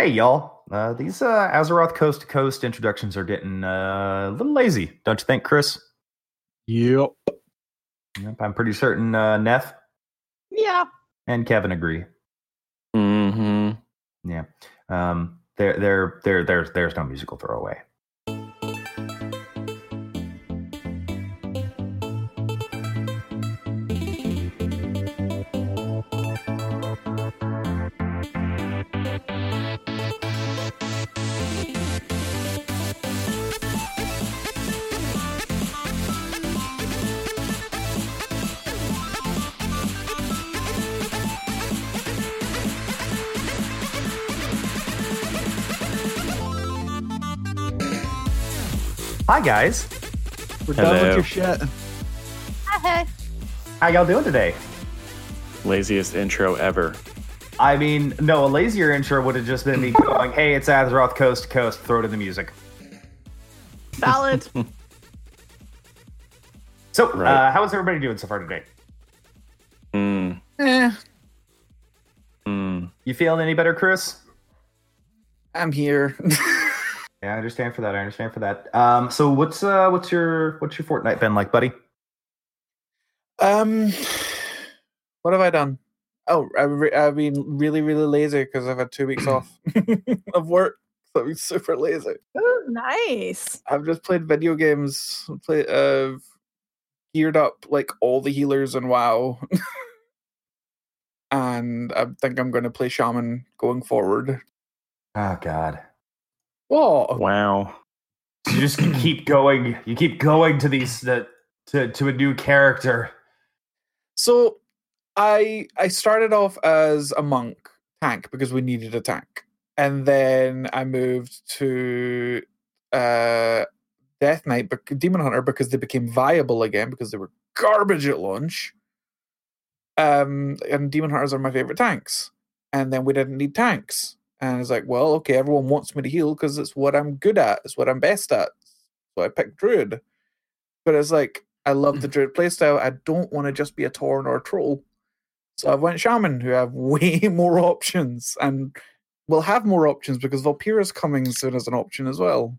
Hey, y'all. Uh, these uh, Azeroth Coast to Coast introductions are getting uh, a little lazy, don't you think, Chris? Yep. Yep, I'm pretty certain uh, Neth Yeah. and Kevin agree. mm-hmm Yeah. Um, there, there, there, there's, there's no musical throwaway. Hi, guys. We're done with Hello. your shit. Hey. How y'all doing today? Laziest intro ever. I mean, no, a lazier intro would have just been me going, "Hey, it's Azeroth Coast to Coast." Throw to the music. Valid. So, Right. uh, how is everybody doing so far today? Mm, Eh, mm. You feeling any better, Chris? I'm here. Yeah, I understand for that. I understand for that. Um, so what's uh, what's your what's your fortnight been like, buddy? um, what have I done? Oh, I've, re- I've been really, really lazy because I've had two weeks off of work. So I've been super lazy. Ooh, nice. I've just played video games. Play, uh, geared up like all the healers in WoW. and I think I'm going to play Shaman going forward. Oh God, Oh, Wow. you just keep going. You keep going to these uh, to to a new character. So I I started off as a monk tank because we needed a tank. And then I moved to uh Death Knight bec- Demon Hunter because they became viable again because they were garbage at launch. Um and Demon Hunters are my favorite tanks. And then we didn't need tanks. And it's like, well, okay, everyone wants me to heal because it's what I'm good at, it's what I'm best at. So I picked Druid. But it's like, I love the mm. Druid playstyle. I don't want to just be a Tauren or a Troll. So I went Shaman, who have way more options and will have more options because Vulpera's coming soon as an option as well.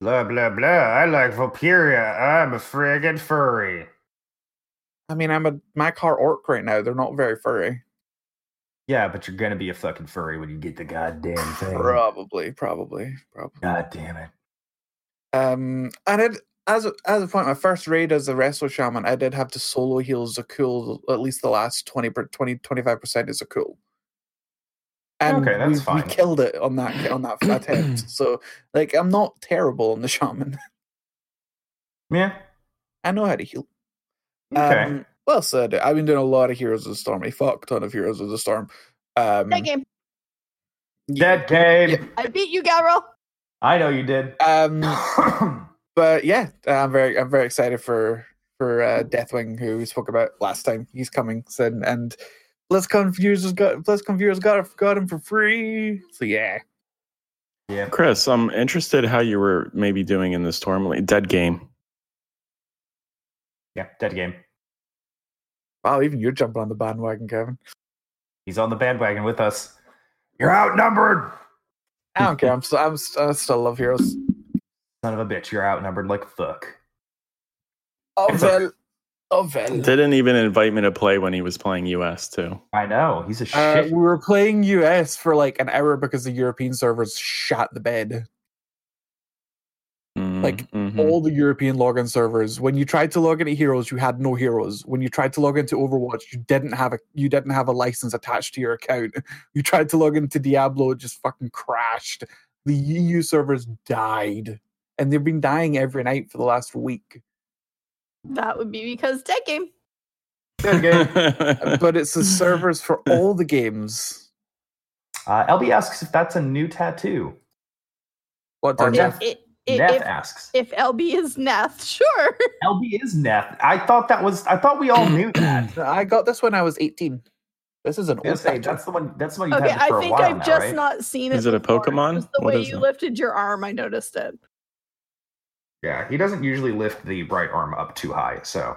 Blah blah blah. I like Vulpera. I'm a friggin' furry. I mean, I'm a Mag'har Orc right now. They're not very furry. Yeah, but you're gonna be a fucking furry when you get the goddamn thing. Probably, probably, probably. God damn it. Um, and it as as a point, my first raid as a Resto shaman, I did have to solo heal Za'qul at least the last 20 20 25 percent is Za'qul. And Okay, that's we, we fine. killed it on that on that attempt. So like I'm not terrible on the shaman. Yeah. I know how to heal. Okay. Um, well said. I've been doing a lot of Heroes of the Storm, a fuck ton of Heroes of the Storm. Um, That game. Dead game. Yeah. I beat you, Gavriil. I know you did. Um, but yeah, I'm very I'm very excited for for uh, Deathwing, who we spoke about last time. He's coming soon, and BlizzCon viewers has got BlizzCon viewers got got him for free. So yeah, yeah. Chris, I'm interested how you were maybe doing in this tournament. Dead game. Yeah. Dead game. Wow, even you're jumping on the bandwagon, Kevin. He's on the bandwagon with us. You're outnumbered. I don't care. I'm still I'm st- I still love Heroes. Son of a bitch. You're outnumbered like fuck. Oh It's well, oh well. Didn't even invite me to play when he was playing US too. I know. He's a Uh, shit. we were playing US for like an hour because the European servers shot the bed. Like, mhm. all the European login servers. When you tried to log into Heroes, you had no heroes. When you tried to log into Overwatch, you didn't have a you didn't have a license attached to your account. You tried to log into Diablo, it just fucking crashed. The EU servers died, and they've been dying every night for the last week. That would be because dead game. Dead game. But it's the servers for all the games. Uh, LB asks if that's a new tattoo. What Or time? Neth. If, if, asks. if LB is Neth, sure. LB is Neth. I thought that was. I thought we all knew that. I got this when I was 18. This is an old was gonna say, that's the one. That's the one you've Okay, had for I a think while I've now, just right? not seen it. Is it a before. Pokemon? Just the What way is you it? lifted your arm, I noticed it. Yeah, he doesn't usually lift the right arm up too high. So,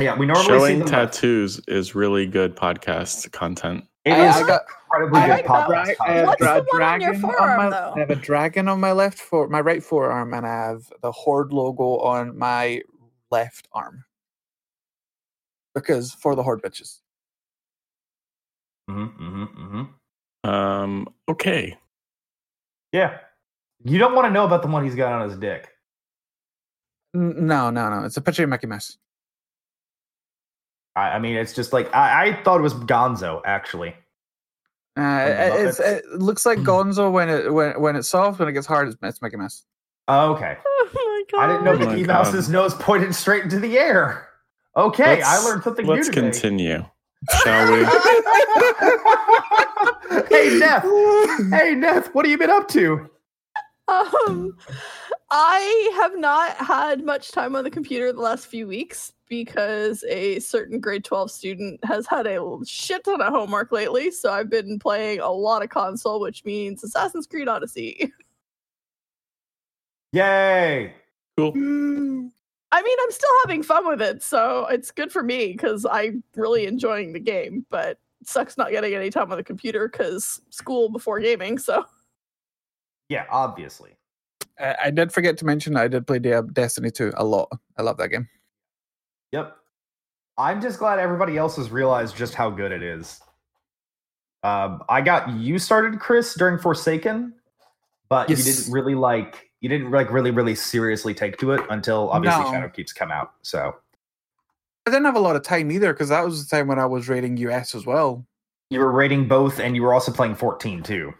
yeah, we normally see Showing them. tattoos is really good podcast content. It I- is I got- incredibly I good like that. podcast. I have. What's dra- the one on your dragon forearm, my, though? I have a dragon on my left for my right forearm, and I have the horde logo on my left arm. Because for the horde bitches. Mhm, mhm, mhm. Um, okay. Yeah. You don't want to know about the one he's got on his dick. No, no, no. It's a picture of Mickey Mouse. I, I mean, it's just like I, I thought it was Gonzo actually. Uh, it, it's, it looks like Gonzo when it when when it's soft. When it gets hard, it's, it's Mickey Mouse. Oh, okay. Oh my god. I didn't know Oh my Mickey God. Mouse's nose pointed straight into the air. Okay, I Let's- learned something new. Let's new today. continue, shall we? hey, Neth. Hey, Neth. What have you been up to? Um, I have not had much time on the computer the last few weeks because a certain grade 12 student has had a l- shit ton of homework lately. So I've been playing a lot of console, which means Assassin's Creed Odyssey. Yay! Cool. I mean, I'm still having fun with it, so it's good for me because I'm really enjoying the game. But it sucks not getting any time on the computer because school before gaming. So Yeah, obviously. Uh, I did forget to mention I did play De- Destiny 2 a lot. I love that game. Yep. I'm just glad everybody else has realized just how good it is. Um, I got you started, Chris, during Forsaken, but Yes. you didn't really like you didn't like really really seriously take to it until obviously No. Shadowkeep's come out. So I didn't have a lot of time either because that was the time when I was rating US as well. you were rating both, and you were also playing 14 too.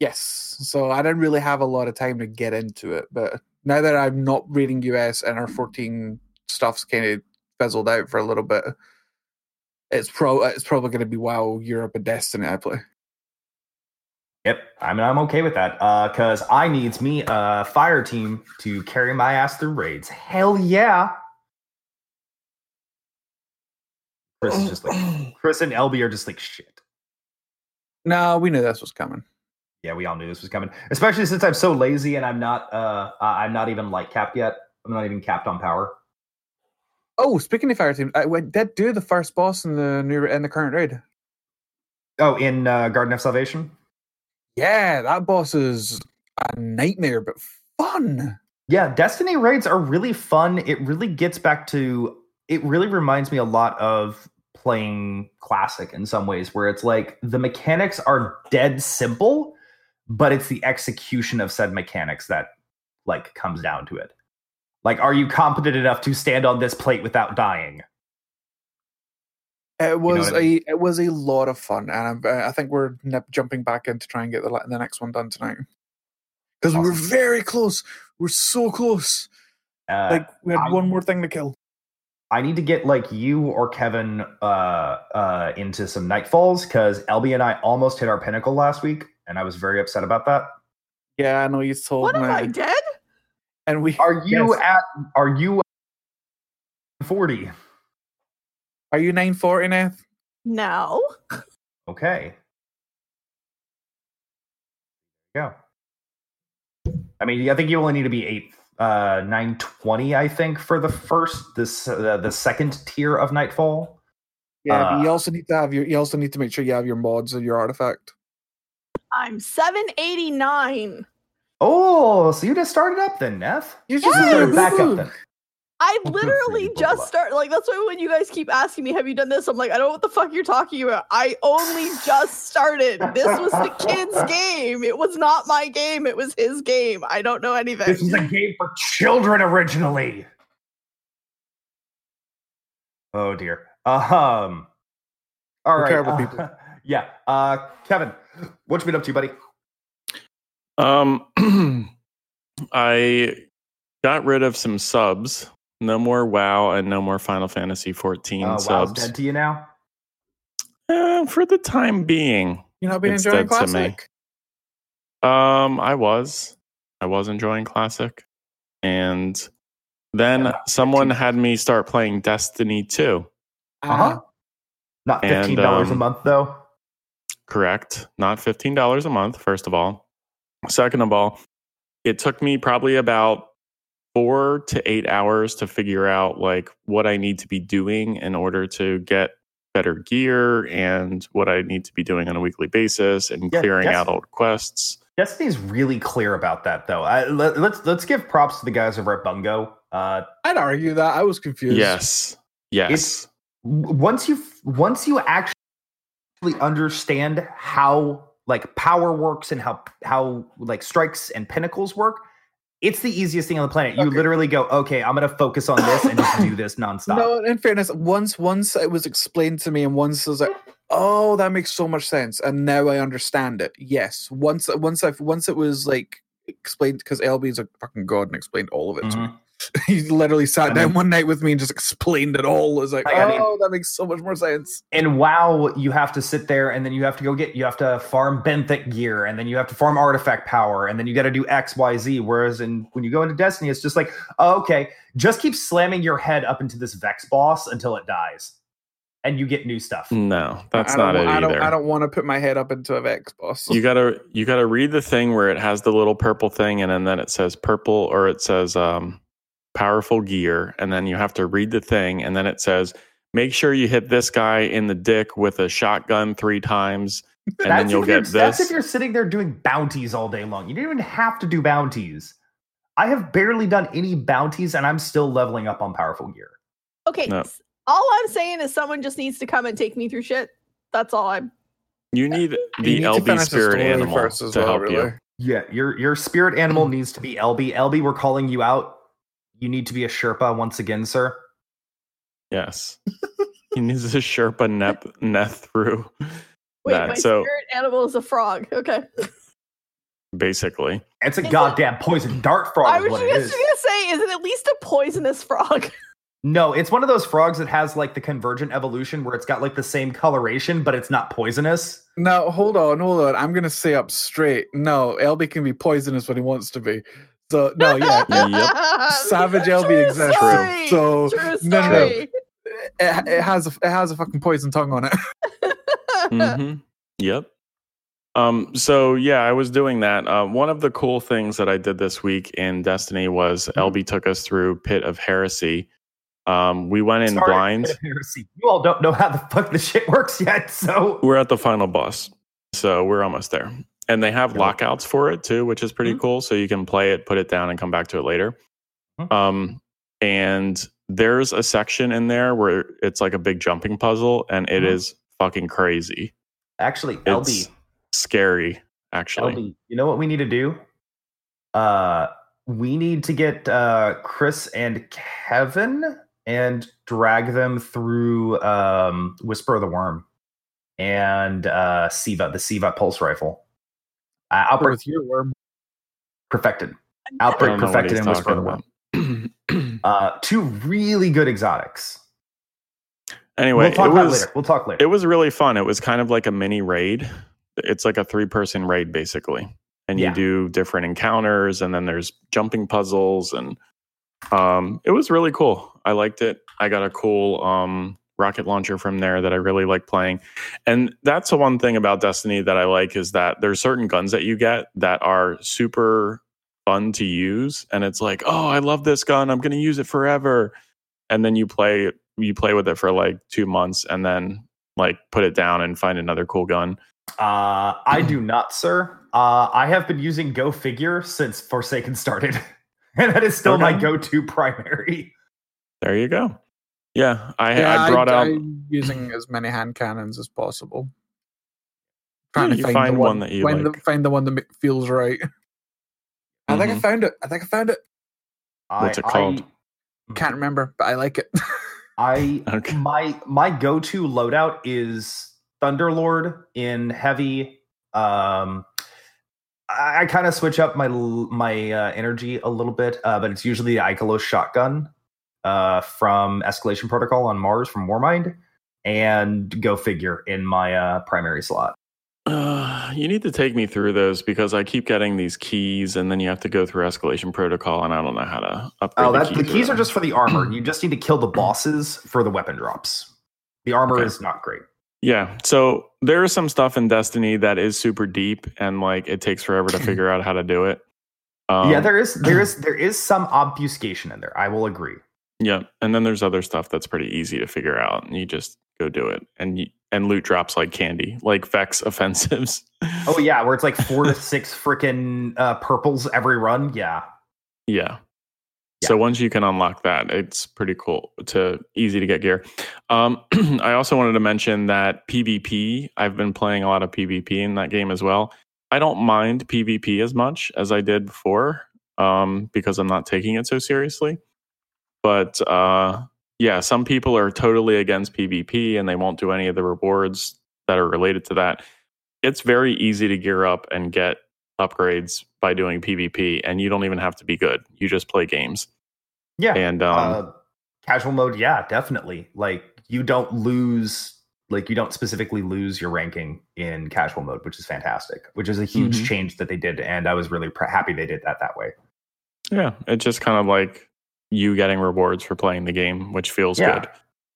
Yes, so I didn't really have a lot of time to get into it. But now that I'm not reading US and our 14 stuff's kind of fizzled out for a little bit, it's pro it's probably going to be WoW Europe and Destiny I play. Yep, I mean I'm okay with that Uh because I needs me a fire team to carry my ass through raids. Hell yeah! Chris is just like Chris and LB are just like shit. no, we knew this was coming. Yeah, we all knew this was coming. Especially since I'm so lazy and I'm not uh I'm not even light capped yet. I'm not even capped on power. Oh, speaking of fire team, I went did do the first boss in the new in the current raid. Oh, in uh, Garden of Salvation? Yeah, that boss is a nightmare, but fun. Yeah, Destiny raids are really fun. It really gets back to it really reminds me a lot of playing classic in some ways where it's like the mechanics are dead simple, but it's the execution of said mechanics that like comes down to it. Like are you competent enough to stand on this plate without dying? It was what I a it was a lot of fun, and I'm, I think we're nip- jumping back in to try and get the the next one done tonight because we were very close. We're so close. Uh, Like we had I- one more thing to kill. I need to get like you or Kevin uh uh into some nightfalls because LB and I almost hit our pinnacle last week, and I was very upset about that. Yeah, I know you told what me. am I dead? And we Are you Yes. at are you forty? are you nine forty now? No. Okay. Yeah. I mean, I think you only need to be eight uh 920 i think for the first this uh, the second tier of nightfall Yeah, but you Uh, also need to have your. You also need to make sure you have your mods and your artifact. I'm 789. Oh so you just started up then neth You just This is your Yes! backup then I Well, good for literally just Bubba. started. Like that's why when you guys keep asking me, "Have you done this?" I'm like, I don't know what the fuck you're talking about. I only just started. This was the kid's game. It was not my game. It was his game. I don't know anything. this was a game for children originally oh dear um all We're right terrible uh, people. yeah uh kevin what you been up to buddy Um, I got rid of some subs. No more WoW and no more Final Fantasy 14 uh, wow's subs dead to you now Eh, for the time being. You not been It's enjoying dead me. classic? Um, I was, I was enjoying Classic, and then Yeah. someone had me start playing Destiny 2. uh-huh not $15 a um, month though Correct. Not $15 a month, first of all. Second of all, it took me probably about four to eight hours to figure out like what I need to be doing in order to get better gear and what I need to be doing on a weekly basis and Yeah, clearing that's- out old quests. Destiny's really clear about that, though. I, let, let's let's give props to the guys over at Bungo. Uh, I'd argue that I was confused. Yes. Yes. w- once you once you actually understand how like power works and how how like strikes and pinnacles work, it's the easiest thing on the planet. You Okay. literally go, okay, I'm gonna focus on this and just do this nonstop. No, in fairness, once once it was explained to me, and once I was like, "Oh, that makes so much sense," and now I understand it. Yes, once once I once it was like explained because LB's a fucking god and explained all of it. to mm-hmm. me. He literally sat I down one night with me and just explained it all. It's like, Like, I mean- oh, that makes so much more sense. And WoW, you have to sit there and then you have to go get you have to farm benthic gear and then you have to farm artifact power and then you got to do X, Y, Z. Whereas in when you go into Destiny, it's just like, oh, okay, just keep slamming your head up into this Vex boss until it dies, and you get new stuff. No, that's I don't, it I either. don't. I don't want to put my head up into a Vex boss. you gotta you gotta read the thing where it has the little purple thing and then, then it says purple or it says um powerful gear and then you have to read the thing and then it says make sure you hit this guy in the dick with a shotgun three times and then you'll if you're- get That's if you're sitting there doing bounties all day long. You don't even have to do bounties. I have barely done any bounties, and I'm still leveling up on powerful gear. Okay, No. all I'm saying is someone just needs to come and take me through shit. That's all I'm. you need You the need lb spirit animal to well, help really. you Yeah, your your spirit animal needs to be LB. LB, we're calling you out. You need to be a Sherpa once again, sir. yes he needs a sherpa nep net through Wait, that my so spirit animal is a frog. Okay. basically It's a Is it- goddamn poison dart frog. I was just gonna say, is it at least a poisonous frog? No, it's one of those frogs that has like the convergent evolution where it's got like the same coloration, but it's not poisonous. No, hold on, hold on. I'm gonna say up straight. No, LB can be poisonous when he wants to be. So no, yeah, Yep. Savage LB True exists. story. So True no, no, no. it, it has a it has a fucking poison tongue on it. hmm Yep. Um, so yeah, I was doing that. Uh, one of the cool things that I did this week in Destiny was LB took us through Pit of Heresy. Um, we went in Sorry, blind. heresy. You all don't know how the fuck the shit works yet, so We're at the final boss, so we're almost there. And they have Yep. lockouts for it too, which is pretty Mhm. cool. So you can play it, put it down, and come back to it later. Mhm. Um, and there's a section in there where it's like a big jumping puzzle, and it Mhm. is fucking crazy. actually, It's LB, scary, actually. LB, you know what we need to do? Uh, we need to get uh Chris and Kevin and drag them through um Whisper of the Worm and uh Siva, the Siva pulse rifle. Uh, Outbreak with your worm. perfected. Outbreak don't know what perfected he's and Whisper of the Worm. Uh, two really good exotics. anyway, we'll talk it about it was later. We'll talk later. it was really fun. It was kind of like a mini raid. It's like a three person raid basically, and you Yeah. do different encounters, and then there's jumping puzzles, and um, it was really cool. I liked it. I got a cool um rocket launcher from there that I really like playing, and that's the one thing about Destiny that I like is that there's certain guns that you get that are super fun to use, and it's like, oh, I love this gun. I'm going to use it forever, and then you play you play with it for like two months and then like put it down and find another cool gun. Uh, I do not, sir. Uh, I have been using Go Figure since Forsaken started, and that is still my go-to primary. There you go. Yeah, I, Yeah, I brought out. I'm using as many hand cannons as possible. Yeah, you find one that you find like. The, find the one that feels right. I think I Mhm. found it. I think I found it. What's I, it called? Can't remember, but I like it. I, I Okay. my my go-to loadout is Thunderlord in heavy. Um, I, I kind of switch up my my uh, energy a little bit, uh, but it's usually the Ikelos shotgun uh, from Escalation Protocol on Mars from Warmind, and Go Figure in my uh, primary slot. Uh, you need to take me through those because I keep getting these keys, and then you have to go through escalation protocol, and I don't know how to upgrade. Oh, the that, the keys keys are just for the armor. You just need to kill the bosses for the weapon drops. The armor Okay. is not great. Yeah. So there is some stuff in Destiny that is super deep, and like it takes forever to figure out how to do it. Um, yeah, there is there is there is some obfuscation in there. I will agree. Yeah, and then there's other stuff that's pretty easy to figure out, and you just go do it. And y- and loot drops like candy, like Vex offensives. Oh yeah, where it's like four to six freaking uh, purples every run. Yeah. Yeah. Yeah. So once you can unlock that, it's pretty cool to easy to get gear. Um, I also wanted to mention that PvP. I've been playing a lot of PvP in that game as well. I don't mind PvP as much as I did before um, because I'm not taking it so seriously. But uh, yeah, some people are totally against PvP and they won't do any of the rewards that are related to that. It's very easy to gear up and get upgrades by doing PvP, and you don't even have to be good. You just play games. Yeah. And um, uh, casual mode, yeah, definitely. Like you don't lose, like you don't specifically lose your ranking in casual mode, which is fantastic. Which is a huge Mhm. change that they did, and I was really pr- happy they did that that way. yeah, It just kind of like you getting rewards for playing the game, which feels Yeah. good.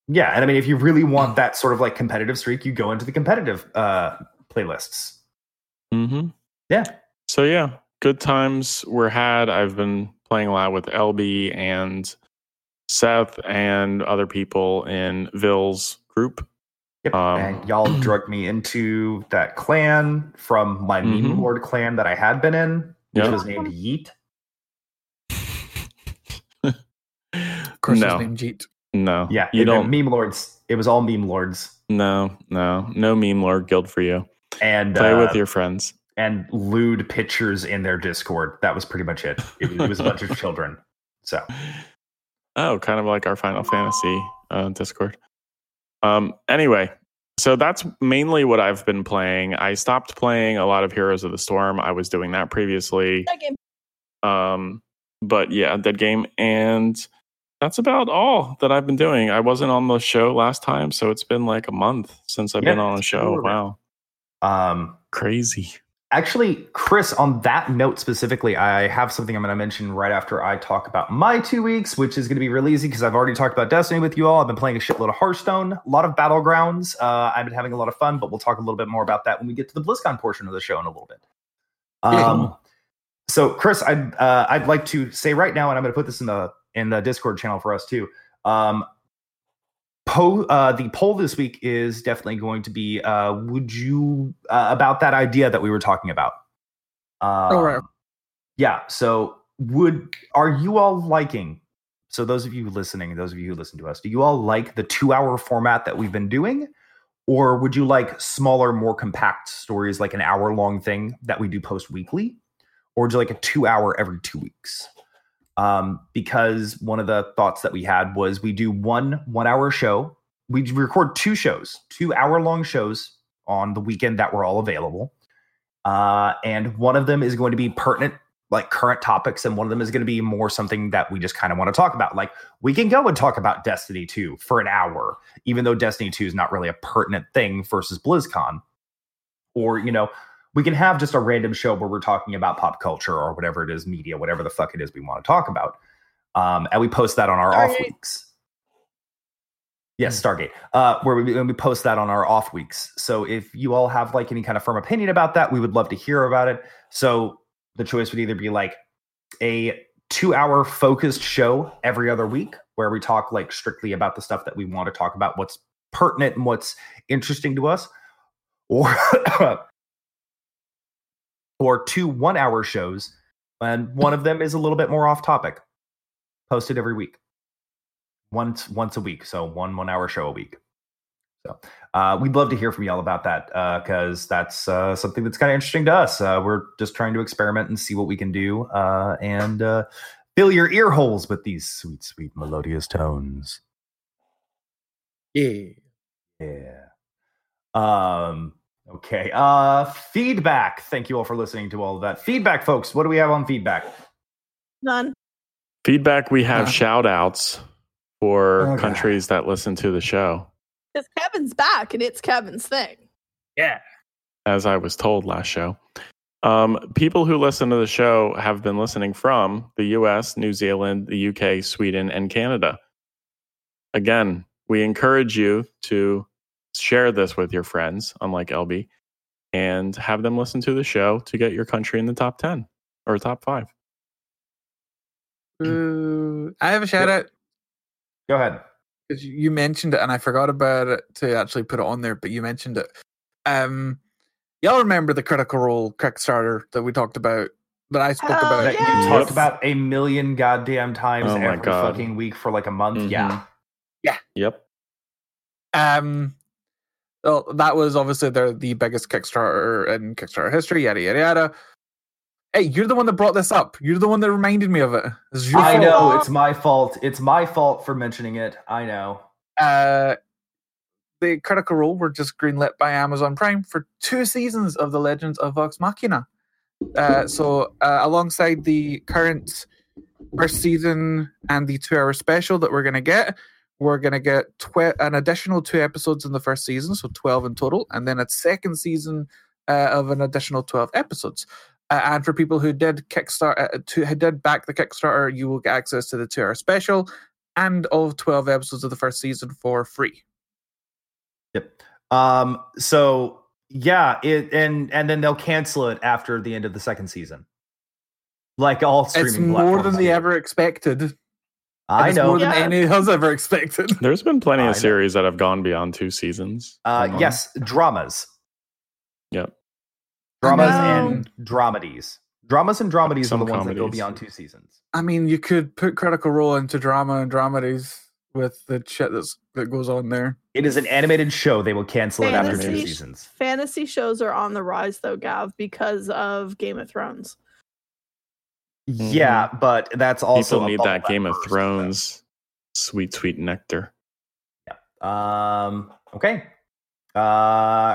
Yeah, and I mean, if you really want that sort of like competitive streak, you go into the competitive uh, playlists. hmm Yeah. So yeah, good times were had. I've been playing a lot with LB and Seth and other people in Ville's group. Yep. Um, and y'all drugged me into that clan from my meme Mhm. lord clan that I had been in, which Yep. was named Yeet. Of course, no, his name Jeet. no, Yeah, you it- don't. meme lords. It was all meme lords, no, no, no meme lord guild for you. and Play uh, with your friends. and lewd pictures in their Discord. That was pretty much it. It was, it was a bunch of children. So Oh, kind of like our Final Fantasy uh, Discord. Um. Anyway, so that's mainly what I've been playing. I stopped playing a lot of Heroes of the Storm. I was doing that previously. That game. Um. But yeah, dead game, and that's about all that I've been doing. I wasn't on the show last time, so it's been like a month since I've Yeah, been on a show. true. Wow, um, crazy. Actually, Chris, on that note specifically, I have something I'm going to mention right after I talk about my two weeks, which is going to be really easy because I've already talked about Destiny with you all. I've been playing a shitload of Hearthstone, a lot of Battlegrounds. Uh, I've been having a lot of fun, but we'll talk a little bit more about that when we get to the BlizzCon portion of the show in a little bit. Um, so, Chris, I'd uh, I'd like to say right now, and I'm going to put this in the in the Discord channel for us too. Um, po- uh, the poll this week is definitely going to be uh, would you uh, about that idea that we were talking about um, Oh, right. yeah so would are you all liking so those of you listening those of you who listen to us do you all like the two hour format that we've been doing or would you like smaller more compact stories like an hour long thing that we do post weekly or would you like a two hour every two weeks um, because one of the thoughts that we had was we do one one hour show. We record two shows, two hour long shows on the weekend that were all available. Uh, and one of them is going to be pertinent, like current topics, and one of them is going to be more something that we just kind of want to talk about. Like we can go and talk about Destiny 2 for an hour, even though Destiny 2 is not really a pertinent thing versus BlizzCon. Or, you know, we can have just a random show where we're talking about pop culture or whatever it is, media, whatever the fuck it is we want to talk about. Um, and we post that on our off weeks. Yes, Stargate. Uh, where we, when we post that on our off weeks. So if you all have like any kind of firm opinion about that, we would love to hear about it. So the choice would either be like a two hour focused show every other week where we talk like strictly about the stuff that we want to talk about, what's pertinent and what's interesting to us, or or two one hour shows, and one of them is a little bit more off topic, posted every week, once once a week. So one one hour show a week. So uh, we'd love to hear from y'all about that because that's uh, something that's kind of interesting to us. Uh, we're just trying to experiment and see what we can do uh, and uh, fill your ear holes with these sweet, sweet melodious tones. Yeah. Yeah. Um. Okay. Uh. Feedback. Thank you all for listening to all of that feedback, folks. What do we have on feedback? None. Feedback. We have Uh. shout outs for God. countries that listen to the show, Because Kevin's back and it's Kevin's thing. Yeah. as I was told last show. Um, people who listen to the show have been listening from the US, New Zealand, the UK, Sweden, and Canada. Again, we encourage you to share this with your friends, unlike LB, and have them listen to the show to get your country in the top 10 or top five. Ooh, I have a shout out. Go ahead. 'Cause you you mentioned it, and I forgot about it to actually put it on there. But you mentioned it. Um, y'all remember the Critical Role Kickstarter that we talked about that I spoke Hell about? that yeah. you Yep. talked about a million goddamn times Oh every God. fucking week for like a month. Mhm. Yeah. Yep. Um, well, that was obviously the the biggest Kickstarter in Kickstarter history. Yada yada yada. Hey, you're the one that brought this up. You're the one that reminded me of it. Your I fault. know it's my fault. It's my fault for mentioning it. I know. uh, the Critical Role were just greenlit by Amazon Prime for two seasons of The Legends of Vox Machina. Uh, so, uh, alongside the current first season and the two-hour special that we're going to get, we're going to get tw- an additional two episodes in the first season, so twelve in total, and then a second season uh, of an additional twelve episodes. Uh, and for people who did Kickstart, uh, to, who did back the Kickstarter, you will get access to the two-hour special and all 12 episodes of the first season for free. Yep. Um. So yeah. It and and then they'll cancel it after the end of the second season. Like all streaming. It's more than they ever expected. And I it's know. more than Yeah. any has ever expected. There's been plenty of series that have gone beyond two seasons. Uh, Come on. yes, dramas. Yep. Dramas and dramedies. Dramas and dramedies Some are the ones that go beyond two seasons. I mean, you could put Critical Role into drama and dramedies with the shit that's, that goes on there. It is an animated show. They will cancel it after two seasons. Fantasy shows are on the rise, though, Gav, because of Game of Thrones. Yeah, but that's also People need that Game of bursts, Thrones sweet, sweet nectar. Yeah. Um. Okay. Uh,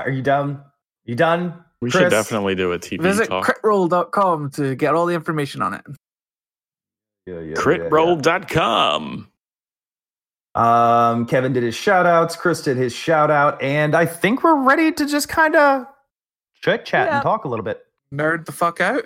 are you done? You done? We Chris? should definitely do a TV Visit talk. critroll.com to get all the information on it. Yeah, yeah, Critroll.com. Um, Kevin did his shout outs. Chris did his shout out. And I think we're ready to just kind of chit chat Yeah. and talk a little bit. Nerd the fuck out.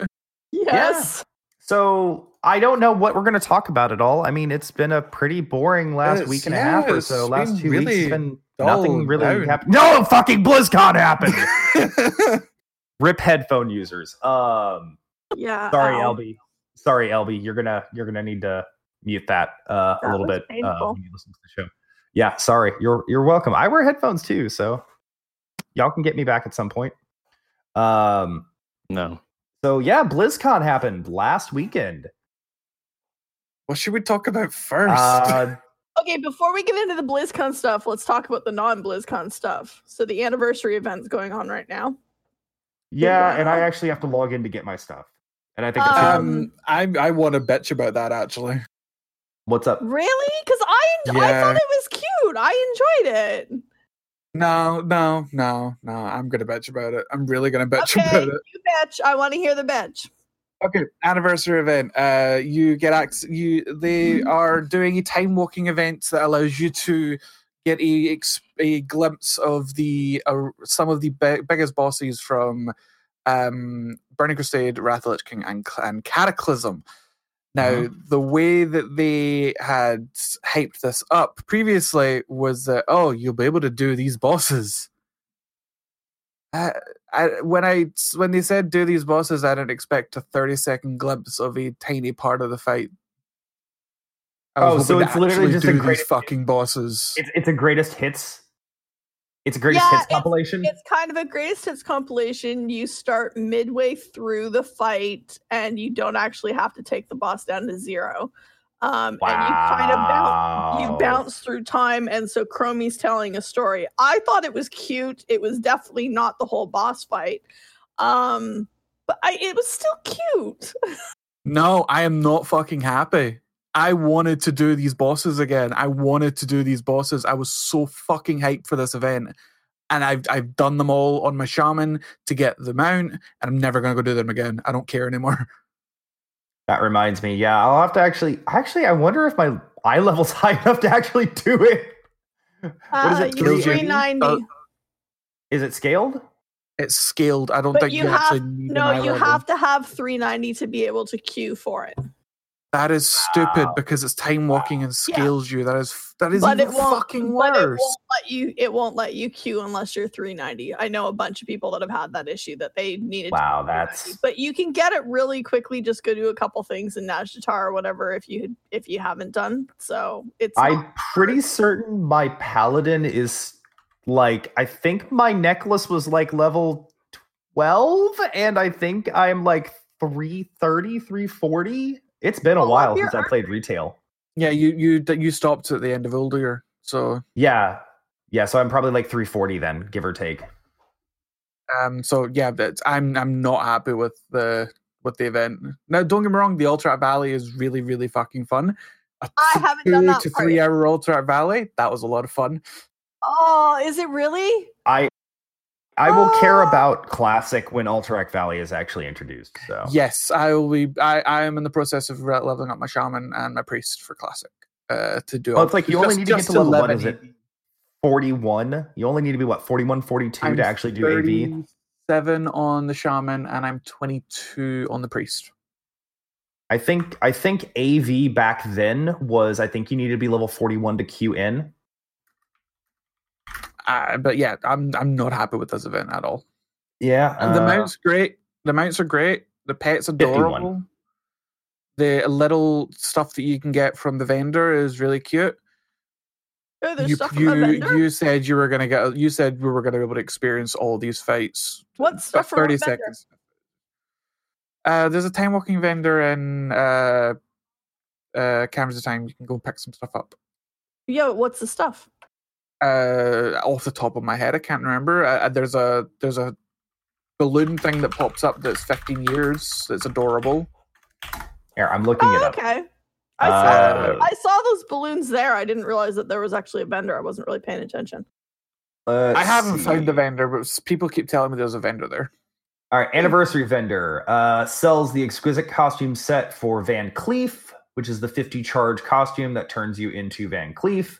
Yes. So I don't know what we're going to talk about at all. I mean, it's been a pretty boring last It's- week and yeah, a half or so. Last two weeks really has been nothing really down. happened. No fucking BlizzCon happened. Rip headphone users. Um, Yeah. sorry, ow. LB. Sorry, LB. You're gonna you're gonna need to mute that uh, a little bit uh, when you listen to the show. Yeah, sorry. You're you're welcome. I wear headphones too, so y'all can get me back at some point. Um. No. So yeah, BlizzCon happened last weekend. what should we talk about first? Uh, Okay, before we get into the BlizzCon stuff, let's talk about the non-BlizzCon stuff. So the anniversary event's going on right now. yeah, and I actually have to log in to get my stuff, and I think it's Um, um, I I want to bitch about that actually. what's up. Really? Because I I thought it was cute. I enjoyed it. No, no, no, no. I'm gonna bitch about it. I'm really gonna bitch Okay, about it. you bitch. I want to hear the bitch. Okay, anniversary event. Uh, you get access. You they Mm-hmm. are doing a time walking event that allows you to get a a glimpse of the uh, some of the bi- biggest bosses from um, Burning Crusade, Wrath of Lich King, and, and Cataclysm. Now, Mhm. the way that they had hyped this up previously was that oh, you'll be able to do these bosses. Uh, I, when I when they said do these bosses, I didn't expect a thirty second glimpse of a tiny part of the fight. I Oh, so it's literally just a do great- these fucking bosses. It's it's a greatest hits. It's a greatest Yeah, hits it's- compilation. It's kind of a greatest hits compilation. You start midway through the fight, and you don't actually have to take the boss down to zero. Um, And you kind of bounce, you bounce through time, and so Chromie's telling a story. I thought it was cute. It was definitely not the whole boss fight, um, but I, it was still cute. No, I am not fucking happy. I wanted to do these bosses again. I wanted to do these bosses. I was so fucking hyped for this event. And I've I've done them all on my shaman to get the mount, and I'm never gonna go do them again. I don't care anymore. That reminds me. Yeah, I'll have to actually. Actually, I wonder if my eye level's high enough to actually do it. What is Uh, it? you're 380? 390. Uh, Is it scaled? It's scaled. I don't But think you you, actually have- need no, you level. have to have 390 to be able to queue for it. That is stupid because it's time walking and scales you. That is that is but even it won't fucking but it won't let you it won't let you queue unless you're 390 i know a bunch of people that have had that issue that they needed to Wow, be 390. that's- but you can get it really quickly. Just go do a couple things in Nazjatar or whatever if you if you haven't done. So it's I'm not pretty certain my paladin is like I think my necklace was like level 12 and I think I'm like 330 340 it's been a while since I played retail yeah, you you you stopped at the end of Uldir, so yeah yeah so I'm probably like 340 then give or take um so yeah, that's I'm I'm not happy with the with the event. Now, don't get me wrong, the Alterac Valley is really really fucking fun. A I haven't done two that to part three yet. hour Alterac Valley. That was a lot of fun. oh is it really I will care Oh. about classic when Alterac Valley is actually introduced so Yes, I will be. I I am in the process of leveling up my shaman and my priest for classic. Uh, to do. Well, it's like you only need to get to level what 11 is it 41 you only need to be what 41 42 I'm to actually do AV Seven on the shaman, and I'm 22 on the priest. I think I think AV back then was I think you needed to be level 41 to queue in. Uh, but yeah, I'm I'm not happy with this event at all. Yeah. And the uh, mounts great. The mounts are great. The pets 51. adorable. The little stuff that you can get from the vendor is really cute. oh, there's You stuff from you vendor you said you were gonna get. You said we were gonna be able to experience all these fights. what stuff from a thirty vendor? seconds. Uh, there's a time walking vendor and uh, uh, Caverns of Time. You can go pick some stuff up. Yeah, what's the stuff uh off the top of my head i can't remember uh, there's a there's a balloon thing that pops up that's 15 years that's adorable Here, I'm looking it oh, up. okay I Uh, saw I saw those balloons there. I didn't realize that there was actually a vendor. I wasn't really paying attention. I haven't found the see. vendor but people keep telling me there's a vendor there All right, anniversary vendor uh, sells the exquisite costume set for Van Cleef, which is the 50 charge costume that turns you into Van Cleef.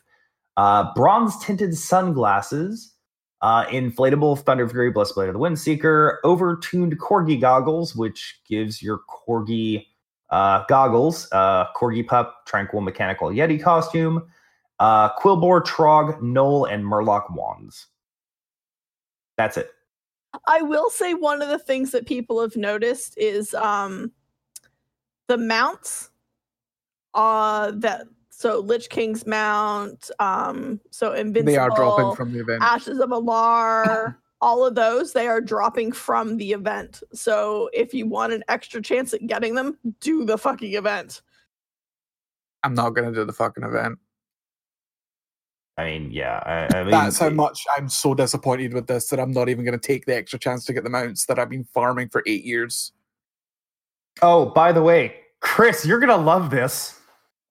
Uh, bronze tinted sunglasses, uh, inflatable Thunderfury Blessed Blade of the Windseeker, overtuned corgi goggles, which gives your corgi uh, goggles, uh, corgi pup, tranquil mechanical yeti costume, uh, Quilboar, Trog, Gnoll, and Murloc wands. That's it. I will say one of the things that people have noticed is um the mounts uh that so Lich King's mount, um so Invincible they are dropping from the event Ashes of Al'ar, all of those they are dropping from the event. So if you want an extra chance at getting them, do the fucking event. i'm not gonna do the fucking event I mean, yeah. I, I mean, that's how much i'm so disappointed with this that i'm not even gonna take the extra chance to get the mounts that i've been farming for eight years Oh, by the way, Chris, you're gonna love this.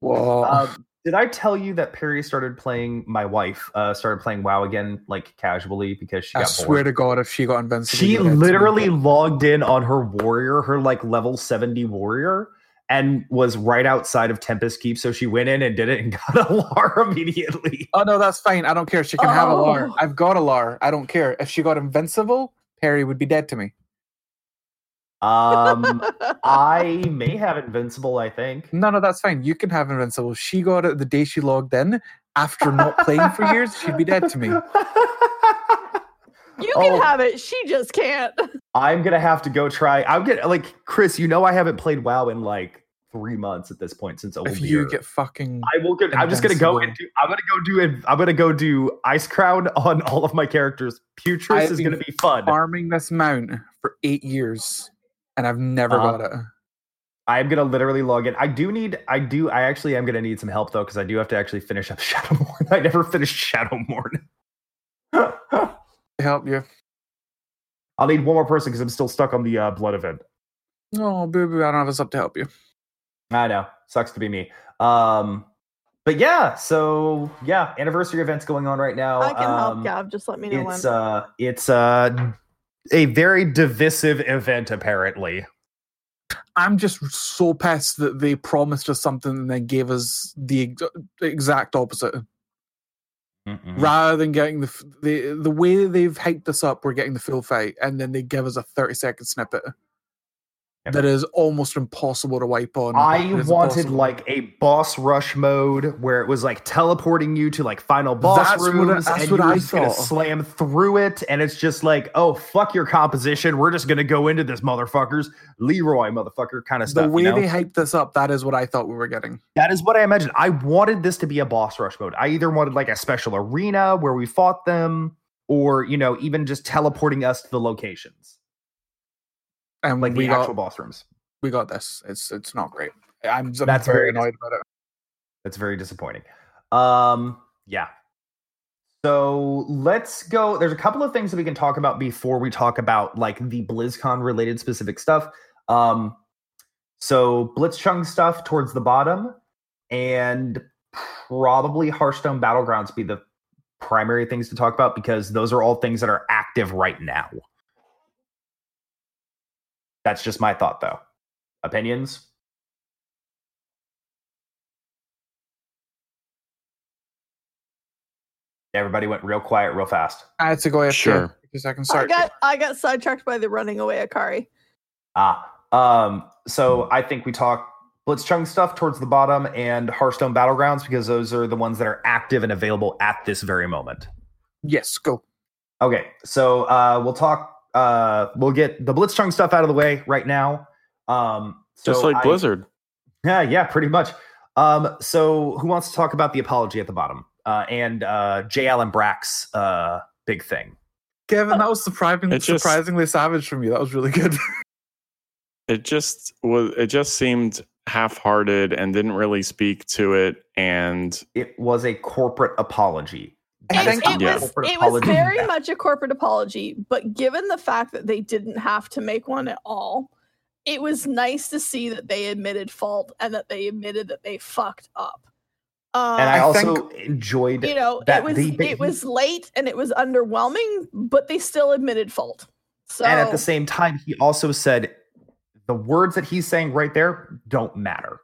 Whoa. Um, did I tell you that Perry started playing? My wife uh, started playing WoW again, like casually, because she i got swear bored. to god if she got invincible She you'd have to be literally logged in on her warrior, her like level 70 warrior, and was right outside of Tempest Keep. So she went in and did it and got Al'ar immediately. Oh no, that's fine. I don't care. She can have Al'ar. Oh. I've got Al'ar. I don't care. If she got invincible, Perry would be dead to me. Um, I may have Invincible, I think. No, no, that's fine. You can have invincible. She got it the day she logged in. After not playing for years, she'd be dead to me. you can Oh. have it, she just can't. I'm gonna have to go try. I'm gonna like Chris. You know, I haven't played WoW in like three months at this point since old If year. you get fucking I will get. I'm just gonna go and do. I'm gonna go do it. I'm gonna go do Icecrown on all of my characters. Putris I've is gonna be fun. farming this mount for eight years, and I've never Uh-huh. got it. I'm gonna literally log in. I do need. I do. I actually am gonna need some help though because I do have to actually finish up Shadowmourne. I never finished Shadowmourne. To help you. I'll need one more person because I'm still stuck on the uh, blood event. Oh, boo boo. I don't have us up to help you. I know. Sucks to be me. Um, but yeah. So yeah, anniversary events going on right now. I can help Um, Gav, just let me know It's when. uh, it's uh, a very divisive event apparently. I'm just so pissed that they promised us something and then gave us the exact opposite. Mm-hmm. rather than getting the the the way they've hyped this up, we're getting the full fight, and then they give us a thirty second snippet. That is almost impossible to wipe on. I wanted impossible. like a boss rush mode where it was like teleporting you to like final boss That's what I- rooms and what you were I just gonna slam through it and it's just like oh fuck your composition we're just gonna go into this motherfuckers Leroy motherfucker kind of stuff. the way you know? they hyped this up. That is what I thought we were getting. that is what I imagined I wanted this to be a boss rush mode I either wanted like a special arena where we fought them or you know even just teleporting us to the locations And like we the got actual boss rooms we got this. It's it's not great. I'm, I'm That's very very annoyed about it. That's very disappointing. Um, yeah. So let's go. There's a couple of things that we can talk about before we talk about like the BlizzCon related specific stuff. Um, so Blitzchung stuff towards the bottom, and probably Hearthstone Battlegrounds be the primary things to talk about because those are all things that are active right now. That's just my thought, though. Opinions? Everybody went real quiet, real fast. I had to go AFK Sure. because I can I start. got I got sidetracked by the running away Akari. Ah, um, so I think we talk Blitzchung stuff towards the bottom and Hearthstone Battlegrounds because those are the ones that are active and available at this very moment. yes, go. Okay, so uh, we'll talk. Uh, we'll get the Blitzchung stuff out of the way right now. Um, so Just like I- Blizzard. Yeah, yeah, pretty much. Um, so who wants to talk about the apology at the bottom uh, and uh, J. Allen Brack's uh, big thing? Kevin, that was surprising, It just- surprisingly savage from you. That was really good. It just was. It just seemed half-hearted and didn't really speak to it. And It was a corporate apology. I It, think- it Yeah. was it was very much a corporate apology, but given the fact that they didn't have to make one at all, it was nice to see that they admitted fault and that they admitted that they fucked up. Um, and I, I also enjoyed you know, that it was the- it was late and it was underwhelming, but they still admitted fault. So and at the same time, he also said the words that he's saying right there don't matter.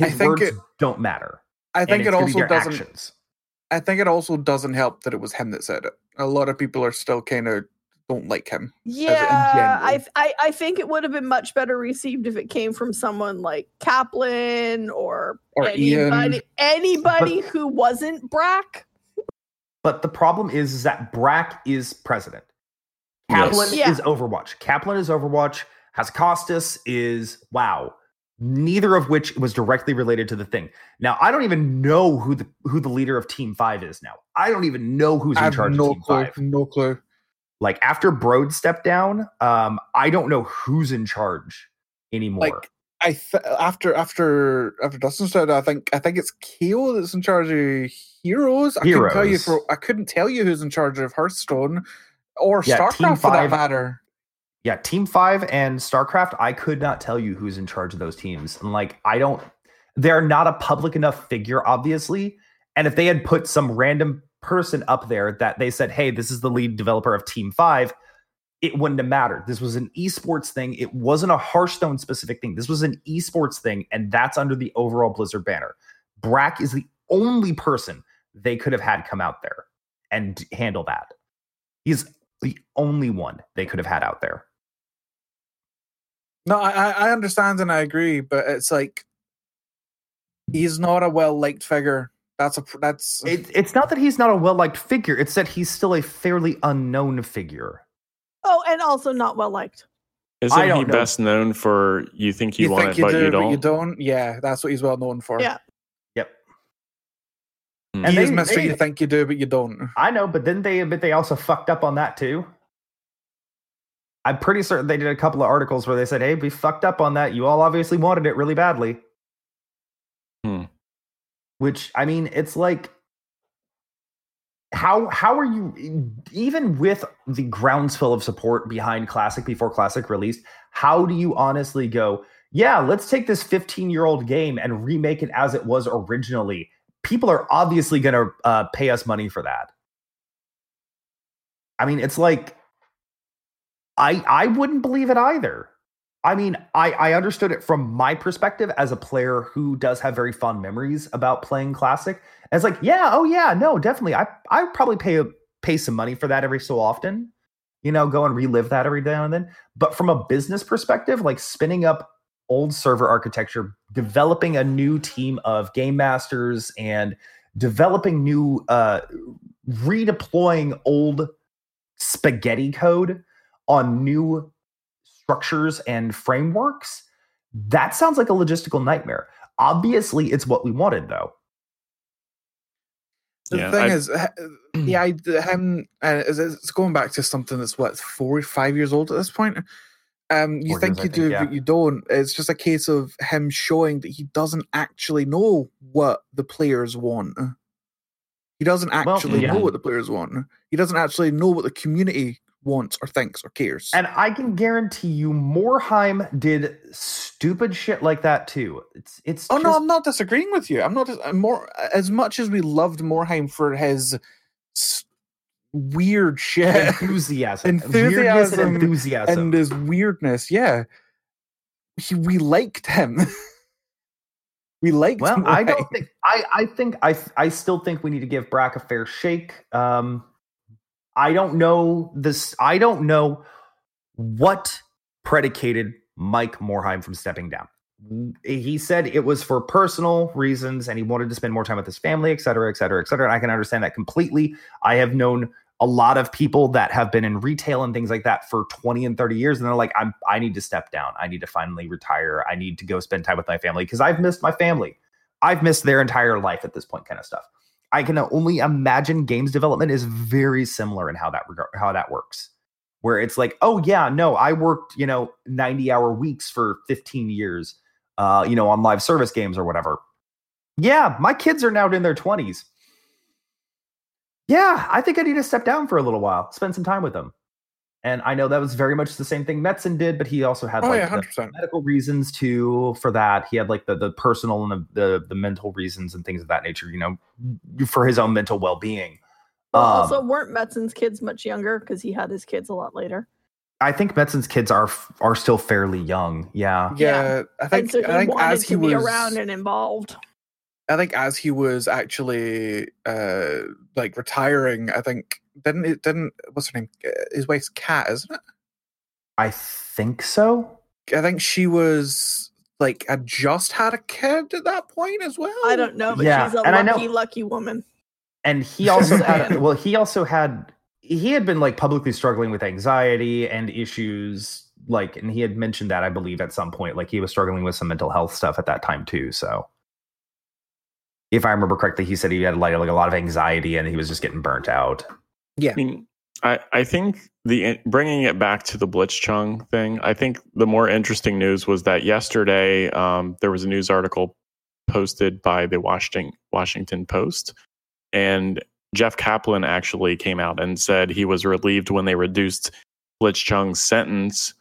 I His think words it- don't matter. I think it also doesn't. actions. I think it also doesn't help that it was him that said it. A lot of people are still kind of don't like him. yeah, I. I I think it would have been much better received if it came from someone like Kaplan or, Or Ian. anybody anybody who wasn't Brack. But the problem is, is that Brack is president. Yes. Kaplan Yeah. is Overwatch. Kaplan is Overwatch. Hazzikostas is WoW. Neither of which was directly related to the thing. Now, I don't even know who the who the leader of Team Five is now. I don't even know who's in charge no of Team clue. Five. No clue. Like after Brode stepped down, um, I don't know who's in charge anymore. Like I th- after after after Dustin said, I think I think it's Kaeo that's in charge of heroes. I couldn't tell you for I couldn't tell you who's in charge of Hearthstone or Yeah, Starcraft for that matter. Yeah, Team Five and StarCraft, I could not tell you who's in charge of those teams. And like, I don't, they're not a public enough figure, obviously. And if they had put some random person up there that they said, hey, this is the lead developer of Team Five, it wouldn't have mattered. This was an esports thing. It wasn't a Hearthstone specific thing. This was an esports thing. And that's under the overall Blizzard banner. Brack is the only person they could have had come out there and handle that. He's the only one they could have had out there. No, I I- I understand and I agree, but it's like he's not a well liked figure. That's a that's It, it's not that he's not a well liked figure. It's that he's still a fairly unknown figure. Oh, and also not well liked. isn't he know. best known for you think you, you want think it, you but do, you but don't? you don't. Yeah, that's what he's well known for. Yeah. Yep. Hmm. And he is Mister. they- You think you do, but you don't. I know, but didn't they admit they also fucked up on that too? I'm pretty certain they did a couple of articles where they said, "Hey, we fucked up on that. You all obviously wanted it really badly." Hmm. Which I mean, it's like, how how are you even with the groundswell of support behind Classic before Classic released? How do you honestly go? Yeah, let's take this 15 year old game and remake it as it was originally. People are obviously going to uh, pay us money for that. I mean, it's like I I wouldn't believe it either. I mean, I I understood it from my perspective as a player who does have very fond memories about playing classic. And it's like, yeah, oh yeah, no, definitely. I I probably pay pay some money for that every so often. you know, go and relive that every now and then. But from a business perspective, like spinning up old server architecture, developing a new team of game masters and developing new uh redeploying old spaghetti code on new structures and frameworks, that sounds like a logistical nightmare. Obviously, it's what we wanted though. The Yeah, thing I- is, yeah, I, him. Uh, it's going back to something that's what four, or five years old at this point. Um, you think years, you think, do, yeah. but you don't. It's just a case of him showing that he doesn't actually know what the players want. He doesn't Well, actually yeah. know what the players want. He doesn't actually know what the community wants or thinks or cares. And I can guarantee you, Morhaime did stupid shit like that too. It's it's. Oh no, I'm not disagreeing with you. I'm not I'm more as much as we loved Morhaime for his weird shit enthusiasm, Enthusiasm and enthusiasm. and his weirdness. Yeah, he, we liked him. we liked. well, I don't think I. I think I. I still think we need to give Brack a fair shake. Um, I don't know this. I don't know what predicated Mike Morhaime from stepping down. He said it was for personal reasons and he wanted to spend more time with his family, et cetera, et cetera, et cetera. And I can understand that completely. I have known a lot of people that have been in retail and things like that for 20 and 30 years. And they're like, I'm I need to step down. I need to finally retire. I need to go spend time with my family because I've missed my family. I've missed their entire life at this point, kind of stuff. I can only imagine games development is very similar in how that regard, how that works. Where it's like, oh yeah, no, I worked, you know, 90 hour weeks for 15 years, uh, you know, on live service games or whatever. Yeah, my kids are now in their 20s. Yeah, I think I need to step down for a little while, spend some time with them. And I know that was very much the same thing Metzen did, but he also had Oh like yeah, the- medical reasons too for that. He had like the the personal and the the, the mental reasons and things of that nature. You know, for his own mental well being. Well, Um, also, weren't Metzen's kids much younger because he had his kids a lot later? I think Metzen's kids are are still fairly young. Yeah, Yeah, I And think so he I think wanted as he to be was around and involved. I think as he was actually uh like retiring, I think didn't it didn't what's her name? His wife's cat, isn't it? I think so. I think she was like had just had a kid at that point as well. I don't know, but Yeah, she's a and I know- lucky, lucky woman. And he also had well, he also had he had been like publicly struggling with anxiety and issues like and he had mentioned that I believe at some point like he was struggling with some mental health stuff at that time too. So if I remember correctly, he said he had like, like a lot of anxiety and he was just getting burnt out. Yeah. I mean, I, I think the bringing it back to the Blitzchung thing. I think the more interesting news was that yesterday um, there was a news article posted by the Washington Washington Post, and Jeff Kaplan actually came out and said he was relieved when they reduced Blitzchung's sentence,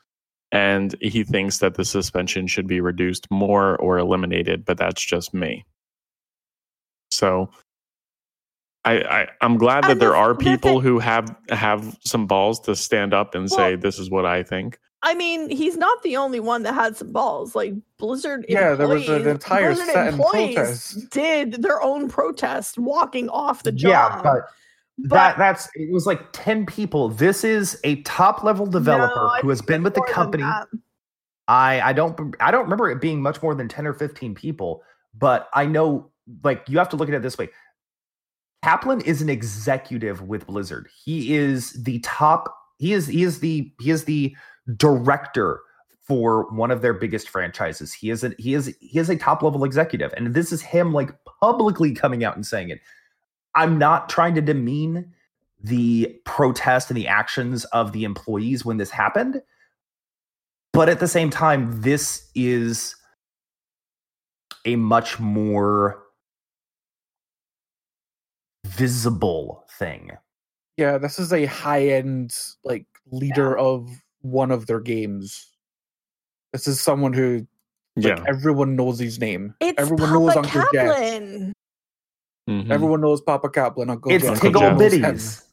and he thinks that the suspension should be reduced more or eliminated. But that's just me. So I, I I'm glad that And there the- are people thing- who have have some balls to stand up and say this is what I think. I mean, he's not the only one that had some balls. Like Blizzard, Yeah, there was an employees- entire Blizzard set employees protest. Did their own protest, walking off the job. Yeah, but But- that that's it was like 10 people. This is a top level developer No, who has been with the company. I I don't I don't remember it being much more than 10 or 15 people, but I know like you have to look at it this way. Kaplan is an executive with Blizzard. He is the top he is he is the he is the director for one of their biggest franchises. He is a he is he is a top level executive and this is him like publicly coming out and saying it. I'm not trying to demean the protest and the actions of the employees when this happened. But at the same time, this is a much more visible thing. Yeah, this is a high end like leader of one of their games. This is someone who like, Yeah. everyone knows his name. It's everyone Papa knows Uncle Jeff. Kaplan. Mhm. Everyone knows Papa Kaplan, Uncle It's Jeff. Uncle Tigole Jeff. Bitties.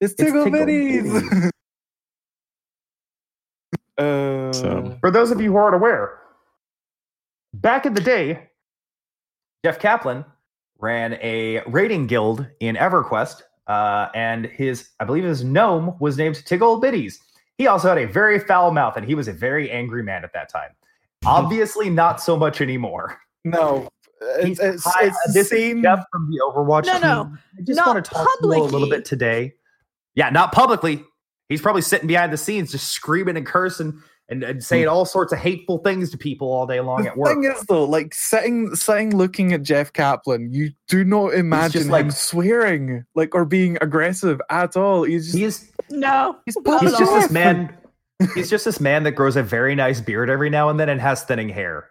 It's It's Tigole Tigole Bitties. uh, So- For those of you who aren't aware, back in the day, Jeff Kaplan ran a rating guild in EverQuest uh, and his, I believe his gnome was named Tigole Bitties. He also had a very foul mouth, and he was a very angry man at that time. Obviously, not so much anymore. No, He's it's, it's, hi- it's the this is same. Jeff from the Overwatch No, team. no, I just not want to talk to you a little bit today. Yeah, not publicly. He's probably sitting behind the scenes, just screaming and cursing and, and saying hmm. all sorts of hateful things to people all day long The at work. thing is, though, like sitting, sitting, looking at Jeff Kaplan, you do not imagine like- him swearing, like or being aggressive at all. He's just, He's No, he's, he's just all. this man. He's just this man that grows a very nice beard every now and then and has thinning hair.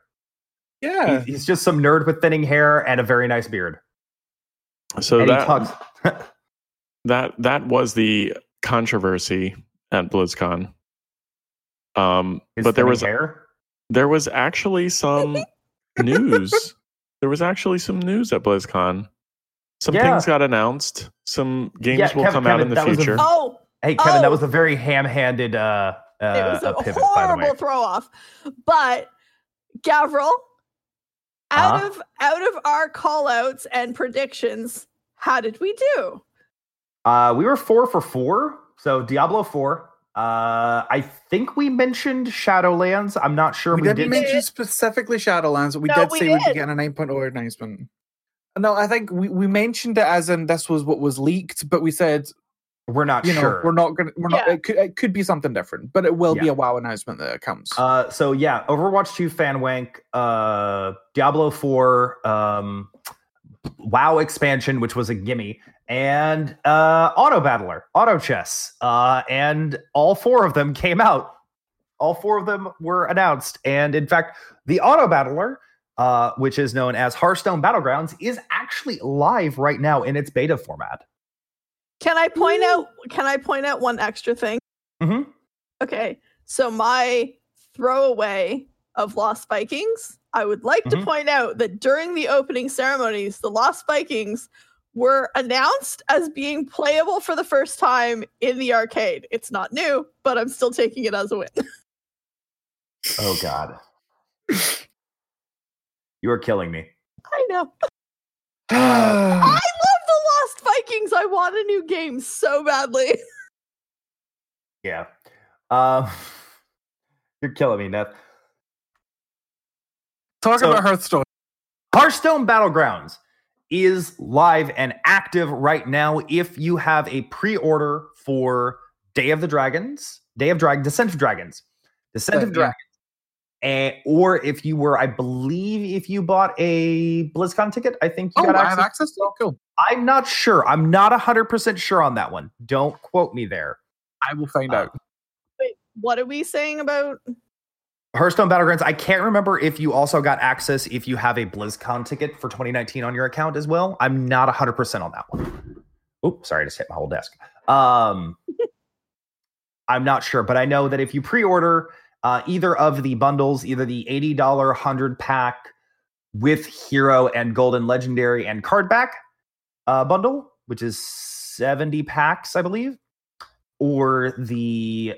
Yeah, He's, he's just some nerd with thinning hair and a very nice beard. So and he that talks. that that was the controversy at BlizzCon. Um, his but there was hair. there was actually some news. There was actually some news at BlizzCon. Some Yeah. things got announced. Some games Yeah, will Kevin- come out Kevin, in the that was a- future. Oh, Hey Kevin, that Oh. was a very ham-handed uh, uh, it was a, a pivot, by the way. horrible throw off. But Gavriil, out Uh-huh. of out of our call outs and predictions, how did we do? Uh, we were four for four. So Diablo four. Uh, I think we mentioned Shadowlands. I'm not sure we we, didn't did. mention specifically Shadowlands, but we No, did we say we'd be getting a 9.0 announcement. No, I think we, we mentioned it as in this was what was leaked, but we said We're not you know we're not gonna we're not it could, it could be something different, but it will be a WoW announcement that it comes. Uh, so yeah, Overwatch 2 fan wank, uh, Diablo 4, um, WoW expansion, which was a gimme, and uh, Auto Battler, Auto Chess, uh, and all four of them came out. All four of them were announced, and in fact, the Auto Battler, uh, which is known as Hearthstone Battlegrounds, is actually live right now in its beta format. Can I point out can I point out one extra thing? hmm Okay. So my throwaway of Lost Vikings, I would like to Mhm. point out that during the opening ceremonies, the Lost Vikings were announced as being playable for the first time in the arcade. It's not new, but I'm still taking it as a win. Oh God, you are killing me. I know. I love the Lost Vikings. I want a new game so badly. Yeah. Um, you're killing me, Neth. Talk so- about Hearthstone. Hearthstone Battlegrounds is live and active right now. If you have a pre-order for Day of the Dragons, Day of Dragon, Descent of Dragons, Descent of Dragons, and, or if you were, I believe, if you bought a BlizzCon ticket, I think you Oh, got I access. have access to it. Cool. I'm not sure. I'm not hundred percent sure on that one. Don't quote me there. I will find Uh, out. Wait, what are we saying about Hearthstone Battlegrounds. I can't remember if you also got access if you have a BlizzCon ticket for 2019 on your account as well. I'm not 100% on that one. Oops, sorry, I just hit my whole desk. Um, I'm not sure, but I know that if you pre-order uh, either of the bundles, either the $80 100 pack with Hero and Golden Legendary and card back uh, bundle, which is 70 packs, I believe, or the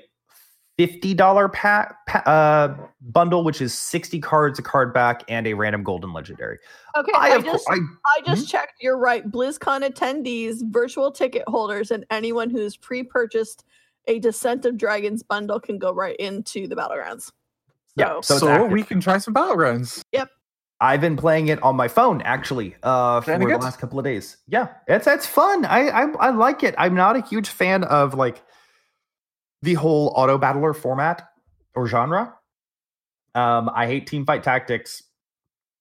$50 pack pa- uh, bundle, which is 60 cards, a card back, and a random golden legendary. Okay, I, I, of cour- just I I just checked. You're right. BlizzCon attendees, virtual ticket holders, and anyone who's pre-purchased a Descent of Dragons bundle can go right into the battlegrounds. So, Yeah, So, so we can try some battlegrounds. Yep. I've been playing it on my phone actually uh, for the last couple of days. Yeah, it's it's fun. I, I I like it. I'm not a huge fan of like the whole auto battler format or genre. Um, I hate team fight tactics.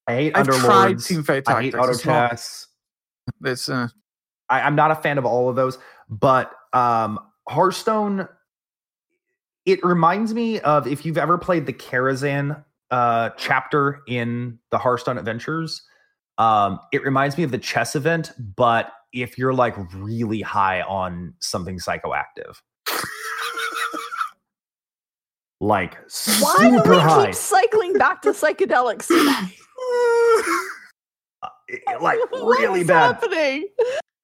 I hate I've underlords. team fight tactics. I hate auto chess. It's uh, I, I'm not a fan of all of those, but um, Hearthstone. It reminds me of if you've ever played the Karazhan uh, chapter in the Hearthstone Adventures. Um, it reminds me of the chess event, but if you're like really high on something psychoactive, like why do we high, keep cycling back to psychedelics? Like really bad. happening?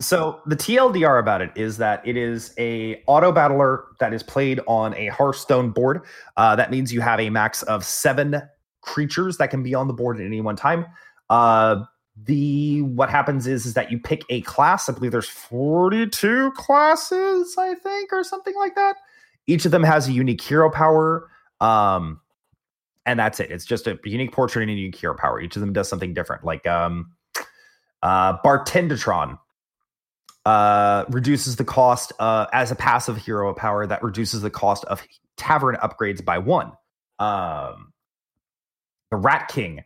So the TLDR about it is that it is a auto battler that is played on a Hearthstone board. Uh, that means you have a max of seven creatures that can be on the board at any one time. Uh, the what happens is is that you pick a class. I believe there's 42 classes, I think, or something like that. Each of them has a unique hero power. Um, and that's it. It's just a unique portrait and a unique hero power. Each of them does something different. Like um uh Bartendotron uh reduces the cost uh as a passive hero power that reduces the cost of tavern upgrades by one. Um the Rat King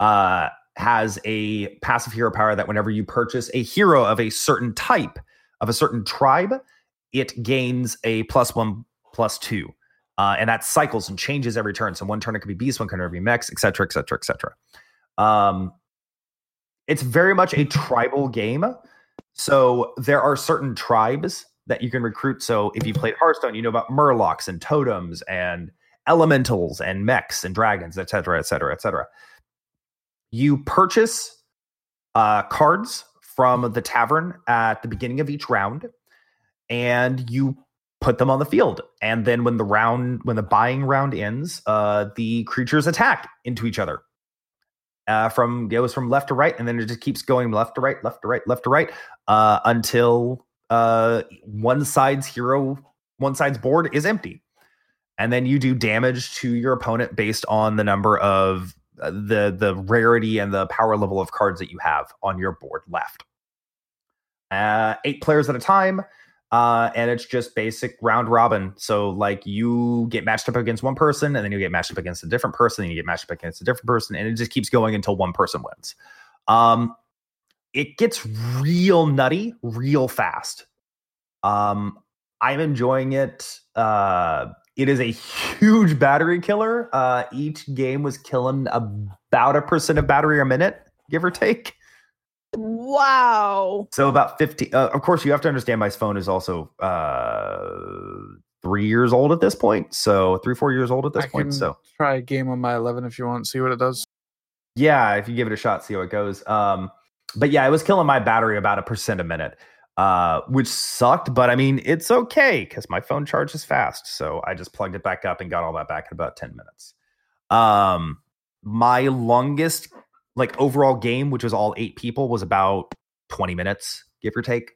uh has a passive hero power that whenever you purchase a hero of a certain type of a certain tribe, it gains a plus one plus two. Uh, and that cycles and changes every turn. So one turn it could be beast, one turn it could be mechs, et cetera, et cetera, et cetera. Um, it's very much a tribal game. So there are certain tribes that you can recruit. So if you played Hearthstone, you know about murlocs and totems and elementals and mechs and dragons, et cetera, et cetera, et cetera. You purchase uh, cards from the tavern at the beginning of each round, and you put them on the field. And then when the round, when the buying round ends, uh, the creatures attack into each other. Uh, from goes from left to right, and then it just keeps going left to right, left to right, left to right, uh, until uh, one side's hero, one side's board is empty, and then you do damage to your opponent based on the number of uh, the the rarity and the power level of cards that you have on your board left. Uh, eight players at a time. Uh, and it's just basic round robin. So like you get matched up against one person, and then you get matched up against a different person, and you get matched up against a different person, and it just keeps going until one person wins. Um, it gets real nutty, real fast. Um, I'm enjoying it. Uh, it is a huge battery killer. Uh, each game was killing about a percent of battery a minute, give or take. Wow. So about 50 uh, of course you have to understand my phone is also uh 3 years old at this point. So 3 4 years old at this I point. can So try a game on my 11 if you want. See what it does. yeah, if you give it a shot see how it goes. Um but yeah, it was killing my battery about a percent a minute. Uh which sucked, but I mean, it's okay cuz my phone charges fast. So I just plugged it back up and got all that back in about 10 minutes. Um my longest like overall game, which was all eight people, was about 20 minutes, give or take.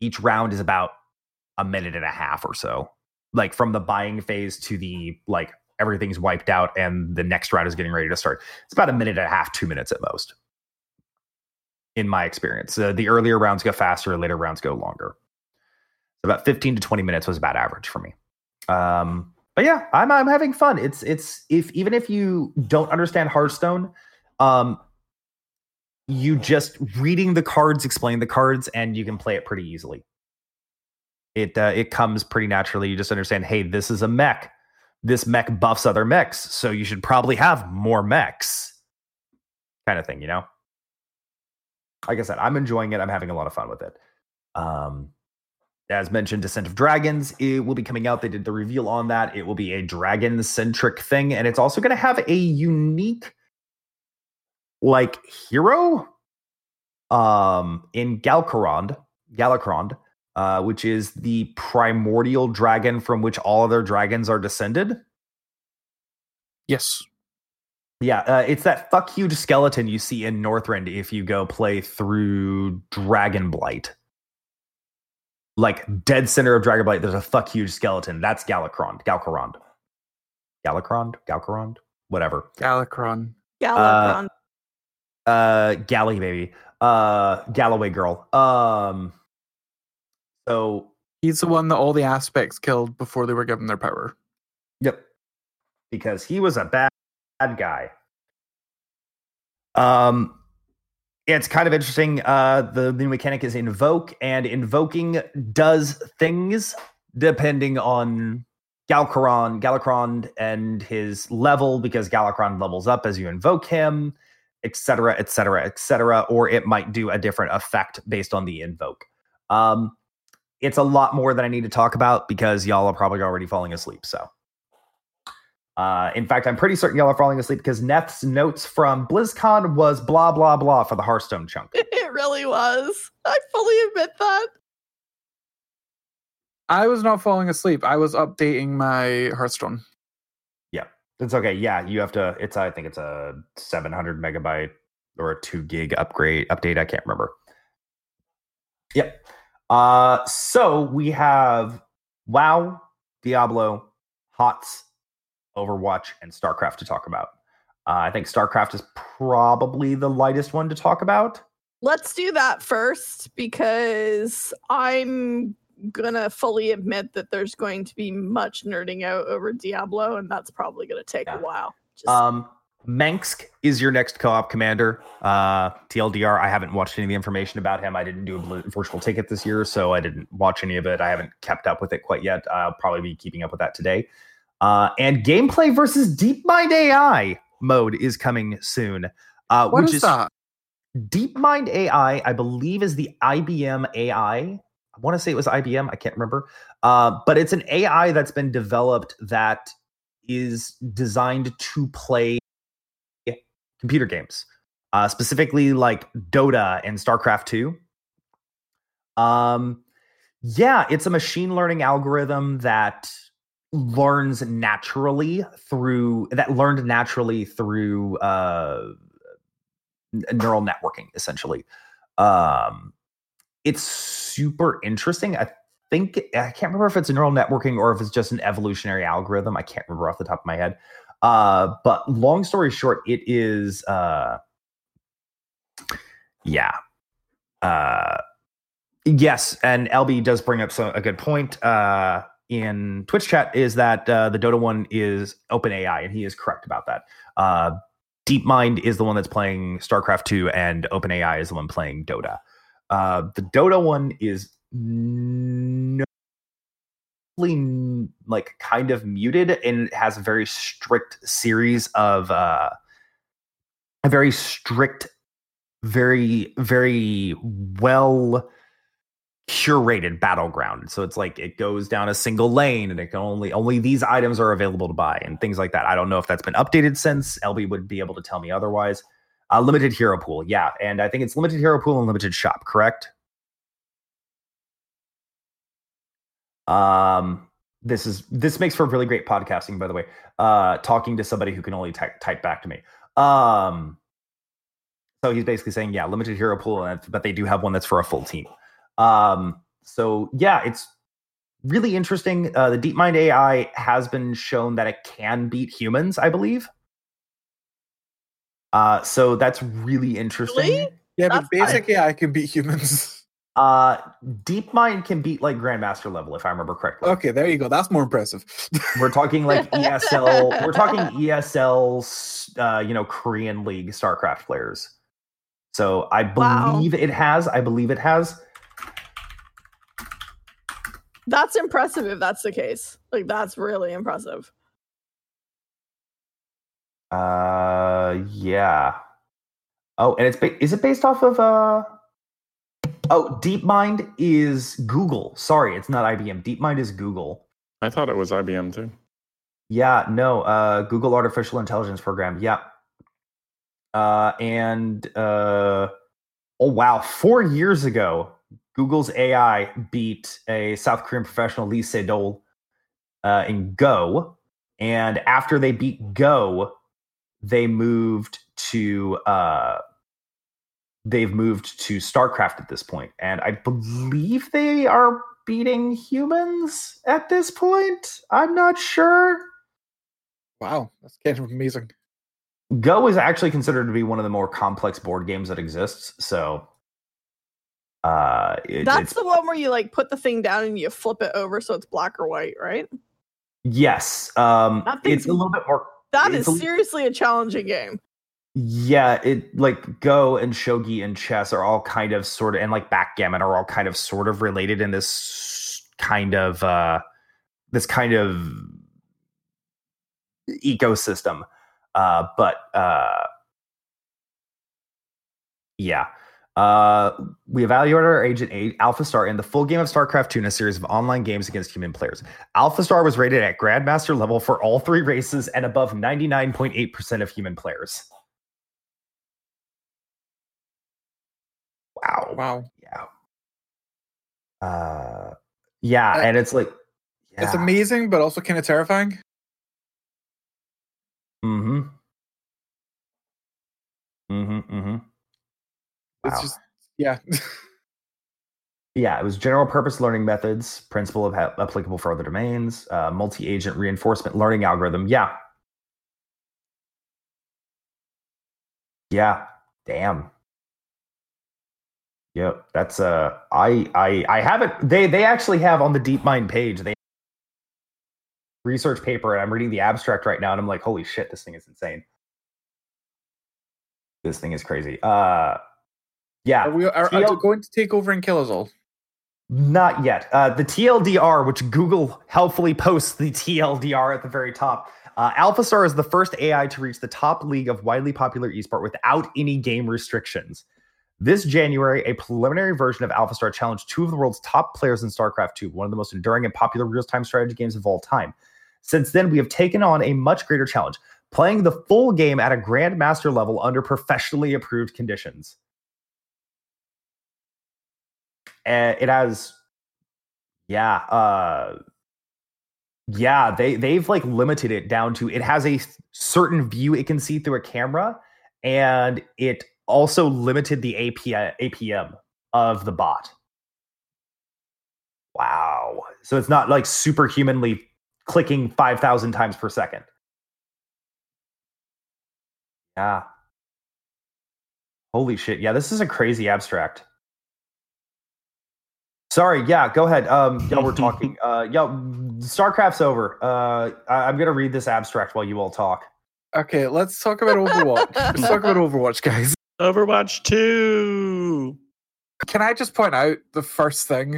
Each round is about a minute and a half or so. Like from the buying phase to the like everything's wiped out and the next round is getting ready to start. It's about a minute and a half, two minutes at most. In my experience, uh, the earlier rounds go faster, later rounds go longer. So about 15 to 20 minutes was about average for me. Um, but yeah, I'm I'm having fun. It's it's if even if you don't understand Hearthstone, um you just reading the cards explain the cards and you can play it pretty easily. It uh, it comes pretty naturally. You just understand hey this is a mech. This mech buffs other mechs so you should probably have more mechs. Kind of thing you know? Like i said i'm enjoying it. I'm having a lot of fun with it. Um as mentioned descent of dragons it will be coming out. They did the reveal on that. It will be a dragon centric thing and it's also going to have a unique like hero um in Galcarond, Galakrond, uh, which is the primordial dragon from which all other dragons are descended. Yes. Yeah, uh, it's that fuck huge skeleton you see in Northrend if you go play through Dragonblight. Like dead center of Dragonblight, there's a fuck huge skeleton. That's Galakrond, Galcarond, Galakrond, Galcarond, whatever. Galakron. Galakron. uh galley baby uh galloway girl. Um so He's the one that all the aspects killed before they were given their power. yep. Because he was a bad, bad guy. Um it's kind of interesting uh the new mechanic is invoke and invoking does things depending on Galcaron, Galakron and his level because Galakron levels up as you invoke him etc etc etc or it might do a different effect based on the invoke um it's a lot more than i need to talk about because y'all are probably already falling asleep so uh in fact i'm pretty certain y'all are falling asleep because neth's notes from blizzcon was blah blah blah for the hearthstone chunk it really was. I fully admit that. I was not falling asleep. I was updating my Hearthstone. It's okay yeah you have to it's i think it's a 700 megabyte or a two gig upgrade update. I can't remember. Yep. Uh, so we have WoW, Diablo, HOTS, Overwatch, and StarCraft to talk about. Uh, I think StarCraft is probably the lightest one to talk about. Let's do that first because I'm gonna fully admit that there's going to be much nerding out over Diablo, and that's probably gonna take Yeah. a while. Just, Um, Mengsk is your next co-op commander. Uh, TLDR, I haven't watched any of the information about him. I didn't do a virtual ticket this year, so I didn't watch any of it. I haven't kept up with it quite yet. I'll probably be keeping up with that today. Uh, and gameplay versus DeepMind AI mode is coming soon. Uh, What which is that? DeepMind AI, I believe, is the IBM AI. Want to say it was IBM. I can't remember. Uh, but it's an AI that's been developed that is designed to play computer games, uh, specifically like Dota and StarCraft 2. Um, yeah, it's a machine learning algorithm that learns naturally through that learned naturally through uh neural networking essentially um it's super interesting. I think i can't remember if it's a neural networking or if it's just an evolutionary algorithm. I can't remember off the top of my head. Uh but long story short it is uh yeah. Uh yes and lb does bring up so, a good point uh in twitch chat is that uh, the dota one is open ai and he is correct about that. Uh DeepMind is the one that's playing StarCraft 2, and OpenAI is the one playing Dota. Uh, the Dota one is no, like kind of muted, and has a very strict series of uh, a very strict, very very well curated battleground. So it's like it goes down a single lane and it can only only these items are available to buy and things like that. I don't know if that's been updated since. LB would be able to tell me otherwise. Uh, limited hero pool, yeah, and I think it's limited hero pool and limited shop, correct? Um, this is this makes for really great podcasting, by the way. Uh, talking to somebody who can only type back to me. Um, so he's basically saying, yeah, limited hero pool, and- but they do have one that's for a full team. Um, so yeah, it's really interesting. Uh, the DeepMind AI has been shown that it can beat humans, I believe. Uh, so that's really interesting. Really? Yeah, but That's- basically, I can beat humans. Uh, DeepMind can beat like Grandmaster level, if I remember correctly. Okay, there you go. That's more impressive. We're talking like ESL. we're talking ESL, uh, you know, Korean League StarCraft players. So I Wow. believe it has. I believe it has. that's impressive if that's the case. Like that's really impressive. Uh, yeah. Oh, and it's ba- is it based off of uh? Oh, DeepMind is Google. Sorry, it's not IBM. DeepMind is Google. I thought it was IBM too. Yeah, no, uh, Google Artificial Intelligence Program. Yeah. Uh, and uh, oh wow, four years ago, Google's AI beat a South Korean professional Lee Sedol uh, in Go, and after they beat Go, they moved to uh, they've moved to StarCraft at this point, and I believe they are beating humans at this point. I'm not sure. Wow, that's kind of amazing. Go is actually considered to be one of the more complex board games that exists. So, uh, it- That's it's the one where you like put the thing down and you flip it over so it's black or white, right? yes, um, it's a little bit more. That is seriously a challenging game. Yeah, it like Go and Shogi and chess are all kind of sort of, and like backgammon are all kind of sort of related in this kind of uh this kind of ecosystem. Uh, but uh, yeah. Uh, we evaluated our agent eight, AlphaStar, in the full game of StarCraft 2 in a series of online games against human players. AlphaStar was rated at Grandmaster level for all three races and above 99.8% of human players. Wow. Wow, Yeah. Uh, yeah, and it's like, it's amazing, but also kind of terrifying. Mm-hmm. Mm-hmm, mm-hmm. It's Wow. just yeah. Yeah, it was general purpose learning methods, principle of ha- applicable for other domains, uh, multi agent reinforcement learning algorithm. Yeah. Yeah. Damn. Yep. That's uh I I I haven't they they actually have on the DeepMind page they research paper and I'm reading the abstract right now and I'm like, holy shit, this thing is insane. This thing is crazy. Uh yeah. Are we are, are TL they going to take over and kill us all? Not yet. Uh, the TLDR, which Google helpfully posts the TLDR at the very top. Uh, AlphaStar is the first AI to reach the top league of widely popular esport without any game restrictions. This January, a preliminary version of AlphaStar challenged two of the world's top players in StarCraft 2, one of the most enduring and popular real time strategy games of all time. Since then, we have taken on a much greater challenge, playing the full game at a Grandmaster level under professionally approved conditions. It has yeah uh yeah they they've like limited it down to it has a certain view it can see through a camera and it also limited the API, apm of the bot. Wow. So it's not like superhumanly clicking 5000 times per second. Yeah. Holy shit. Yeah this is a crazy abstract Sorry, yeah, go ahead. Um, y'all were talking. Uh, yo, StarCraft's over. Uh, I, I'm gonna read this abstract while you all talk. Okay, let's talk about Overwatch. let's talk about Overwatch, guys. Overwatch 2. Can I just point out the first thing?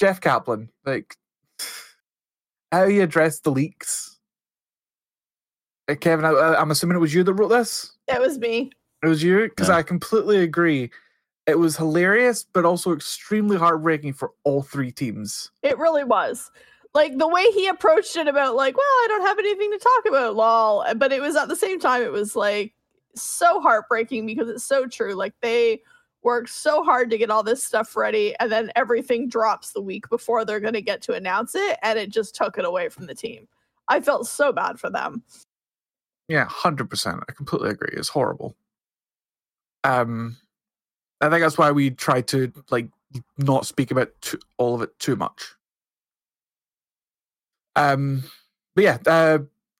Jeff Kaplan, like how he addressed the leaks. Uh, Kevin, I, I'm assuming it was you that wrote this. It was me. It was you because Yeah. I completely agree. It was hilarious, but also extremely heartbreaking for all three teams. It really was. Like the way he approached it about like, well, I don't have anything to talk about, lol. But it was at the same time, it was like so heartbreaking because it's so true. Like they worked so hard to get all this stuff ready, and then everything drops the week before they're gonna get to announce it, and it just took it away from the team. I felt so bad for them. Yeah, hundred percent. I completely agree. It's horrible. Um, I think that's why we try to like not speak about too, all of it too much. Um, but yeah, uh,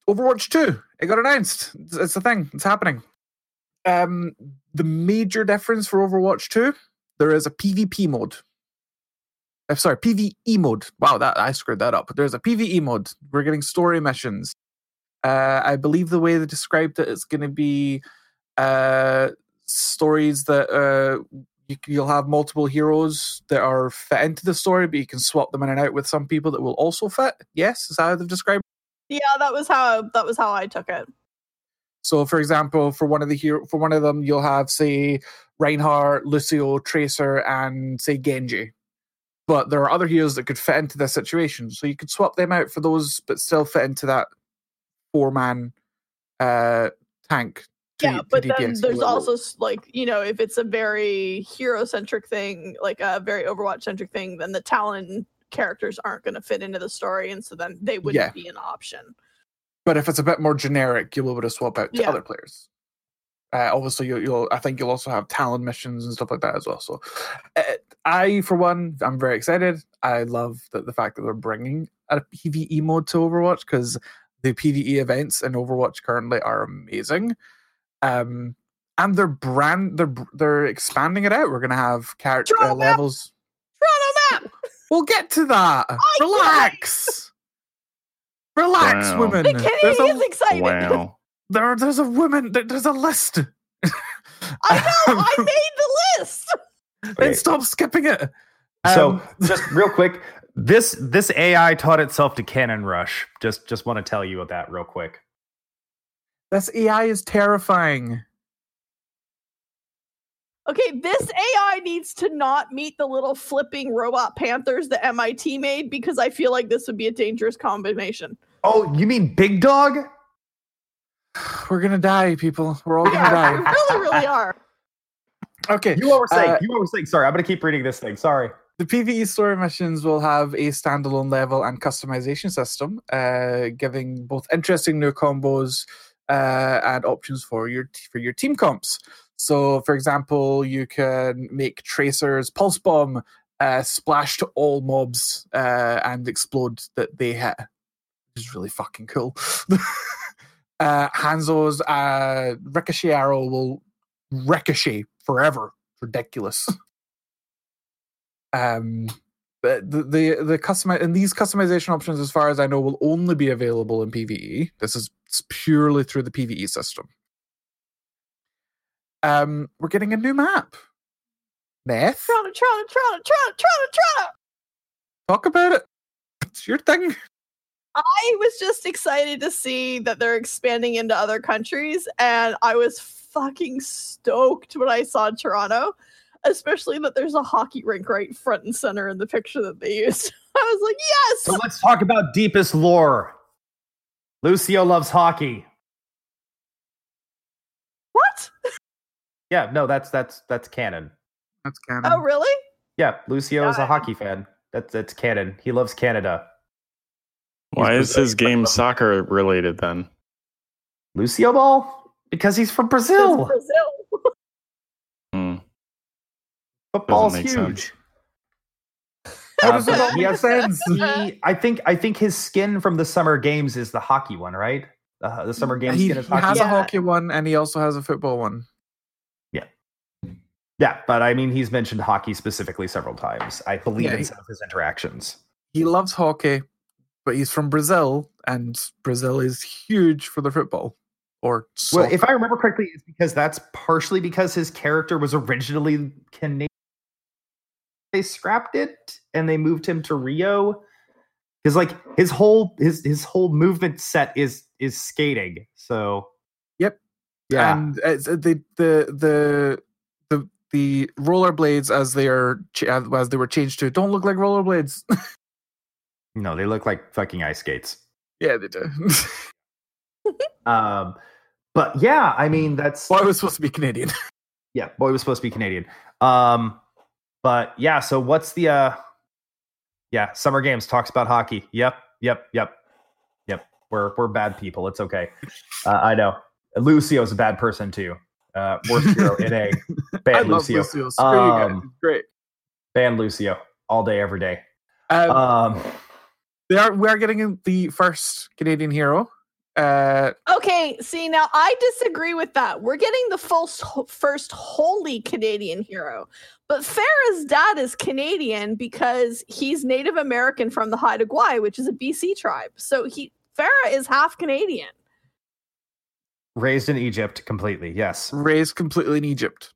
Overwatch Two. It got announced. It's, it's the thing. It's happening. Um, the major difference for Overwatch Two, there is a PvP mode. I'm sorry, PvE mode. Wow, that I screwed that up. There's a PvE mode. We're getting story missions. Uh, I believe the way they described it is going to be uh, stories that uh, you, you'll have multiple heroes that are fit into the story, but you can swap them in and out with some people that will also fit. Yes, is that how they've described? Yeah, that was how that was how I took it. So, for example, for one of the hero, for one of them, you'll have say Reinhardt, Lucio, Tracer, and say Genji. But there are other heroes that could fit into this situation, so you could swap them out for those, but still fit into that four-man uh, tank. To- yeah but then there's also like you know if it's a very hero centric thing like a very overwatch centric thing then the talon characters aren't going to fit into the story and so then they wouldn't Yeah. be an option But if it's a bit more generic, you'll be able to swap out to Yeah. other players. Uh, obviously, you'll, you'll. I think you'll also have talent missions and stuff like that as well. So, uh, I, for one, I'm very excited. I love the, the fact that they're bringing a PVE mode to Overwatch because the PVE events in Overwatch currently are amazing. Um, and they're brand, they're they're expanding it out. We're gonna have character uh, Toronto map! levels. toronto map We'll get to that. can't Relax. Relax, Wow. women. the kitty There's a- is excited Wow. there, there's a woman. there- There's a list. i know i made the list Then stop skipping it. So Um, just real quick, this this AI taught itself to cannon rush. Just just want to tell you that real quick. This AI is terrifying. okay this ai needs to not meet the little flipping robot panthers that mit made because i feel like this would be a dangerous combination Oh, you mean Big Dog? We're gonna die, people. We're all gonna are, we die. really really are Okay. You were saying. Uh, you were saying. Sorry, I'm gonna keep reading this thing. Sorry. The PvE story missions will have a standalone level and customization system, uh, giving both interesting new combos uh, and options for your for your team comps. So, for example, you can make tracers pulse bomb uh, splash to all mobs uh, and explode that they hit, which is really fucking cool. uh, Hanzo's uh, ricochet arrow will ricochet forever. Ridiculous. um, the the the customi- and these customization options, as far as I know, will only be available in PVE. This is purely through the PVE system. Um, we're getting a new map. Neth, Toronto, Toronto, Toronto, Toronto, Toronto. talk about it. It's your thing. I was just excited to see that they're expanding into other countries, and I was fucking stoked when I saw Toronto, especially that there's a hockey rink right front and center in the picture that they used. I was like, yes. So let's talk about deepest lore. Lucio loves hockey. What? Yeah, no, that's that's that's canon. That's canon. Oh, really? Yeah, Lucio is a it. hockey fan. That's that's canon. He loves Canada. Why He's is his game soccer related then? Lucio Ball? Because he's from Brazil. Brazil. Hmm. Football's Doesn't make huge. sense. How Uh, does it all he make has- sense? he- I think I think his skin from the summer games is the hockey one, right? Uh, the summer games he, skin is hockey. has a hockey one, and he also has a football one. Yeah, yeah, but I mean, he's mentioned hockey specifically several times. I believe Yeah, in he- some of his interactions. He loves hockey, but he's from Brazil, and Brazil is huge for the football. Or Well, if I remember correctly, it's because that's partially because his character was originally Canadian. They scrapped it and they moved him to Rio. Because like his whole his his whole movement set is is skating. So Yep. yeah, and uh, the the the the the rollerblades as they are as they were changed to don't look like rollerblades. no, they look like fucking ice skates. yeah, they do. Um, but yeah, I mean that's I was supposed to be Canadian. yeah, boy was supposed to be Canadian. Um, but yeah, so what's the uh yeah, Summer Games talks about hockey. Yep, yep, yep, yep. We're we're bad people. It's okay. Uh, I know. Lucio's a bad person too. Uh worst hero in a ban love Lucio. Lucio. Screw you guys. Um, great. Ban Lucio all day, every day. Um, Um they are we are getting the first Canadian hero. Uh, Okay, see now I disagree with that. We're getting the full first holy Canadian hero, but Pharah's dad is Canadian because he's Native American from the Haida Gwaii, which is a BC tribe. So he Pharah is half Canadian. raised in Egypt completely. Yes. raised completely in Egypt.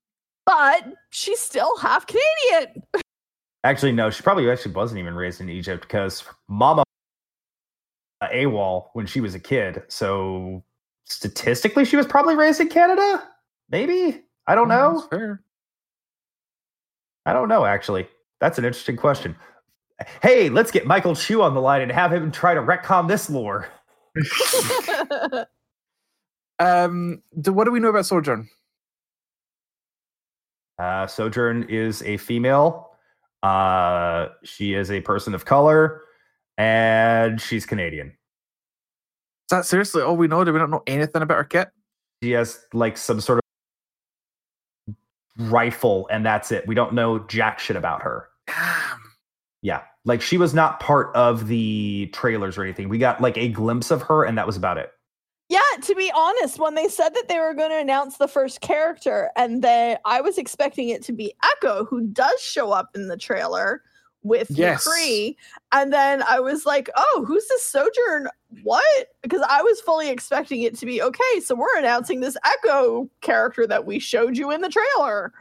but she's still half Canadian. Actually, no, she probably actually wasn't even raised in Egypt because Mama AWOL when she was a kid. So statistically, she was probably raised in Canada. Maybe I don't know. that's fair. I don't know. Actually, that's an interesting question. Hey, let's get Michael Chu on the line and have him try to retcon this lore. Um, do, what do we know about Sojourn? Uh, Sojourn is a female. Uh, she is a person of color, and she's Canadian. Is that seriously all we know? Do we not know anything about her kit? she has like some sort of rifle and that's it we don't know jack shit about her Damn. yeah like she was not part of the trailers or anything we got like a glimpse of her and that was about it yeah, to be honest, when they said that they were going to announce the first character, and then I was expecting it to be Echo, who does show up in the trailer with Yes. McCree, and then I was like, "Oh, who's this Sojourn? What?" Because I was fully expecting it to be okay. So we're announcing this Echo character that we showed you in the trailer.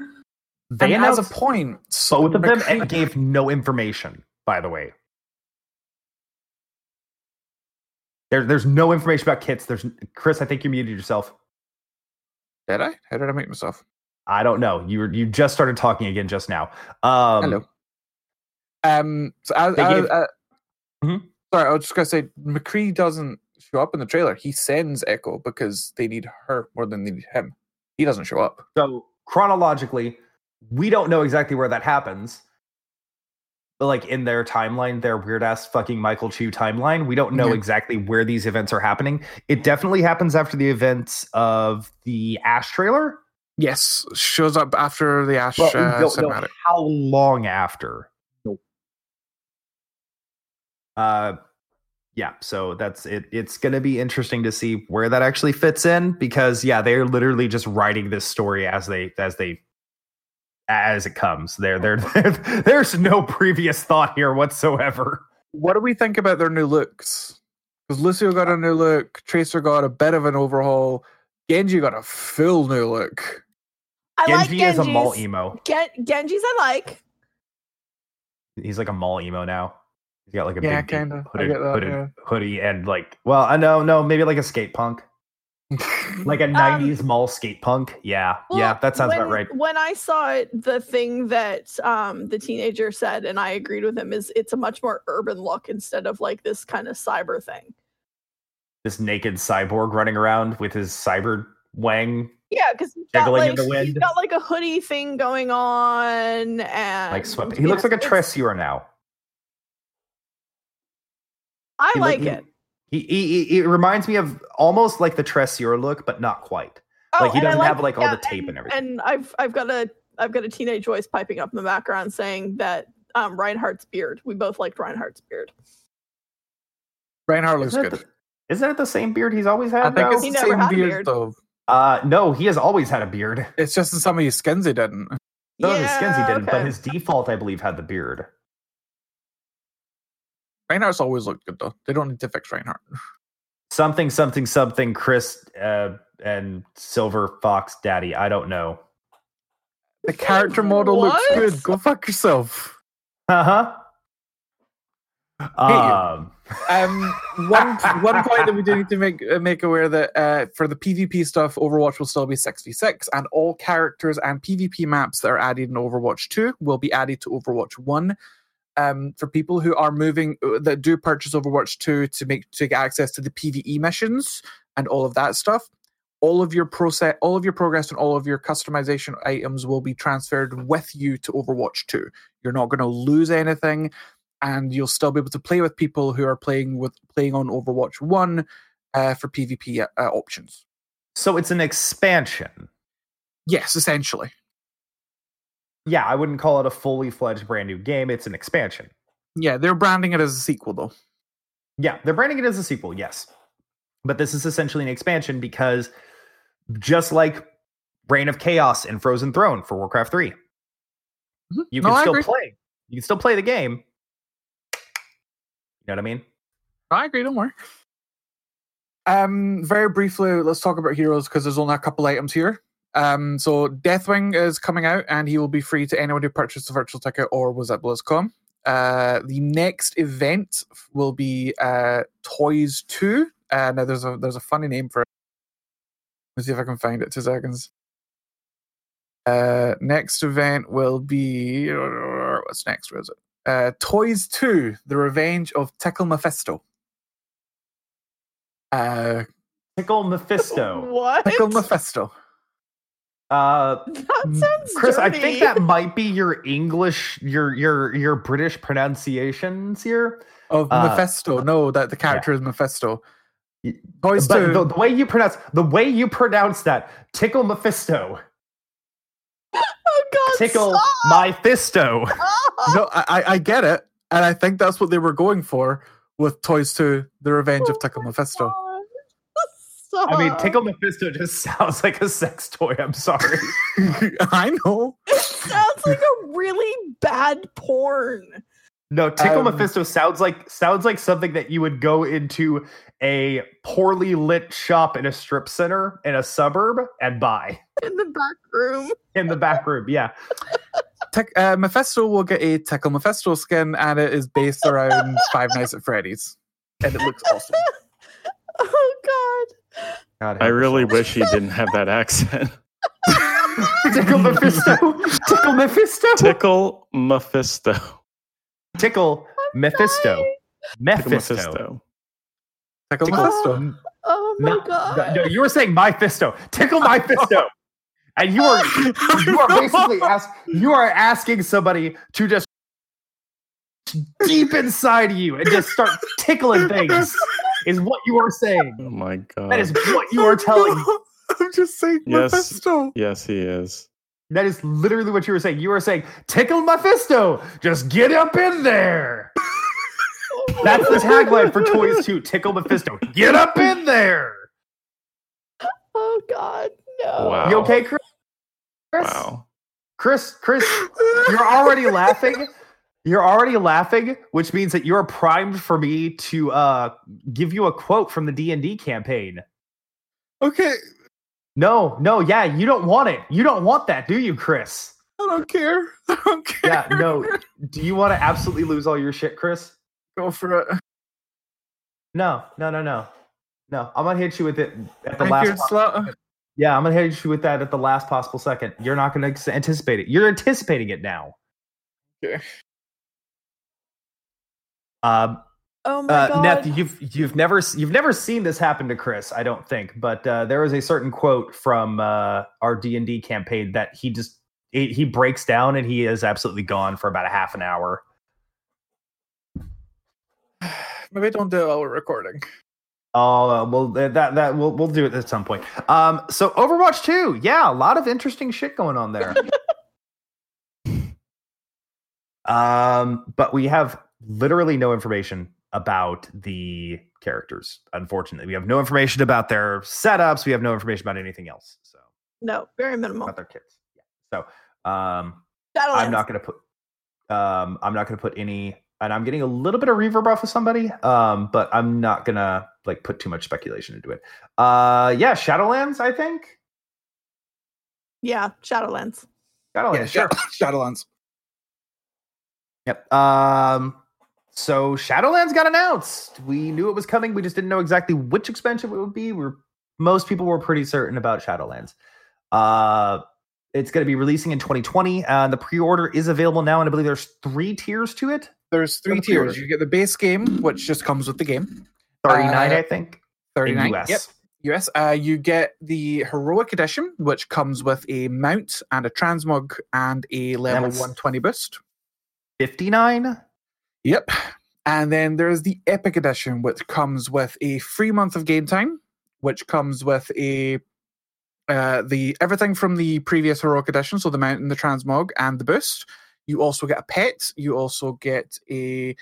they and as announced a point, so both of them McCree- and gave no information by the way there, there's no information about kits there's chris i think you muted yourself Did I? How did I make myself? i don't know you were you just started talking again just now um Hello. Um. So as, as- gave- uh, Mhm. sorry, I was just gonna say McCree doesn't show up in the trailer. He sends Echo because they need her more than they need him. He doesn't show up. So chronologically, we don't know exactly where that happens. But like in their timeline, their weird ass fucking Michael Chu timeline. We don't know Yeah. exactly where these events are happening. It definitely happens after the events of the Ashe trailer. Yes, shows up after the Ashe But we uh, don't know how long after. Nope. Uh, yeah. So that's it. It's going to be interesting to see where that actually fits in because yeah, they're literally just writing this story as they as they as it comes. There, there, there's no previous thought here whatsoever. What do we think about their new looks? Because Lucio got a new look, Tracer got a bit of an overhaul, Genji got a full new look. I Genji like is a mall emo. Gen- Genji's I like. He's like a mall emo now. He's got like a Yeah, big, kinda. Hooded, that, hooded yeah. hoodie and like, well, I know, no, maybe like a skate punk. like a 90s mall skate punk yeah yeah Um, that sounds when, about right When I saw it, the thing that um, the teenager said, and I agreed with him, is it's a much more urban look instead of like this kind of cyber thing. this naked cyborg running around with his cyber wang Yeah, because he's got Jiggling in like the he's wind. got like a hoodie thing going on, and like swept he looks like a it's- tressier now I He like he- it. he, he, he it reminds me of almost like the tressier look but not quite like, he doesn't have, like, all the tape and, and everything. And I've I've got a I've got a teenage voice piping up in the background saying that um, Reinhardt's beard. We both liked Reinhardt's beard. Reinhardt looks isn't it, good. the, isn't it the same beard he's always had I think though? it's He the never same beard, beard. though. uh no he has always had a beard It's just in some of his skins he didn't. no his skins he Yeah, didn't but his default i believe had the beard Reinhardt's always looked good though. They don't need to fix Reinhardt. something something something chris uh and silver fox daddy i don't know The character model looks good. Go fuck yourself. uh-huh um Um, one one point that we do need to make uh, make aware that uh, for the PvP stuff, Overwatch will still be six v six, and all characters and PvP maps that are added in Overwatch two will be added to Overwatch one. Um, for people who are moving uh, that do purchase Overwatch two to make to get access to the PVE missions and all of that stuff, all of your process, all of your progress, and all of your customization items will be transferred with you to Overwatch two. You're not going to lose anything and you'll still be able to play with people who are playing with playing on Overwatch One uh, for PvP uh, options. so it's an expansion Yes, essentially. Yeah i wouldn't call it a fully fledged brand new game it's an expansion Yeah, they're branding it as a sequel though. yeah they're branding it as a sequel yes but this is essentially an expansion because just like reign of chaos and frozen throne for warcraft 3 Mhm. you can I still play you can still play the game you know what i mean I agree. Don't worry. Um, very briefly, let's talk about heroes because there's only a couple items here. Um, so Deathwing is coming out, and he will be free to anyone who purchased a virtual ticket or was at BlizzCon. Uh, the next event will be uh, Toys Two. Uh, now there's a there's a funny name for it. Let's see if I can find it. Two seconds. Uh, next event will be what's next? Where is it? Uh, Toys Two: The Revenge of Tickle Mephisto. Uh, tickle mephisto What? Tickle Mephisto. Uh that sounds Chris, I think that might be your English, your your your British pronunciations here. Of Uh, Mephisto. No, that the character is Mephisto. Y- Toys but Two. the, the way you pronounce the way you pronounce that, tickle Mephisto, Oh God! tickle stop! my fisto. no, I, I- I get it, and I think that's what they were going for with Toys Two: The Revenge of Tickle Mephisto. Stop. I mean, tickle Mephisto just sounds like a sex toy. I'm sorry. I know. It sounds like a really bad porn. No, tickle Um, Mephisto sounds like sounds like something that you would go into a poorly lit shop in a strip center in a suburb and buy in the back room. in the back room. Yeah. Tick, uh, Mephisto will get a Tickle Mephisto skin, and it is based around Five Nights at Freddy's, and it looks awesome. Oh God! God, I really all. wish he didn't have that accent. tickle Mephisto. Tickle Mephisto. Tickle Mephisto. Tickle Mephisto. Mephisto. Mephisto. Tickle Tickle- Mephisto. Oh my No, God! no, you were saying my fisto. Tickle my fisto. And you are you are basically ask you are asking somebody to just deep inside of you and just start tickling things. Is what you are saying. Oh my god. That is what you are telling me. I'm just saying Yes. Mephisto. yes, he is. That is literally what you were saying. You were saying, tickle Mephisto. Just get up in there. That's the tagline for Toys 2. Tickle Mephisto. Get up in there. Oh God, no. Wow. You okay, Chris? Chris? Wow. Chris, Chris, you're already laughing. You're already laughing, which means that you're primed for me to uh give you a quote from the D&D campaign. okay, No, no, yeah, you don't want it. You don't want that, do you, Chris? I don't care. I don't care. Yeah, no. Do you want to absolutely lose all your shit, Chris? Go for it. No, no, no, no. No, I'm gonna hit you with it at the Thank last. Slut. yeah, I'm gonna hit you with that at the last possible second. You're not gonna anticipate it. You're anticipating it now. Okay. Um, Oh my uh, God. Neth, you've you've never you've never seen this happen to Chris, I don't think. But uh, there was a certain quote from uh, our D and D campaign that he just he, he breaks down and he is absolutely gone for about a half an hour. Maybe don't do it while we're recording. Oh uh, well, that that we'll we'll do it at some point. Um, so Overwatch two, yeah, a lot of interesting shit going on there. um, but we have literally no information about the characters. Unfortunately, we have no information about their setups. We have no information about anything else. So no, very minimal. about their kits. Yeah. So um, Shadowlands. I'm not gonna put um I'm not gonna put any and I'm getting a little bit of reverb off of somebody, um, but I'm not gonna like put too much speculation into it. Uh yeah, Shadowlands, I think. Yeah, Shadowlands. Shadowlands, yeah, sure. Shadowlands. Yep. Um so Shadowlands got announced. We knew it was coming, we just didn't know exactly which expansion it would be. We're most people were pretty certain about Shadowlands. Uh it's going to be releasing in 2020 and the pre-order is available now and i believe there's three tiers to it There's three the tiers. You get the base game, which just comes with the game. 39 Uh, i think 39. in us Yep. US. Uh, you get the heroic edition, which comes with a mount and a transmog and a level That's- 120 boost. 59 Yep. And then there's the epic edition, which comes with a free month of game time, which comes with a uh, the everything from the previous heroic edition, so the mount the transmog and the boost. You also get a pet. You also get a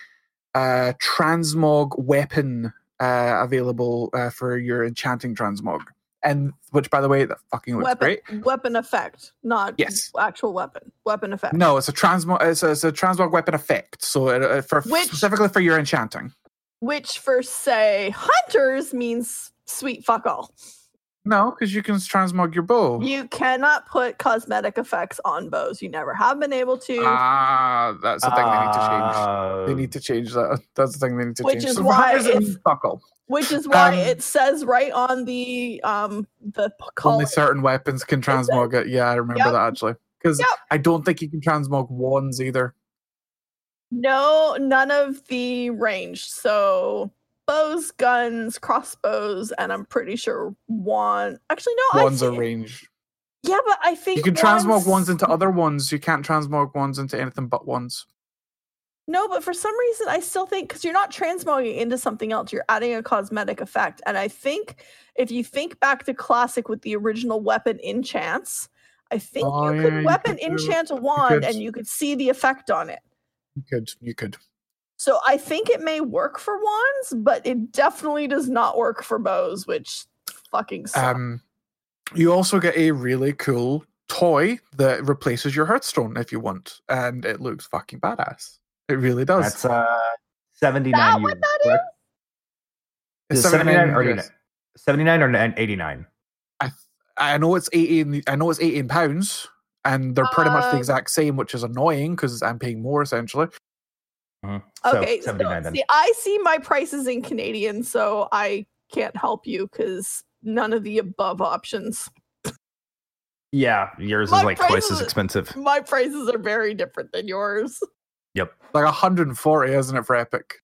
uh, transmog weapon uh, available uh, for your enchanting transmog, and which, by the way, that fucking looks weapon, great. weapon effect, not Yes. actual weapon. Weapon effect. No, it's a transmog. It's a, it's a transmog weapon effect. So uh, uh, for Which- specifically for your enchanting. Which for say hunters means sweet fuck all. No, because you can transmog your bow. You cannot put cosmetic effects on bows. You never have been able to. Ah, that's the thing they need to change. Uh, They need to change that. That's the thing they need to Which change. is So why hunters, it it's- means fuck all. Which is why Um, it says right on the um the collar. Only certain weapons can transmog it. Yeah, I remember Yep. that actually. Because Yep. I don't think you can transmog wands either. No, none of the range. So bows, guns, crossbows, and I'm pretty sure wand. Actually, no, Wands I are range. Yeah, but I think You can transmog wands- wands into other ones. You can't transmog wands into anything but wands. No, but for some reason, I still think because you're not transmogging into something else, you're adding a cosmetic effect. And I think if you think back to classic with the original weapon enchants, I think Oh, you yeah, could you weapon could enchant a wand could. and you could see the effect on it. You could. You could. So I think it may work for wands, but it definitely does not work for bows, which fucking sucks. Um, you also get a really cool toy that replaces your Hearthstone if you want, and it looks fucking badass. It really does. that's uh 79 that what euros, that? It's Is it 79 or 79 89? 79 or 89 I know it's eighteen. I know it's eighteen pounds, and they're pretty much the Um, exact same, which is annoying because I'm paying more essentially. So, okay, so 79 then. see, I see my prices in Canadian, so I can't help you because none of the above options. yeah yours My is like twice as expensive My prices are very different than yours. Like 140, isn't it for Epic?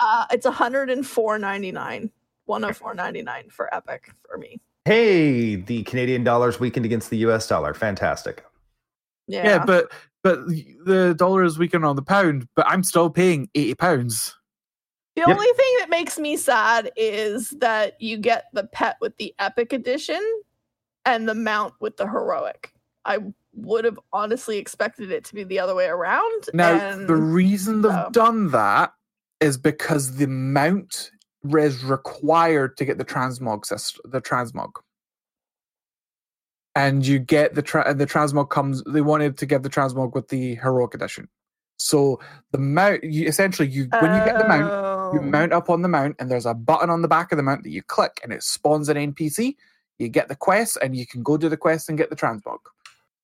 Uh, it's 104.99, 104.99 for Epic for me. hey the canadian dollars weakened against the us dollar fantastic Yeah, Yeah, but but the dollar is weakened on the pound, but I'm still paying eighty pounds. The Yep. only thing that makes me sad is that you get the pet with the epic edition and the mount with the heroic. I would have honestly expected it to be the other way around. Now, and the reason they've done that is because the mount is required to get the transmog system, the transmog. And you get the tra- the transmog comes. They wanted to get the transmog with the heroic edition. So the mount, you, essentially, you when you get the mount, you Oh. mount up on the mount, and there's a button on the back of the mount that you click, and it spawns an NPC. You get the quest, and you can go do the quest and get the transmog.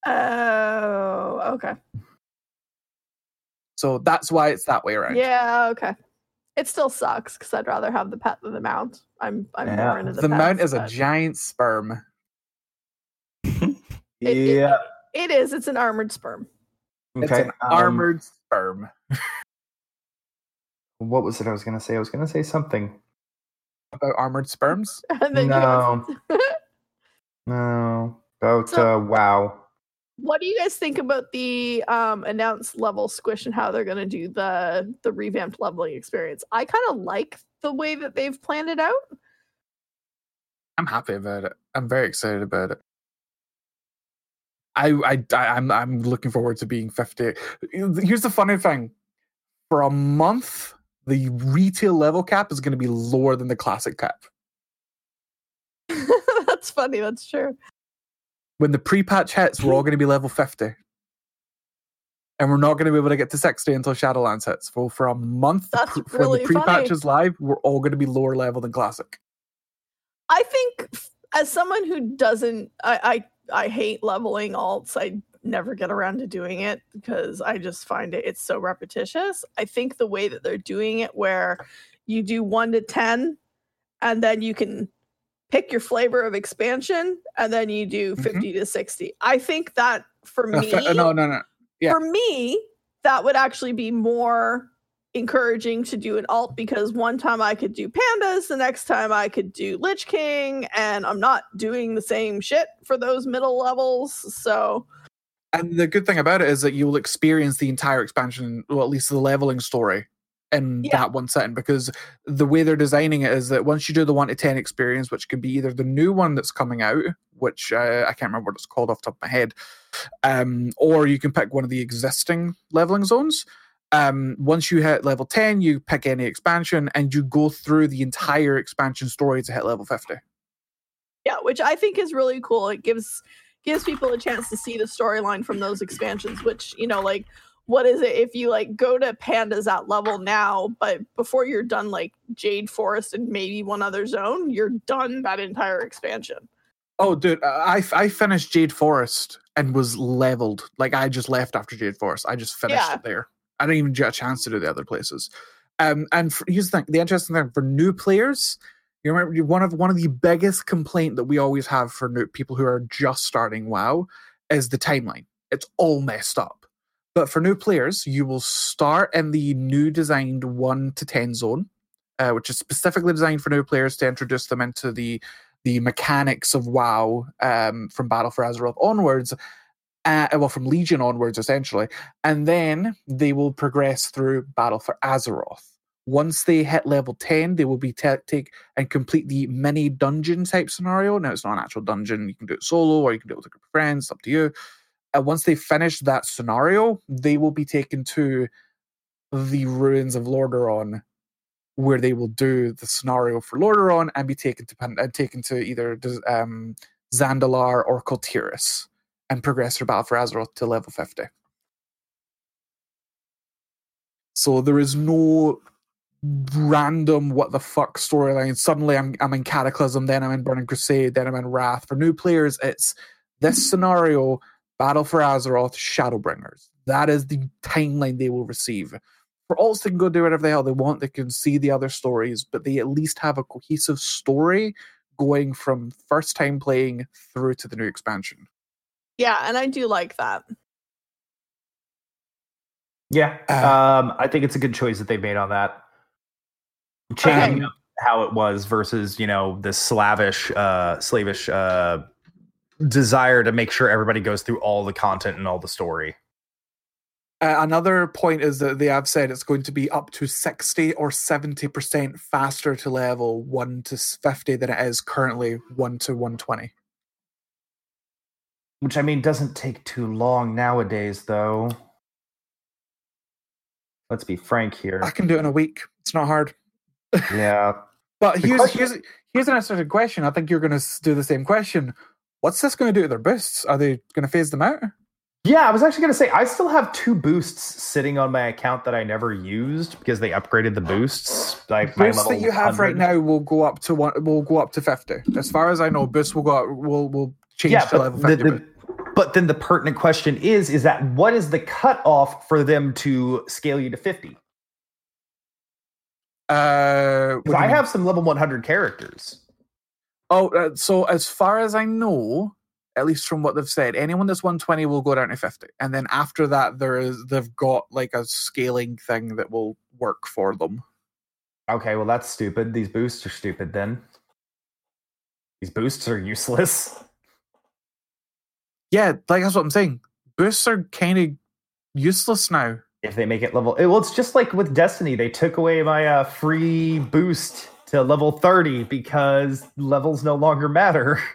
Oh, okay. So that's why it's that way around. Yeah, okay. It still sucks because I'd rather have the pet than the mount. I'm I'm Yeah. more into the, the mount pets, is a giant sperm. It- it- yeah. It is. It's an armored sperm. It's Okay. an um, armored sperm. What was it I was going to say? I was going to say something. About armored sperms. And then No. No. About So- uh, wow. What do you guys think about the um, announced level squish and how they're going to do the the revamped leveling experience? I kind of like the way that they've planned it out. I'm happy about it. I'm very excited about it. I, I, I I'm I'm looking forward to being 50. Here's the funny thing. For a month, the retail level cap is going to be lower than the classic cap. That's funny. That's true. When the pre-patch hits, we're all going to be level 50. And we're not going to be able to get to 60 until Shadowlands hits. So for a month, That's pre- really when the pre-patch funny. is live, we're all going to be lower level than classic. I think as someone who doesn't, I, I I hate leveling alts. I never get around to doing it because I just find it it's so repetitious. I think the way that they're doing it, where you do one to ten, and then you can pick your flavor of expansion, and then you do Mhm. 50 to sixty. I think that for Uh, me, fa- no, no, no. yeah. for me, that would actually be more encouraging to do an alt because one time I could do pandas, the next time I could do Lich King, and I'm not doing the same shit for those middle levels. So And the good thing about it is that you will experience the entire expansion, or at least the leveling story, in Yeah. that one setting. Because the way they're designing it is that once you do the one to ten experience, which could be either the new one that's coming out, which uh, I can't remember what it's called off the top of my head, um, or you can pick one of the existing leveling zones. Um, once you hit level ten, you pick any expansion, and you go through the entire expansion story to hit level fifty. yeah, which I think is really cool. It gives gives people a chance to see the storyline from those expansions, which, you know, like what is it if you like go to pandas at level now, but before you're done like Jade Forest and maybe one other zone, you're done that entire expansion. Oh, dude, I I finished Jade Forest and was leveled. Like I just left after Jade Forest. I just finished Yeah. it there. I didn't even get a chance to do the other places. Um, and for, here's the thing: the interesting thing for new players, you remember one of one of the biggest complaint that we always have for new people who are just starting WoW is the timeline. It's all messed up. But for new players, you will start in the new designed one to ten zone, uh, which is specifically designed for new players to introduce them into the the mechanics of WoW um, from Battle for Azeroth onwards, uh, well, from Legion onwards, essentially, and then they will progress through Battle for Azeroth. Once they hit level ten, they will be ta take and complete the mini dungeon type scenario. Now, it's not an actual dungeon; you can do it solo or you can do it with a group of friends. It's up to you. And once they finish that scenario, they will be taken to the ruins of Lordaeron, where they will do the scenario for Lordaeron and be taken to uh, taken to either um, Zandalar or Kul Tiras and progress through Battle for Azeroth to level 50. So there is no random what the fuck storyline. Suddenly I'm I'm in Cataclysm, then I'm in Burning Crusade, then I'm in Wrath. For new players, it's this scenario, Battle for Azeroth, Shadowbringers. That is the timeline they will receive for alts, they can go do whatever the hell they want. They can see the other stories, but they at least have a cohesive story going from first time playing through to the new expansion. Yeah, and I do like that. Yeah, Uh, um, I think it's a good choice that they made on that. Changing up how it was versus you know the slavish, uh, slavish uh, desire to make sure everybody goes through all the content and all the story. Uh, another point is that they have said it's going to be up to 60 or 70% faster to level 1 to 50 than it is currently 1 to 120. Which I mean doesn't take too long nowadays, though. Let's be frank here. I can do it in a week. It's not hard. Yeah. But The here's question- here's here's an interesting question. I think you're going to do the same question. What's this going to do to their boosts? Are they going to phase them out? Yeah, I was actually going to say I still have two boosts sitting on my account that I never used because they upgraded the boosts. Like my Boosts level that you have right now will go up to one. Will go up to fifty. As far as I know, boosts will go. Up, will will change Yeah, to level but, the, the, but then the pertinent question is: is that what is the cutoff for them to scale you to fifty? uh, what do Because you I mean? have some level one hundred characters. Oh, uh, so as far as I know, at least from what they've said, anyone that's 120 will go down to 50, and then after that, there is they've got like a scaling thing that will work for them. Okay, well that's stupid. These boosts are stupid. Then these boosts are useless. Yeah, like that's what I'm saying. Boosts are kind of useless now. if they make it level well it's just like with destiny they took away my uh, free boost to level 30 because levels no longer matter.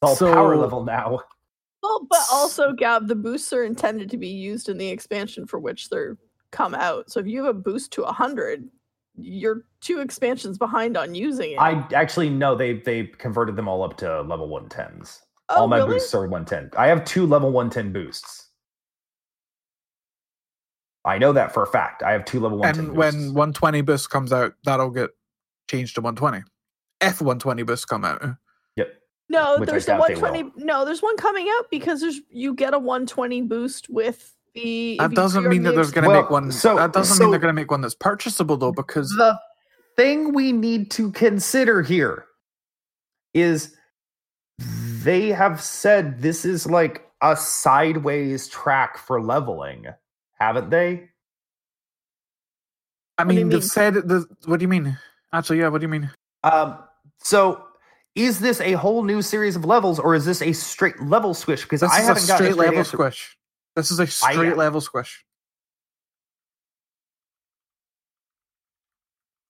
It's all power level now. Well, but also, Gab, the boosts are intended to be used in the expansion for which they're come out. So if you have a boost to 100, you're two expansions behind on using it. i actually no they they converted them all up to level 110s oh, all my really? boosts are 110 i have two level 110 boosts. I know that for a fact. I have two level 110 And when 120 boost comes out, that'll get changed to 120. If 120 boosts come out, yep No, Which there's a doubt they will. 120. No, there's one coming out because there's you get a 120 boost with the. that doesn't mean that there's going to Well, make one. so- that doesn't so- mean they're going to make one that's purchasable though, because the thing we need to consider here is they have said this is like a sideways track for leveling, haven't they? I do mean, they've mean? said the. What do you mean? Actually, yeah. What do you mean? Um, so is this a whole new series of levels or is this a straight level switch? Because This I haven't gotten straight a straight level answer. squish. This is a straight level squish.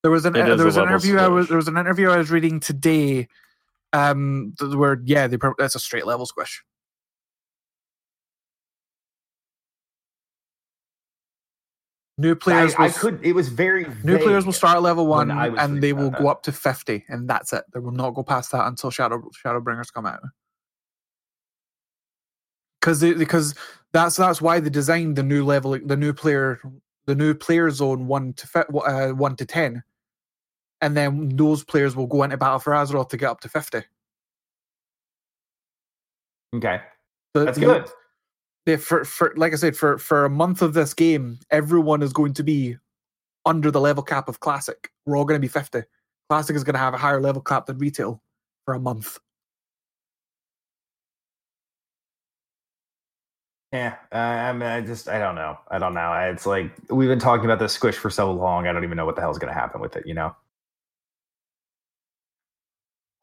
There was an It is there was an level interview I was there was an interview I was reading today, um, th- where yeah, they that's a straight level squish. New players, I, I will, s- could. It was very new players will start at level one, and they will that. go up to fifty, and that's it. They will not go past that until Shadow Shadowbringers come out. Because because that's that's why they designed the new level, the new player, the new player zone one to fit, uh, one to ten, and then those players will go into Battle for Azeroth to get up to fifty. Okay, that's the- good. For for like I said, for for a month of this game, everyone is going to be under the level cap of classic. We're all going to be fifty. Classic is going to have a higher level cap than retail for a month. Yeah, I mean, I just, I don't know. I don't know. It's like we've been talking about this squish for so long. I don't even know what the hell's going to happen with it. You know.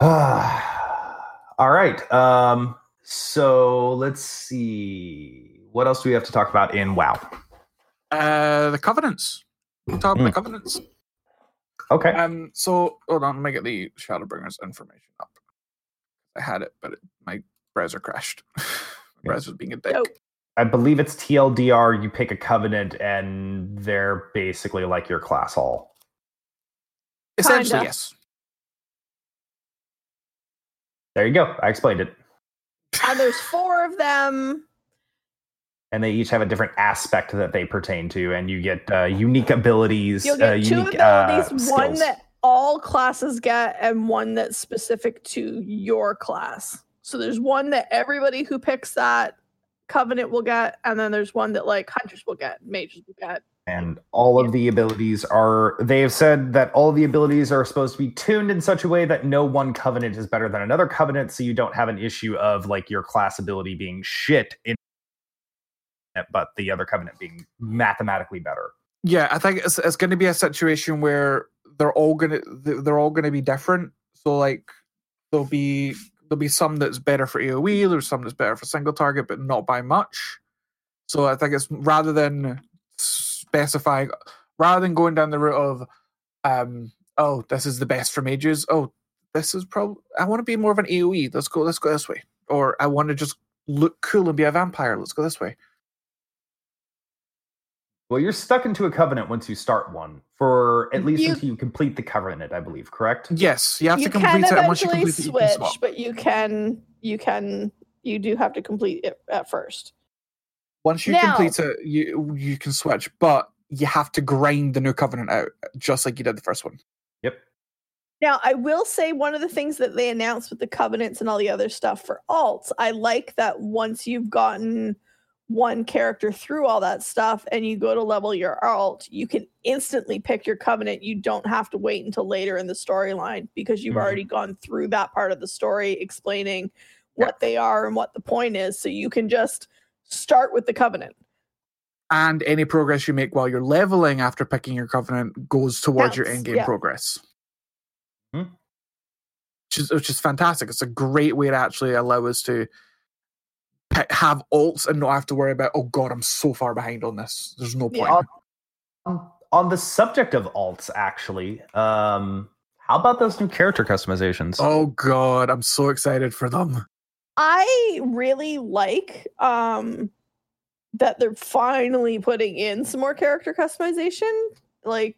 All right. Um. So let's see. What else do we have to talk about in WoW? Uh, the covenants. We'll talk about the covenants. Okay. Um. So hold on, let me get the Shadowbringers information up. I had it, but it, my browser crashed. my Yeah. browser's being a dick. Dope. I believe it's TLDR. You pick a covenant, and they're basically like your class hall. Essentially, Kinda. yes. There you go. I explained it. And there's four of them. And they each have a different aspect that they pertain to, and you get uh, unique abilities. You'll get uh, two unique, abilities, uh, one that all classes get, and one that's specific to your class. So there's one that everybody who picks that covenant will get, and then there's one that like hunters will get, mages will get. And all of the abilities are they have said that all the abilities are supposed to be tuned in such a way that no one covenant is better than another covenant so you don't have an issue of like your class ability being shit in but the other covenant being mathematically better Yeah, I think it's it's going to be a situation where they're all going to they're all gonna be different. So like there'll be there'll be some that's better for AOE. There's some that's better for single target, but not by much. So I think it's rather than specifying, rather than going down the route of, um, oh, this is the best for mages. Oh, this is probably I want to be more of an AOE. Let's go. Let's go this way. Or I want to just look cool and be a vampire. Let's go this way. Well, you're stuck into a covenant once you start one for at least You- until you complete the covenant, I believe. Correct? Yes, you have you to can complete it. Once you eventually complete it, you can switch, but you can you can you do have to complete it at first. Once you Now- complete it, you you can switch, but you have to grind the new covenant out just like you did the first one. Yep. Now, I will say one of the things that they announced with the covenants and all the other stuff for alts, I like that once you've gotten one character through all that stuff and you go to level your alt, you can instantly pick your covenant. You don't have to wait until later in the storyline because you've Mhm. already gone through that part of the story explaining Yeah. what they are and what the point is. So you can just start with the covenant. And any progress you make while you're leveling after picking your covenant goes towards your end game yeah. progress. Hmm. Which is, which is fantastic. It's a great way to actually allow us to pick, have alts and not have to worry about, oh god, I'm so far behind on this. There's no Yeah. point. Um, on the subject of alts, actually, um, how about those new character customizations? Oh god, I'm so excited for them. I really like um that they're finally putting in some more character customization. Like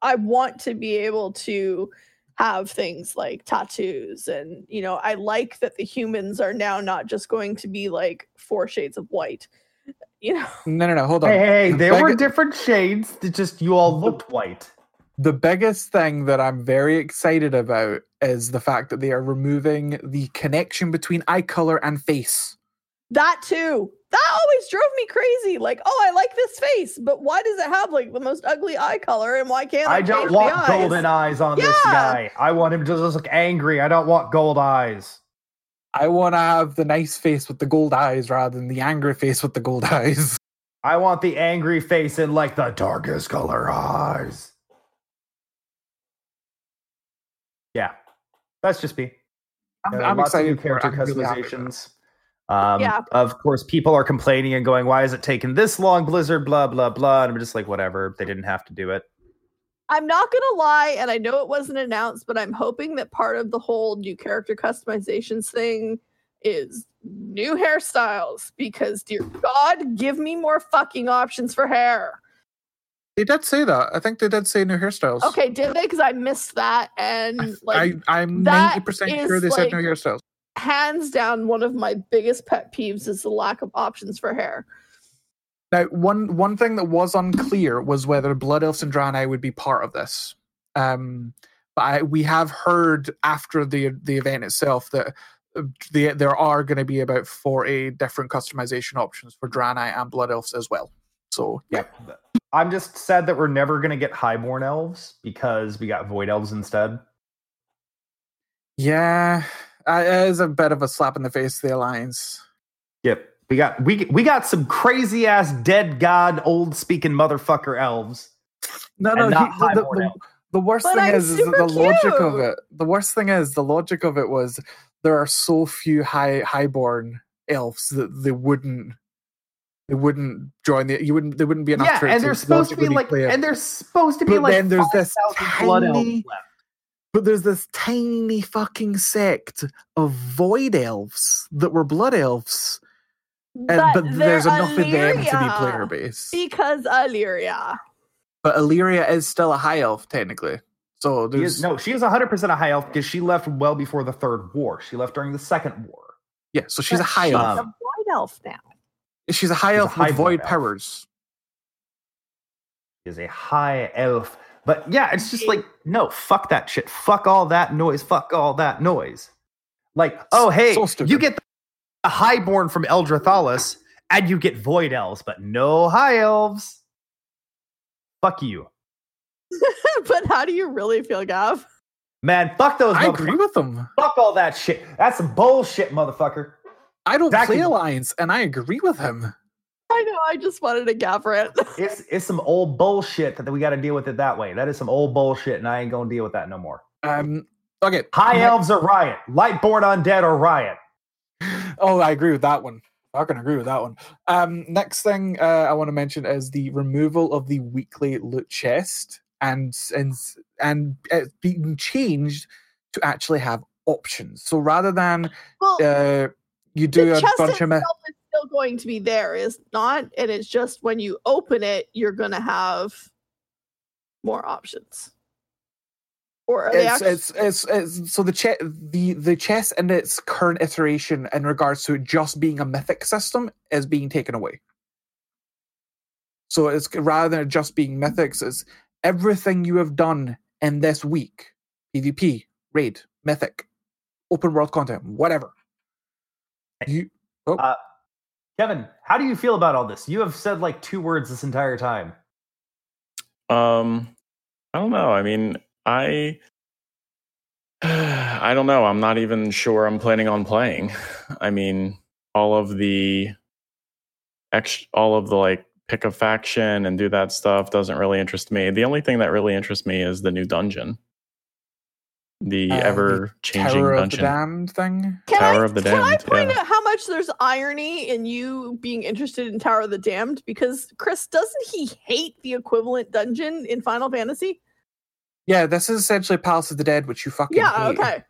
I want to be able to have things like tattoos and you know, I like that the humans are now not just going to be like four shades of white. You know, No, no, no, hold on. Hey, hey, hey, there were different shades. That just you all looked white. The biggest thing that I'm very excited about is the fact that they are removing the connection between eye color and face. that too. That always drove me crazy. Like, oh, I like this face, but why does it have like the most ugly eye color and why can't I, I don't change want the eyes? golden eyes on this guy. I want him to just look angry. I don't want gold eyes. I want to have the nice face with the gold eyes rather than the angry face with the gold eyes. I want the angry face and like the darkest color eyes. Yeah, that's just me. I'm, I'm lots of new excited for character I'm really happy with it. customizations. Um, Yeah. Of course, people are complaining and going, "Why is it taking this long, Blizzard?" Blah blah blah. And I'm just like, whatever. They didn't have to do it. I'm not gonna lie, and I know it wasn't announced, but I'm hoping that part of the whole new character customizations thing is new hairstyles because dear God, give me more fucking options for hair. They did say that. I think they did say new hairstyles. Okay, did they? Because I missed that, and like I, I'm ninety percent sure they said new hairstyles. hands down, one of my biggest pet peeves is the lack of options for hair. Now, one one thing that was unclear was whether Blood Elves and Draenei would be part of this. Um, but I, we have heard after the the event itself that uh, the, there are going to be about forty different customization options for Draenei and Blood Elves as well. So yeah, I'm just sad that we're never gonna get highborn elves because we got void elves instead. yeah, uh, it is a bit of a slap in the face to the alliance. Yep. We got we we got some crazy ass dead god old speaking motherfucker elves. No, no, not he- the, the, the, worst But thing I'm is, is that super the logic of it. The worst thing is the logic of it was there are so few high highborn elves that they wouldn't they wouldn't join the you wouldn't there wouldn't be enough Yeah, for and to they're supposed to be like play it. and they're supposed to be But like then there's this 5,000 blood elves tiny- left. but there's this tiny fucking sect of void elves that were blood elves and, But, but there's they're enough of them to be player base because Alleria. but Alleria is still a high elf technically so She there's is, no, she is 100% a high elf because she left well before the third war. She left during the second war. yeah so she's a high she's elf a white elf now. She's a high She's a elf high with void void elf. powers. She is a high elf. But yeah, it's just like, no, fuck that shit. Fuck all that noise. Fuck all that noise. Like, oh, hey, So you get the highborn from Eldre'Thalas and you get void elves, but no high elves. Fuck you. but how do you really feel, Gav? Man, fuck those I agree with them. Fuck all that shit. That's some bullshit, motherfucker. I don't Exactly. play Alliance, and I agree with him. I know. I just wanted a Gav rant. It's it's some old bullshit that we got to deal with it that way. That is some old bullshit, and I ain't gonna deal with that no more. Um, okay. High elves are riot. Lightborn undead are riot. Oh, I agree with that one. I can agree with that one. Um, next thing uh, I want to mention is the removal of the weekly loot chest and and and it being changed to actually have options. So rather than Well, uh, you do the a chest bunch of itself is still going to be there, is not, and it's just when you open it, you're going to have more options. Or are they it's, actually, it's it's it's so the che- the the chess in its current iteration in regards to it just being a mythic system is being taken away. So it's rather than it just being mythics, it's everything you have done in this week: PvP, raid, mythic, open world content, whatever. You oh, Uh, Kevin, how do you feel about all this? You have said like two words this entire time. Um, I don't know. I mean, I I don't know. I'm not even sure I'm planning on playing. I mean, all of the ex all of the like pick a faction and do that stuff doesn't really interest me. The only thing that really interests me is the new dungeon. The Uh, ever changing Tower of the dungeon. Damned thing. can Tower I, of the can I Damned, point yeah. out how much there's irony in you being interested in Tower of the Damned? Because Chris, doesn't he hate the equivalent dungeon in Final Fantasy? Yeah, this is essentially Palace of the Dead, which you fucking Yeah, hate. okay.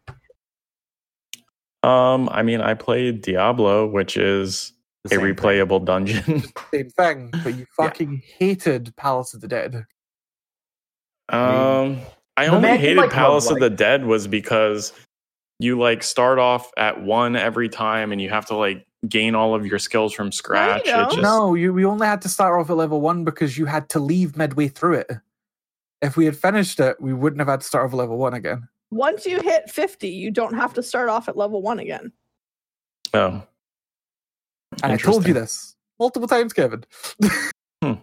Um, I mean, I played Diablo, which is a same thing. replayable dungeon. Same thing, but you fucking hated Palace of the Dead. Um, I the only hated like, Palace of the Dead was because you like start off at one every time, and you have to like gain all of your skills from scratch. It just No, you we only had to start off at level one because you had to leave midway through it. If we had finished it, we wouldn't have had to start off at level one again. Once you hit 50, you don't have to start off at level one again. oh, And I told you this multiple times, Kevin.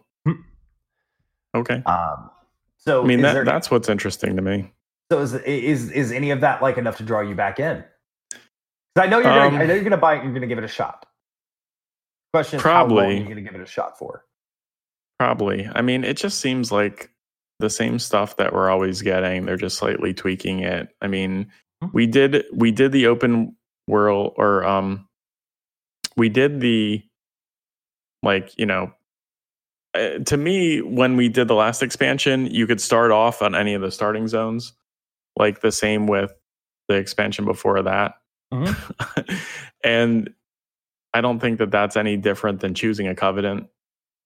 okay. Um, so I mean, that, there- that's what's interesting to me. so is is is any of that like enough to draw you back in? I know you're gonna, I Um, know you're gonna buy it. and You're gonna give it a shot. Question is how long Probably. you're gonna give it a shot for. Probably. I mean, it just seems like the same stuff that we're always getting. They're just slightly tweaking it. I mean, Hmm. we did we did the open world or um we did the like, you know, uh, to me when we did the last expansion, you could start off on any of the starting zones. Like the same with the expansion before that. and I don't think that that's any different than choosing a covenant.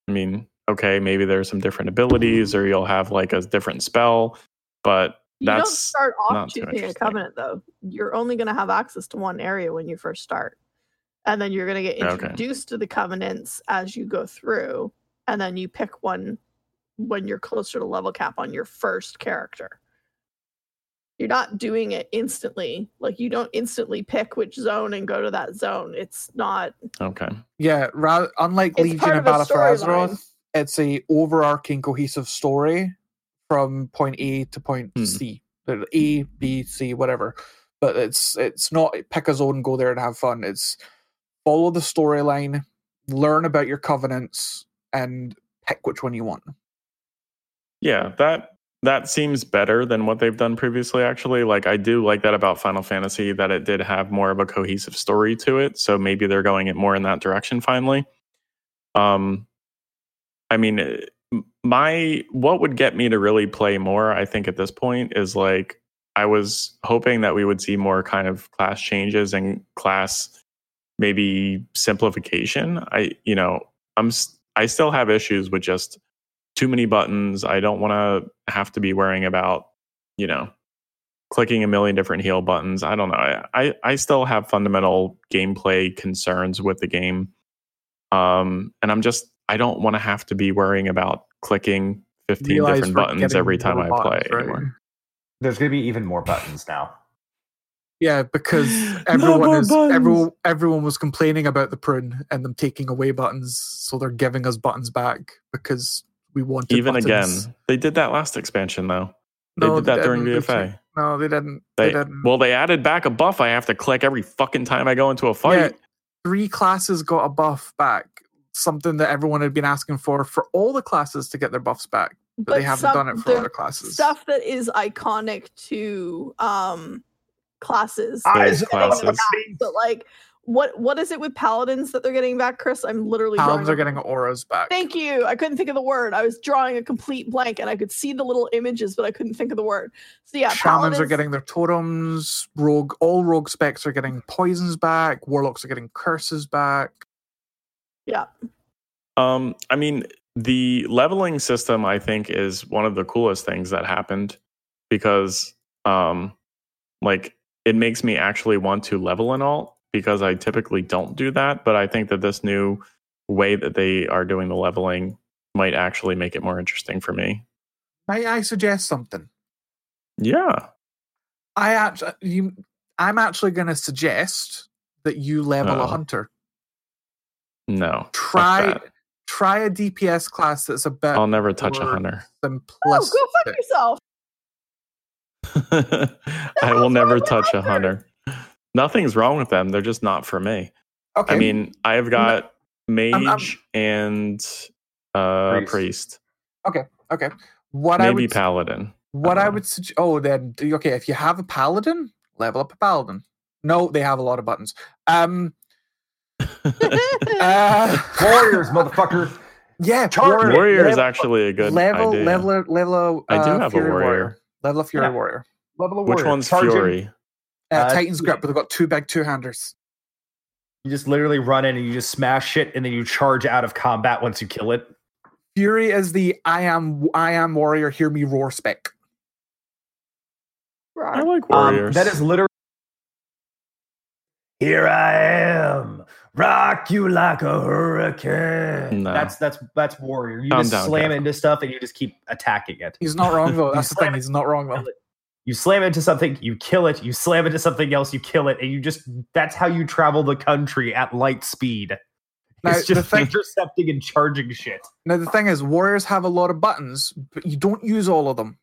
I mean, okay, maybe there's some different abilities or you'll have like a different spell, but You don't start off choosing a covenant, though. You're only going to have access to one area when you first start. And then you're going to get Okay. introduced to the covenants as you go through. And then you pick one when you're closer to level cap on your first character. You're not doing it instantly. Like, you don't instantly pick which zone and go to that zone. It's not. okay. Yeah, ra- unlike It's Legion and of Battle for storyline. Azeroth, it's a overarching cohesive story from point A to point Hmm. C. The A, B, C, whatever. But it's it's not pick a zone, go there and have fun. It's follow the storyline, learn about your covenants, and pick which one you want. Yeah, that that seems better than what they've done previously actually. Like I do like that about Final Fantasy that it did have more of a cohesive story to it, so maybe they're going it more in that direction finally. Um I mean eh, my what would get me to really play more I think at this point is like I was hoping that we would see more kind of class changes and class maybe simplification. I you know, I'm I still have issues with just too many buttons. I don't want to have to be worrying about, you know, clicking a million different heal buttons. I don't know. I, I, I still have fundamental gameplay concerns with the game. Um, and I'm just, I don't want to have to be worrying about clicking 15 Realize different buttons every time more I play right? anymore. There's gonna be even more buttons now. Yeah, because everyone is buttons. everyone everyone was complaining about the prune and them taking away buttons, so they're giving us buttons back because we wanted Even buttons. again, they did that last expansion though. They No, did that during didn't. They BFA. changed- No, they didn't. They, They, didn't. well, they added back a buff. I have to click every fucking time I go into a fight. Yeah, three classes got a buff back. Something that everyone had been asking for for all the classes to get their buffs back, but, they haven't some- done it for other classes. Stuff that is iconic to um classes. Eyes Those classes. but like what what is it with paladins that they're getting back, Chris? I'm literally drawing Paladins are getting auras back. Thank you. I couldn't think of the word. I was drawing a complete blank, and I could see the little images, but I couldn't think of the word. So yeah, Shamans paladins, are getting their totems. Rogue, all rogue specs are getting poisons back. Warlocks are getting curses back. Yeah. Um, I mean, the leveling system I think is one of the coolest things that happened because um like it makes me actually want to level an alt because I typically don't do that, but I think that this new way that they are doing the leveling might actually make it more interesting for me. Might I suggest something? Yeah. I actually, you, I'm actually going to suggest that you level a hunter. No. Try, try a DPS class that's a bit I'll never touch a more hunter. Oh, go fuck yourself. I will never with touch a hunter? hunter. Nothing's wrong with them. They're just not for me. Okay. I mean, I've got mage I'm- and uh Priest. priest. okay. What I Maybe would, paladin. what I I would suggest. Oh, then okay. If you have a paladin, level up a paladin. No, they have a lot of buttons. Um. Uh, Warriors, motherfucker. yeah, Charge. Warrior is actually a good level, idea. level, level. I do uh, have a Fury warrior. Level of Fury Yeah. Warrior. Level of Which warrior. one's Charging. Fury? Uh, Uh, Titan's grip, but they've got two big two handers. You just literally run in and you just smash shit, and then you charge out of combat once you kill it. Fury is the I am I am warrior. Hear me roar spec. I Right. like Um, warriors. that is literally. Here I am, rock you like a hurricane. No. That's that's that's warrior. You Calm just down, slam Kev. into stuff and you just keep attacking it. He's not wrong though. That's the thing. He's not wrong though. You slam into something, you kill it. You slam into something else, you kill it, and you just that's how you travel the country at light speed. Now, it's the just thing- intercepting and charging shit. Now the thing is, warriors have a lot of buttons, but you don't use all of them.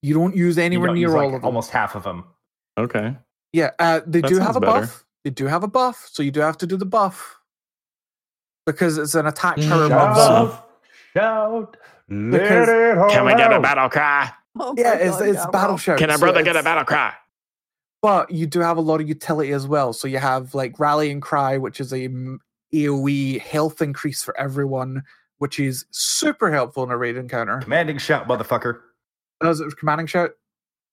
You don't use anywhere don't near use, all like, of them. almost half of them. okay. Yeah, uh, they That do have a better. buff. They do have a buff, so you do have to do the buff because it's an attack power buff. So Shout, let Because- it all Can we get a battle cry? Oh yeah, it's, God, it's yeah, battle bro. shout. Can a so brother get a battle cry? But you do have a lot of utility as well. So you have like rallying cry, which is a AOE health increase for everyone, which is super helpful in a raid encounter. Commanding shout, motherfucker. Does it commanding shout?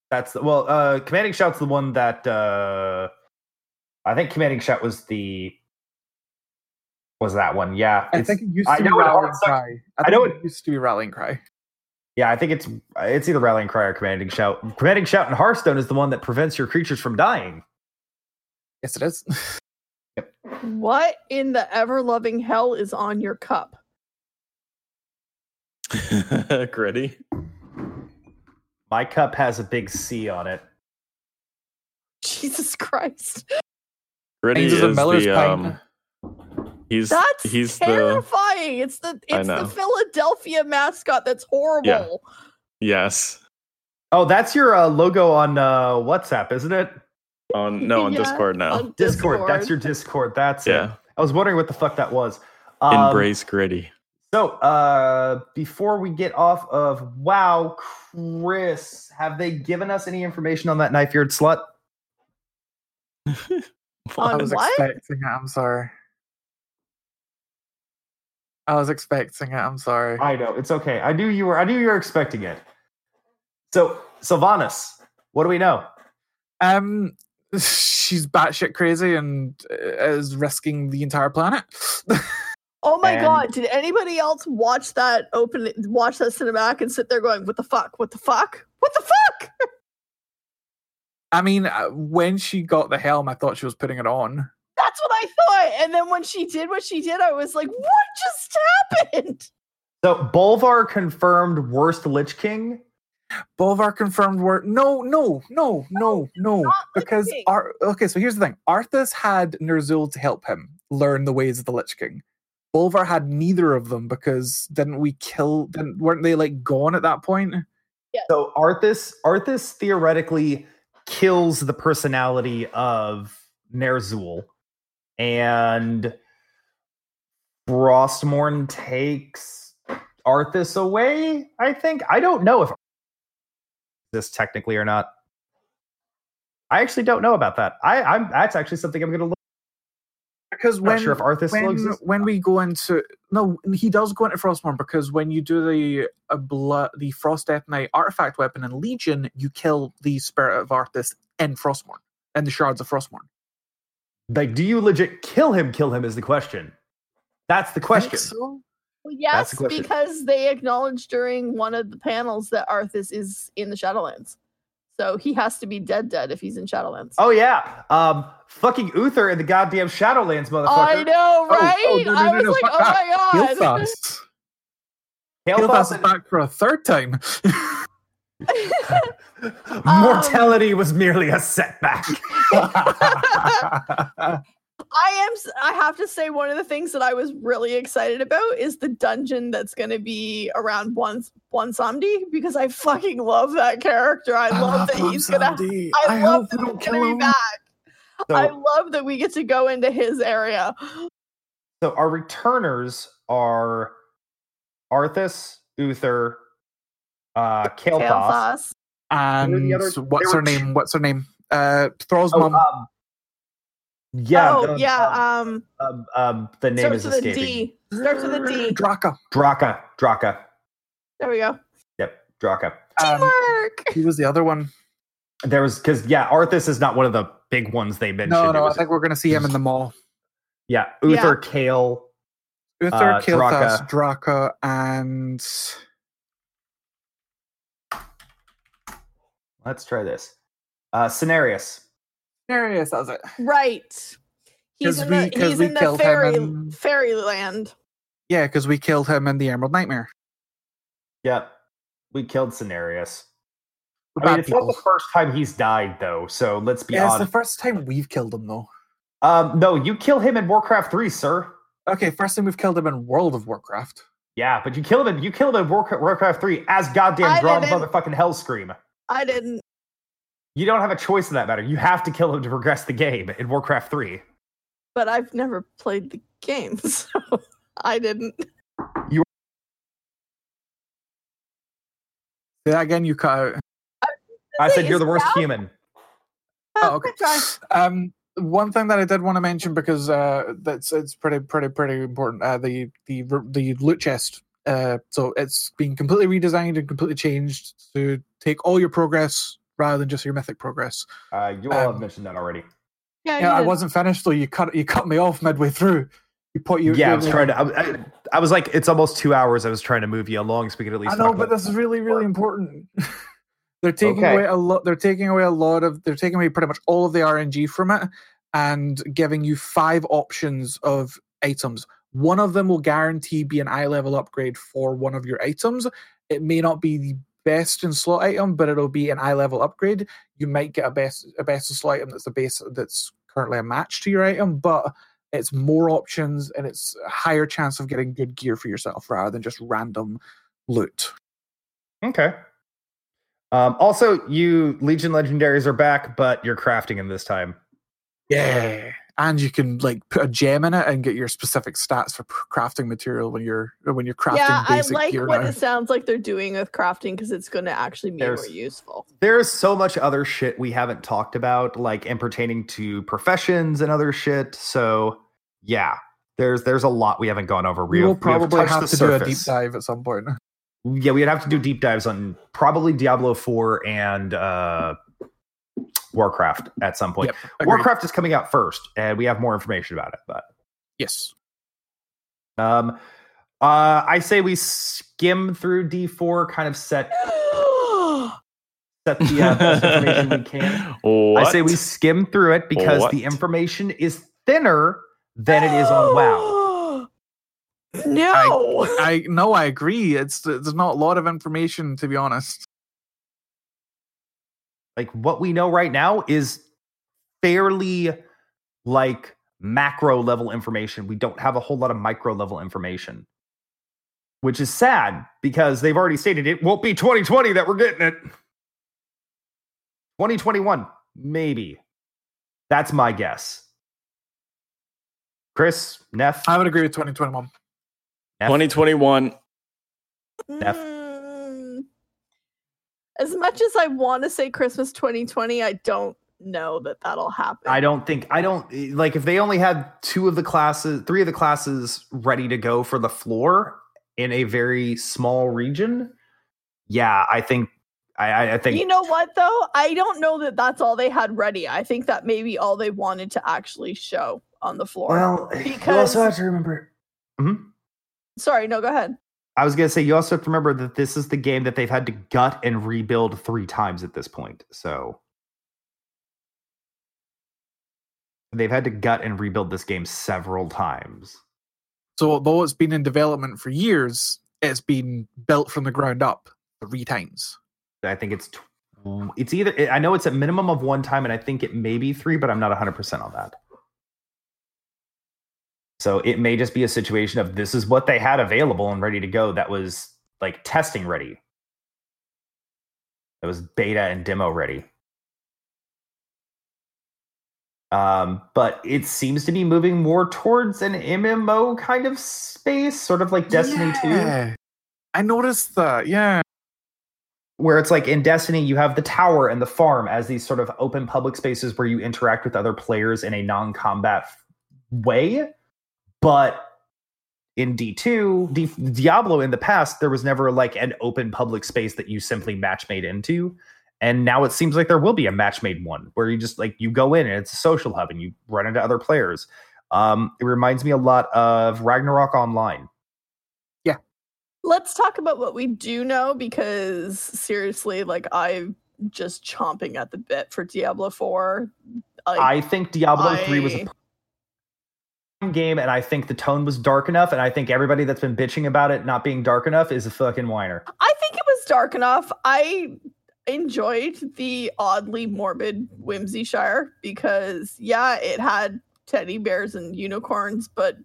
That's the, well, uh, commanding shout's the one that uh, I think commanding shout was the was that one. Yeah, I think it used I to be know it rallying cry. I, I know think it used to be rallying cry. Yeah, I think it's it's either rallying cry or commanding shout. Commanding shout in Hearthstone is the one that prevents your creatures from dying. Yes, it is. What in the ever loving hell is on your cup? Gritty. My cup has a big C on it. Jesus Christ. Gritty is is a Miller's the pint. um. He's That's he's the terrifying. It's the it's the. Philadelphia mascot that's horrible. yes. Oh, that's your uh, logo on uh, WhatsApp, isn't it? On no on Yeah, Discord now. on Discord. That's your Discord. That's it. yeah. I was wondering what the fuck that was. Um, Embrace Gritty. So, uh, before we get off of WoW, Chris, have they given us any information on that knife-eared slut? I On was what? expecting it. I'm sorry. I was expecting it. I'm sorry. I know it's okay. I knew you were. I knew you were expecting it. So, Sylvanas, what do we know? Um, she's batshit crazy and uh, is risking the entire planet. Oh my And- god, did anybody else watch that open watch that cinematic and sit there going, What the fuck? What the fuck? What the fuck? I mean, uh, when she got the helm, I thought she was putting it on. That's what I thought. And then when she did what she did, I was like, What just happened? So, Bolvar confirmed worst Lich King. Bolvar confirmed worst. No, no, no, no, no. not Because Ar- okay, so here's the thing: Arthas had Ner'zhul to help him learn the ways of the Lich King. Bolvar had neither of them because didn't we kill? Didn't, weren't they like gone at that point? So, Arthas, Arthas theoretically kills the personality of Ner'zhul, and Frostmourne takes Arthas away. I think I don't know if this technically or not. I actually don't know about that. I, I'm that's actually something I'm going to look. because when not sure if Arthas when, when we go into no, he does go into Frostmourne because when you do the uh, blood, the Frost Death Knight artifact weapon in Legion, you kill the Spirit of Arthas in Frostmourne and the Shards of Frostmourne. Like, do you legit kill him? Kill him is the question. That's the question. so? Well, yes, the question. because they acknowledged during one of the panels that Arthas is in the Shadowlands. So he has to be dead dead if he's in Shadowlands. Oh yeah, um, fucking Uther in the goddamn Shadowlands, motherfucker. I know, right? oh, no, no, I was no, like, oh that. my god. Heelfast. Hailfast Heelfast is and- back for a third time. Um, Mortality was merely a setback. I am. I have to say, one of the things that I was really excited about is the dungeon that's going to be around one Bwonsamdi because I fucking love that character. I love that he's gonna. Sandy. I, I love that he's gonna kill be back. I love that we get to go into his area. so our returners are Arthas, Uther, uh, Kael'thas. Kael'thas. Who were the And other- what's her name? What's her name? Uh, Thrall's Oh, mum. um, yeah, oh um, yeah. Um, Um, um, um, the name is with a escaping. D. Starts with a D. Draka. Draka, Draka. There we go. Yep, Draka. Um, he was the other one. There was because yeah, Arthas is not one of the big ones they mentioned. No, It no, I think we're going to see him in the Maw. yeah, Uther, Kael. Uther, Uh, Kael'thas, Draka, and Let's try this. Uh, Cenarius. Darius. That it. Right. He's 'Cause in we- the, 'cause he's in the killed him fairy and- fairyland. Yeah, because we killed him in the Emerald Nightmare. Yep, we killed Cenarius. I mean, bad it's not the first time he's died though, so let's be Yeah, it's the first time we've killed him, though. Um, no, you kill him in Warcraft Three, sir. Okay, first time we've killed him in World of Warcraft. Yeah, but you killed him. You killed him in Warcraft, Warcraft Three as goddamn I Grog didn't. motherfucking Hellscream. I didn't. You don't have a choice in that matter. You have to kill him to progress the game in Warcraft Three. but I've never played the game, so I didn't. You Say that again, you cut out. I said you're the worst now- human. Oh, okay. Try. Um, one thing that I did want to mention because uh, that's it's pretty pretty pretty important. Uh, the the the loot chest. Uh, so it's been completely redesigned and completely changed to take all your progress rather than just your mythic progress. Uh, you all have Um, mentioned that already. Yeah, Yeah, I wasn't finished though. You cut you cut me off midway through. You put you. yeah, I was trying to. I, I, I was like, it's almost two hours. I was trying to move you along so we could at least. I know, but this is really, really important. they're taking Okay. away a lot. They're taking away a lot of. They're taking away pretty much all of the RNG from it, and giving you five options of items. One of them will guarantee be an eye level upgrade for one of your items. It may not be the best in slot item, but it'll be an eye level upgrade. You might get a best a best in slot item that's the base that's currently a match to your item, but it's more options and it's a higher chance of getting good gear for yourself rather than just random loot. Okay. Um, also, you Legion legendaries are back, but you're crafting them this time. Yeah. And you can like put a gem in it and get your specific stats for crafting material when you're when you're crafting yeah, I like gear what now. it sounds like they're doing with crafting because it's going to actually be There's- more useful. There's so much other shit we haven't talked about, like and pertaining to professions and other shit. So yeah, there's there's a lot we haven't gone over. We have- will have probably touched have the to do a deep dive at some point. Yeah, we'd have to do deep dives on probably Diablo 4 and uh, Warcraft at some point. Yep. Warcraft is coming out first, and we have more information about it. But Yes. um, uh, I say we skim through D4, kind of set set the uh, best information we can. What? I say we skim through it because What? the information is thinner than it is on WoW. No. I no, I agree. It's there's not a lot of information to be honest. Like what we know right now is fairly like macro level information. We don't have a whole lot of micro level information, which is sad because they've already stated it won't be 2020 that we're getting it. 2021, maybe. That's my guess. Chris, Neth, I would agree with 2021. Neth? 2021. Neth. As much as I want to say Christmas 2020, I don't know that that'll happen. I don't think I don't like if they only had two of the classes, three of the classes ready to go for the floor in a very small region. Yeah, I think I- I, I think You know what though? I don't know that that's all they had ready. I think that maybe all they wanted to actually show on the floor. well you because- also have to remember. Mhm. Sorry, no, go ahead. I was gonna say you also have to remember that this is the game that they've had to gut and rebuild three times at this point. So they've had to gut and rebuild this game several times. So although it's been in development for years, it's been built from the ground up three times. I think it's tw- it's either I know it's a minimum of one time, and I think it may be three, but I'm not 100 percent on that. So it may just be a situation of this is what they had available and ready to go. That was like testing ready. That was beta and demo ready. Um, but it seems to be moving more towards an MMO kind of space, sort of like Destiny 2 I noticed that. Yeah. where it's like in Destiny, you have the tower and the farm as these sort of open public spaces where you interact with other players in a non combat way. But in D2, Di- Diablo in the past, there was never like an open public space that you simply match made into. And now it seems like there will be a match made one where you just like you go in and it's a social hub and you run into other players. Um, it reminds me a lot of Ragnarok Online. Yeah. Let's talk about what we do know because seriously, like I'm just chomping at the bit for Diablo 4. Like, I think Diablo 3 was a I- game and I think the tone was dark enough and I think everybody that's been bitching about it not being dark enough is a fucking whiner. I think it was dark enough. I enjoyed the oddly morbid Whimsyshire because yeah, it had teddy bears and unicorns, but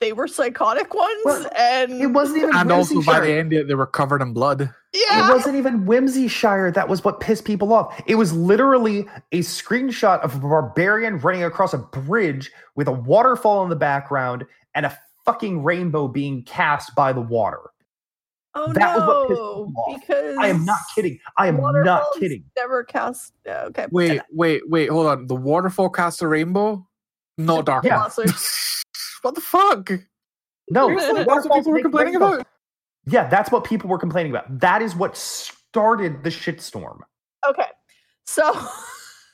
they were psychotic ones Well, and It wasn't even And also by the end they were covered in blood. yeah. It wasn't even Whimsyshire that was what pissed people off. It was literally a screenshot of a barbarian running across a bridge with a waterfall in the background and a fucking rainbow being cast by the water. oh that was what pissed no, people off. because I am not kidding. I am not kidding. Never cast. Okay. Wait, wait, wait, hold on. The waterfall cast a rainbow? Not dark. Yeah. enough. Monsters. what the fuck? No, Seriously? That's what people were complaining about? Yeah, that's what people were complaining about. That is what started the shitstorm. Okay. So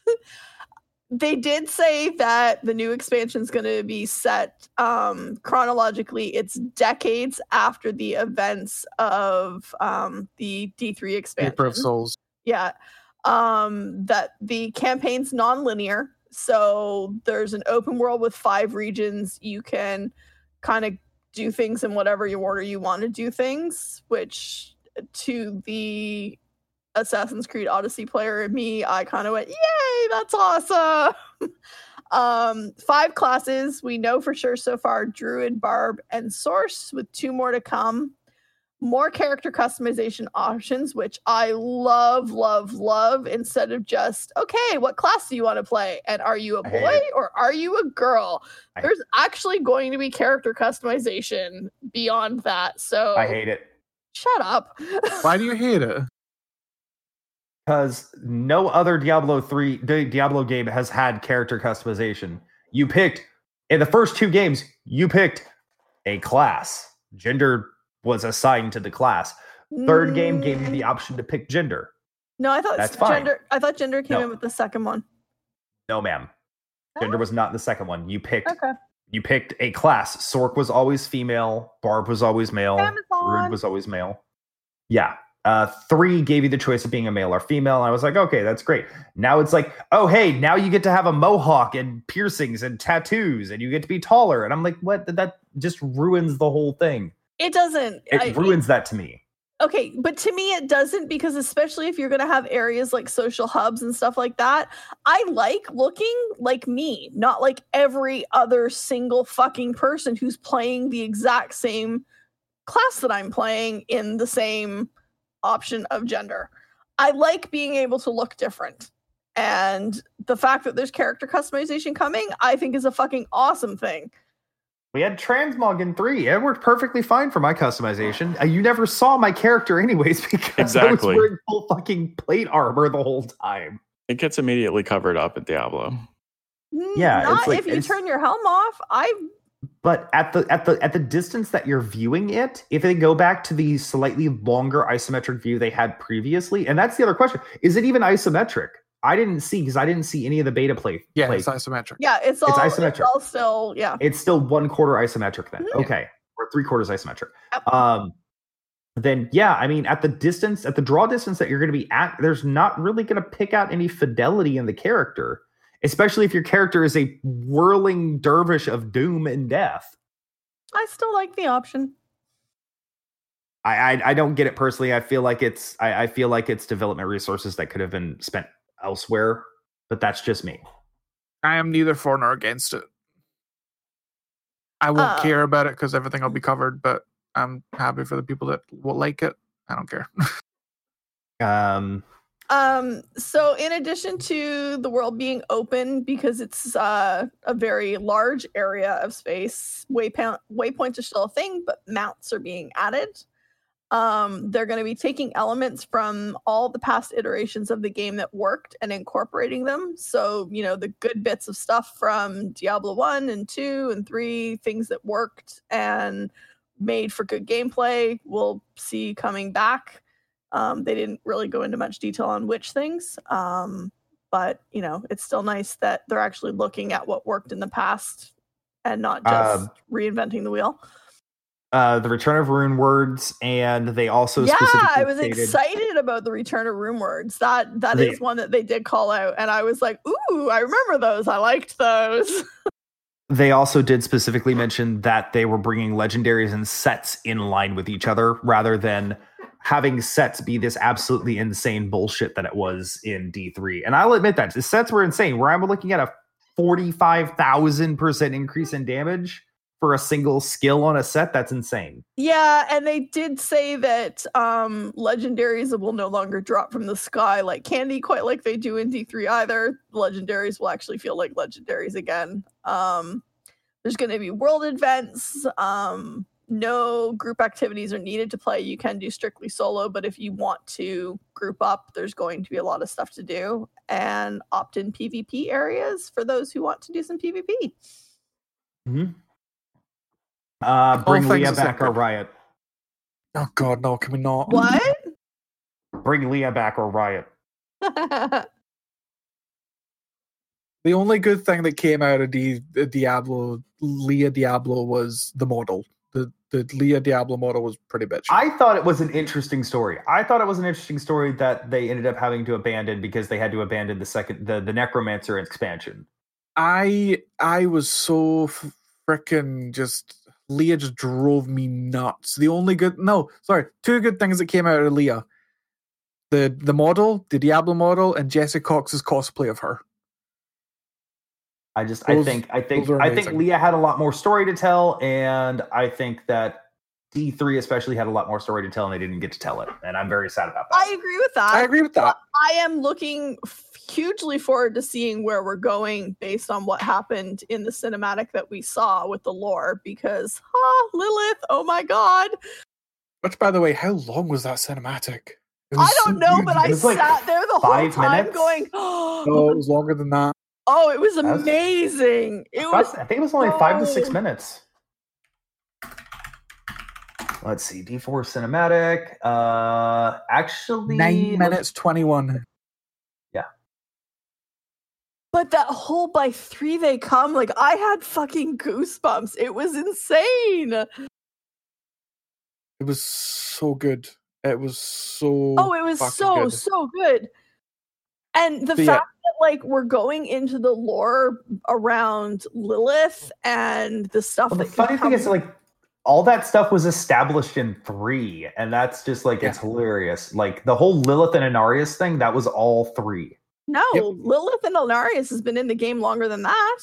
they did say that the new expansion is going to be set um, chronologically. It's decades after the events of um, the D3 expansion. Reaper of Souls. Yeah. Um, that the campaign's non-linear. So there's an open world with five regions. You can kind of do things in whatever order you want to do things, which to the Assassin's Creed Odyssey player and me, I kind of went, Yay, that's awesome. um, five classes. We know for sure so far Druid, Barb, and Sorc, with two more to come more character customization options, which I love, love, love, instead of just, okay, what class do you want to play? And are you a boy or are you a girl? I- There's actually going to be character customization beyond that. So I hate it shut up. Why do you hate it? because no other Diablo 3 Di- Diablo game has had character customization. You picked in the first two games, you picked a class. Gender was assigned to the class. Third game gave you the Mm, option to pick gender. No, I thought That's fine. gender I thought gender came No. in with the second one. No, ma'am. Gender was not in the second one. You picked Okay. you picked a class. Sorc was always female. Barb was always male. Rude was always male. Yeah. Uh, three gave you the choice of being a male or female. And I was like, okay, that's great. Now it's like, oh, hey, now you get to have a mohawk and piercings and tattoos and you get to be taller. And I'm like, what? That just ruins the whole thing. It doesn't. It I- ruins that to me. Okay, but to me it doesn't because especially if you're going to have areas like social hubs and stuff like that, I like looking like me, not like every other single fucking person who's playing the exact same class that I'm playing in the same option of gender. I like being able to look different. And the fact that there's character customization coming, I think is a fucking awesome thing. We had transmog in three. It worked perfectly fine for my customization. Uh, You never saw my character anyways because I was wearing full fucking plate armor the whole time. It gets immediately covered up at Diablo. Yeah, it's not like- if you it's- turn your helm off. I but at the at the at the distance that you're viewing it if they go back to the slightly longer isometric view they had previously and that's the other question is it even isometric i didn't see because i didn't see any of the beta play Yeah, play. it's isometric. yeah, it's all it's, isometric. It's all still yeah. it's still one quarter isometric then Mhm. okay or three quarters isometric Yep. um then yeah i mean at the distance at the draw distance that you're going to be at there's not really going to pick out any fidelity in the character especially if your character is a whirling dervish of doom and death I still like the option. I, I I don't get it personally. I feel like it's I, I feel like it's development resources that could have been spent elsewhere, but that's just me. I am neither for nor against it. I won't Uh, care about it because everything will be covered, but I'm happy for the people that will like it. I don't care. Um, Um, so in addition to the world being open because it's uh, a very large area of space, waypoint waypoints are still a thing, but mounts are being added. Um, they're going to be taking elements from all the past iterations of the game that worked and incorporating them. So, you know, the good bits of stuff from Diablo 1 and 2 and 3, things that worked and made for good gameplay, we'll see coming back. Um, they didn't really go into much detail on which things, um, but you know, it's still nice that they're actually looking at what worked in the past and not just Um, reinventing the wheel. Uh, the return of rune words, and they also yeah, I was stated- excited about the return of rune words. That that is They- one that they did call out, and I was like, "Ooh, I remember those. I liked those." They also did specifically mention that they were bringing legendaries and sets in line with each other rather than having sets be this absolutely insane bullshit that it was in D3. And I'll admit that the sets were insane. Where I'm looking at a 45,000% increase in damage for a single skill on a set, that's insane. Yeah, and they did say that um legendaries will no longer drop from the sky like candy, quite like they do in D3 either. Legendaries will actually feel like legendaries again. Um there's gonna be world events. Um no group activities are needed to play. You can do strictly solo, but if you want to group up, there's going to be a lot of stuff to do. And opt-in PvP areas for those who want to do some PvP. Uh, bring things Leah back or riot. oh God, no! Can we not? What? Bring Leah back or riot. The only good thing that came out of Di- the Diablo, Leah Diablo, was the model. The the Leah Diablo model was pretty bitchy. I thought it was an interesting story. I thought it was an interesting story that they ended up having to abandon because they had to abandon the second the, the necromancer expansion. I I was so freaking just Leah just drove me nuts. The only good no, sorry, two good things that came out of Leah. The the model, the Diablo model, and Jesse Cox's cosplay of her. I just I think I think I think amazing. Leah had a lot more story to tell, and I think that D three especially had a lot more story to tell, and they didn't get to tell it, and I'm very sad about that. I agree with that. I agree with that. I am looking f- hugely forward to seeing where we're going based on what happened in the cinematic that we saw with the lore because ah, Lilith, oh my god. Which by the way, how long was that cinematic? It I don't so know, good. but I It like sat there the whole five time minutes? going, No, it was longer than that. oh, it was That's- amazing. It I was I think it was only five to six minutes. Let's see, D four cinematic. Uh, actually, Nine minutes twenty one. But that whole by three they come, like I had fucking goosebumps. It was insane. It was so good. It was so. Oh, it was so good. so good. And the But yeah. fact that like we're going into the lore around Lilith and the stuff Well, the that funny thing is, like, all that stuff was established in three, and that's just like it's hilarious. Like the whole Lilith and Inarius thing, that was all three. No, Yep. Lilith and Inarius has been in the game longer than that.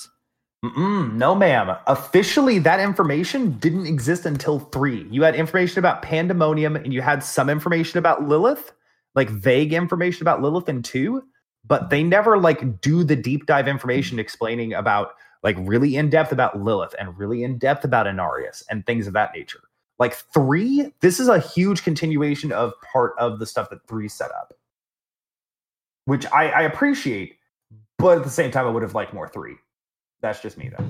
Mm-mm, no, ma'am. Officially, that information didn't exist until three. You had information about Pandemonium, and you had some information about Lilith, like vague information about Lilith in two, but they never like do the deep dive information explaining about like really in depth about Lilith and really in depth about Inarius and things of that nature. Like three, this is a huge continuation of part of the stuff that three set up. Which I, I appreciate, but at the same time, I would have liked more three. That's just me though.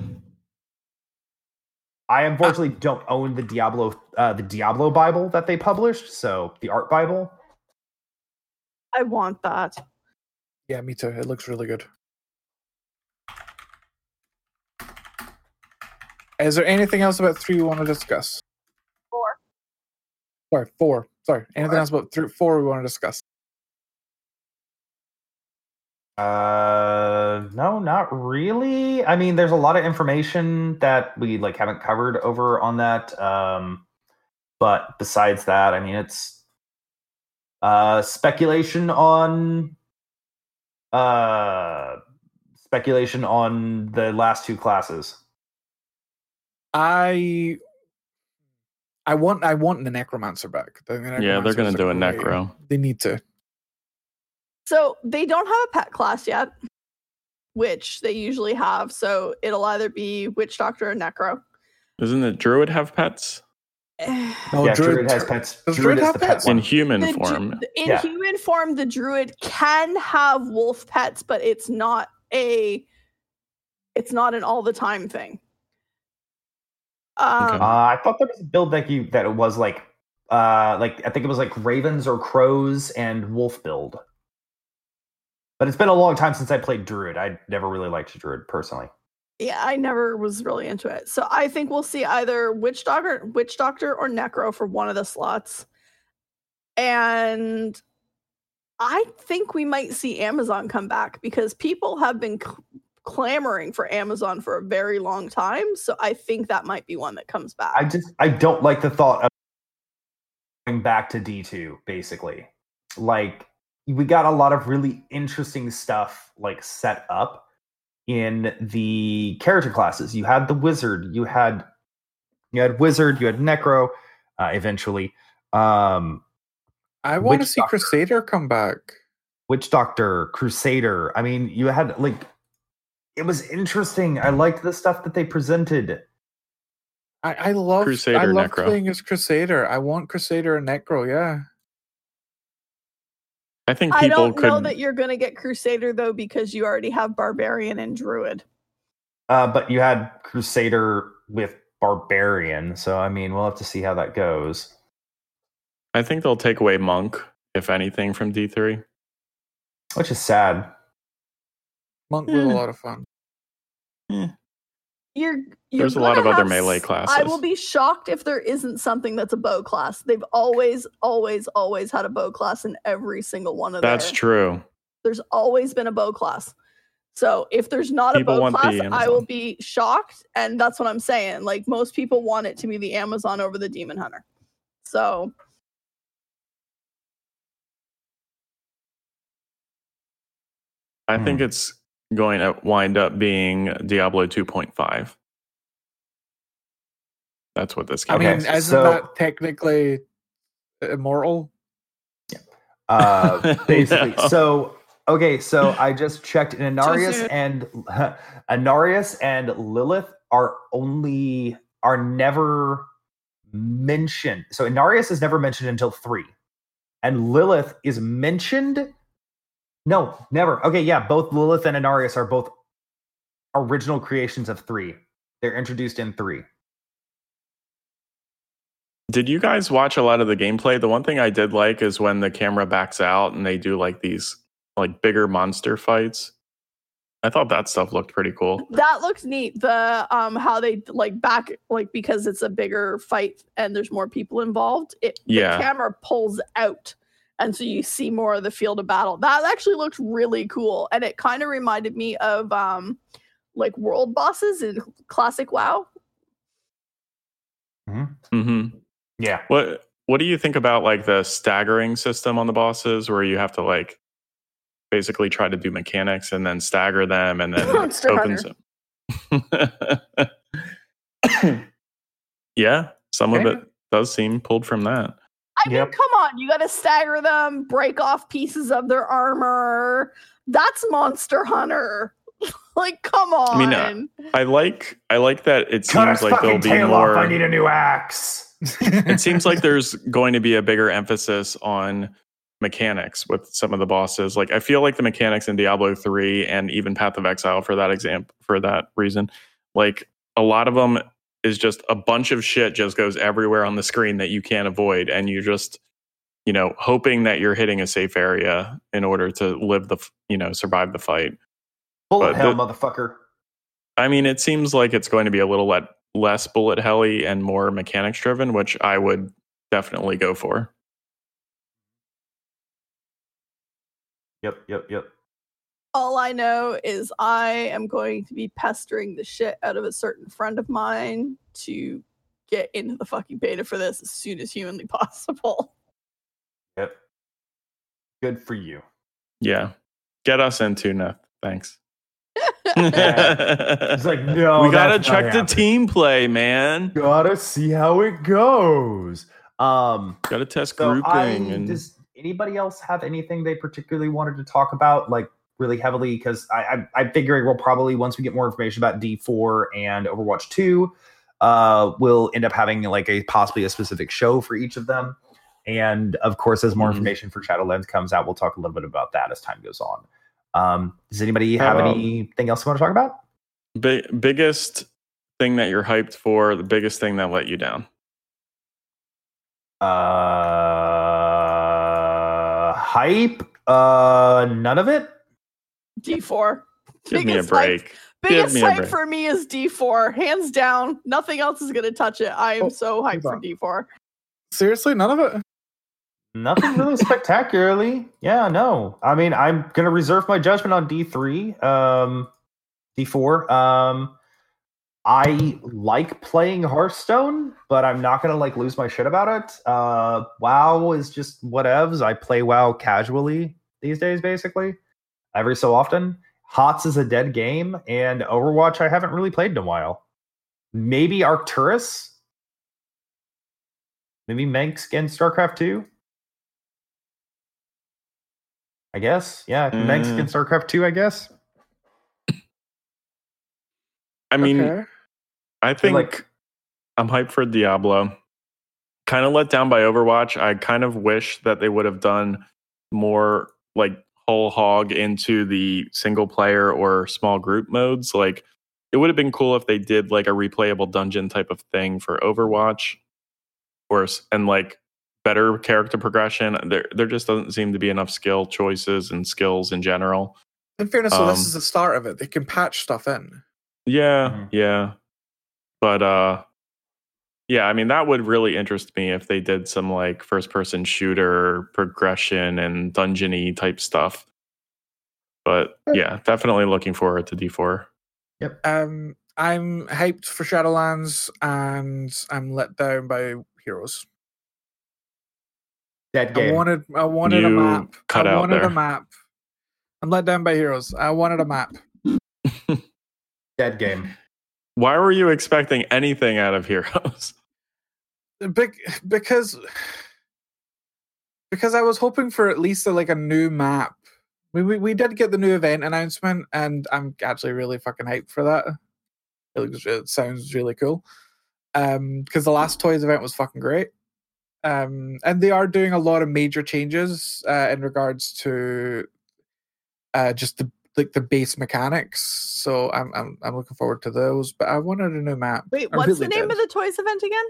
I unfortunately don't own the Diablo uh, the Diablo Bible that they published, so the art Bible. I want that. Yeah, me too. It looks really good. Is there anything else about three we want to discuss? Four. Sorry, four. Sorry. Anything Four. else about three, four we want to discuss? Uh, no, not really. I mean, there's a lot of information that we like haven't covered over on that. Um, but besides that, I mean, it's uh speculation on uh speculation on the last two classes. I I want I want the necromancer back. The Yeah, they're gonna necromancers do a great. necro. They need to. So they don't have a pet class yet, which they usually have. So it'll either be witch doctor or necro. Doesn't the druid have pets No, yeah, druid, Druid has pets. Druid Druid is have the pet pets? in human The dru- form? in Yeah. human form, the druid can have wolf pets, but it's not a it's not an all the time thing. Um, Okay. Uh, I thought there was a build that you that it was like uh like I think it was like ravens or crows and wolf build. But it's been a long time since I played druid. I never really liked druid personally. yeah, I never was really into it. So I think we'll see either witch doctor, witch doctor, or necro for one of the slots. And I think we might see Amazon come back because people have been c- clamoring for Amazon for a very long time. So I think that might be one that comes back. I just I don't like the thought of going back to D2 basically. Like we got a lot of really interesting stuff like set up in the character classes. You had the wizard, you had you had wizard, you had necro uh, eventually. Um I want to see doctor. Crusader come back. Witch Doctor, Crusader. I mean, you had like it was interesting. I liked the stuff that they presented. I, I love Crusader I love Necro. playing as Crusader. I want Crusader and Necro, yeah. I think I don't could. know that you're going to get Crusader though because you already have Barbarian and Druid. Uh, but you had Crusader with Barbarian, so I mean, we'll have to see how that goes. I think they'll take away monk, if anything, from D three. Which is sad. Monk was a Hmm. lot of fun. You're, you're There's a lot of other have melee s- I classes. will be shocked if there isn't something that's a bow class. They've always, always, always had a bow class in every single one of them. That's their- true. There's always been a bow class. So if there's not People a bow class, I will be shocked, and that's what I'm saying. Like most people want it to be the Amazon over the Demon Hunter. So I Hmm. think it's going to wind up being Diablo 2.5. That's what this game I mean, Okay, isn't so- that technically immortal? Uh, basically. No. So okay, so I just checked, and Inarius and Inarius and Lilith are only are never mentioned. So Inarius is never mentioned until three, and Lilith is mentioned. No, never. Okay, yeah, both Lilith and Inarius are both original creations of three. They're introduced in three. Did you guys watch a lot of the gameplay? The one thing I did like is when the camera backs out and they do like these like bigger monster fights. I thought that stuff looked pretty cool. that looks neat. The um how they like back like because it's a bigger fight and there's more people involved. It Yeah. the camera pulls out, and so you see more of the field of battle. That actually looked really cool, and it kind of reminded me of um like world bosses in classic WoW. hmm Yeah. What What do you think about like the staggering system on the bosses, where you have to like basically try to do mechanics and then stagger them, and then opens them. yeah, some of it does seem pulled from that. I mean, come on, you got to stagger them, break off pieces of their armor. That's Monster Hunter. like, come on. I mean, uh, I like I like that it Cut seems like there'll be more. off. I need a new axe. it seems like there's going to be a bigger emphasis on mechanics with some of the bosses. Like I feel like the mechanics in Diablo 3 and even Path of Exile for that example for that reason, like a lot of them is just a bunch of shit just goes everywhere on the screen that you can't avoid and you just you know hoping that you're hitting a safe area in order to live the you know survive the fight. Bullet But hell, the- motherfucker. I mean, it seems like it's going to be a little let, less bullet helly and more mechanics driven, which I would definitely go for. Yep, yep, yep. All I know is I am going to be pestering the shit out of a certain friend of mine to get into the fucking beta for this as soon as humanly possible. Yep. Good for you. Yeah. Get us into no. Thanks. It's like, no, we gotta check the team play, man. Gotta see how it goes. Um, Gotta test so grouping I, and does anybody else have anything they particularly wanted to talk about, like really heavily? Because I, I, I'm figuring we'll probably once we get more information about D4 and Overwatch 2, uh, we'll end up having like a possibly a specific show for each of them. And of course, as more Mhm. information for Shadowlands comes out, we'll talk a little bit about that as time goes on. Um, does anybody have Um, anything else you want to talk about? Big, biggest thing that you're hyped for, the biggest thing that let you down. Uh, hype. Uh, none of it. D4. Give me a Biggest hype- break. Biggest me hype break. for me is D4. Hands down. Nothing else is going to touch it. I am Oh, so hyped for. D4. Seriously, none of it. Nothing really spectacularly. Yeah, no. I mean, I'm gonna reserve my judgment on D three, um, D four. Um, I like playing Hearthstone, but I'm not gonna like lose my shit about it. Uh, WoW is just whatevs. I play WoW casually these days, basically, every so often. HOTS is a dead game, and Overwatch I haven't really played in a while. Maybe Arcturus. Maybe Mengsk against StarCraft 2. I guess. Yeah, Mengsk Mm. against StarCraft 2, I guess. I mean, Okay. I think like- I'm hyped for Diablo. Kind of let down by Overwatch. I kind of wish that they would have done more like whole hog into the single player or small group modes. Like it would have been cool if they did like a replayable dungeon type of thing for Overwatch, or s- and like better character progression. There, there just doesn't seem to be enough skill choices and skills in general. In fairness, so this Um, is the start of it. They can patch stuff in. Yeah, Mhm. yeah. But uh yeah, I mean that would really interest me if they did some like first person shooter progression and dungeony type stuff. But yeah, definitely looking forward to D4. Um, I'm hyped for Shadowlands, and I'm let down by Heroes. Dead I game. wanted, I wanted a map. cut I out wanted there. a map. I'm let down by Heroes. I wanted a map. Dead game. Why were you expecting anything out of Heroes? Bec- because because I was hoping for at least a, like a new map. We, we we did get the new event announcement, and I'm actually really fucking hyped for that. It looks it sounds really cool. Um, because the last toys event was fucking great. Um, and they are doing a lot of major changes uh, in regards to uh just the like the base mechanics. So I'm I'm I'm looking forward to those. But I wanted a new map. Wait, what's really the name did. of the toys event again?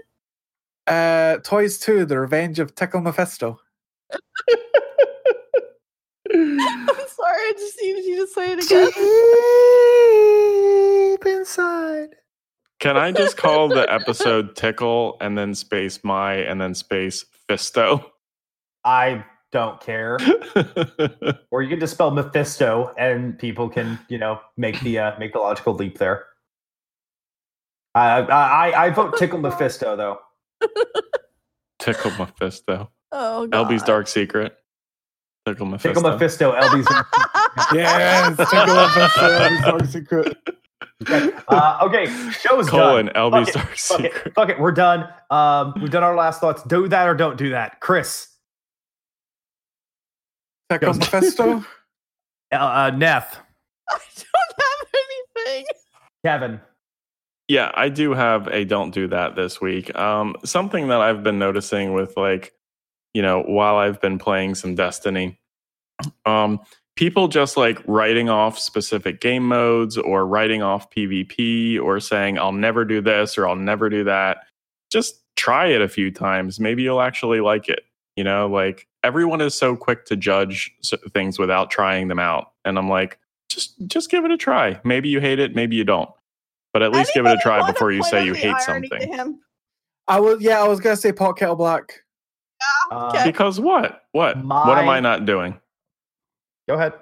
Uh, Toys 2, The Revenge of Tickle Mephisto. I'm sorry, I just needed you to say it again. Deep inside. Can I just call the episode Tickle and then space my and then space Fisto? I don't care. or you can just spell Mephisto, and people can, you know, make the uh, make the logical leap there. I I I vote tickle Mephisto though. Tickle Mephisto. Oh, God. LB's Dark Secret. Tickle Mephisto. Tickle Mephisto. LB's. Yes, Tickle Mephisto. Dark Secret. uh, okay, show's Colon done. LB's Fuck it, Dark Fuck Secret. it, fuck it, we're done. Um, we've done our last thoughts. Do that or don't do that, Chris. Tickle Goes- Mephisto. Uh, uh, Neth, I don't have anything. Kevin. Yeah, I do have a don't do that this week. Um, something that I've been noticing with like you know, while I've been playing some Destiny. Um, people just like writing off specific game modes or writing off PvP or saying, I'll never do this or I'll never do that. Just try it a few times. Maybe you'll actually like it. You know, like everyone is so quick to judge things without trying them out. And I'm like, just just give it a try. Maybe you hate it, maybe you don't. But at least give it a try before you say you hate something. I was yeah, I was gonna say pot kettle black. Uh, Okay. Because what? What? what am I not doing? Go ahead.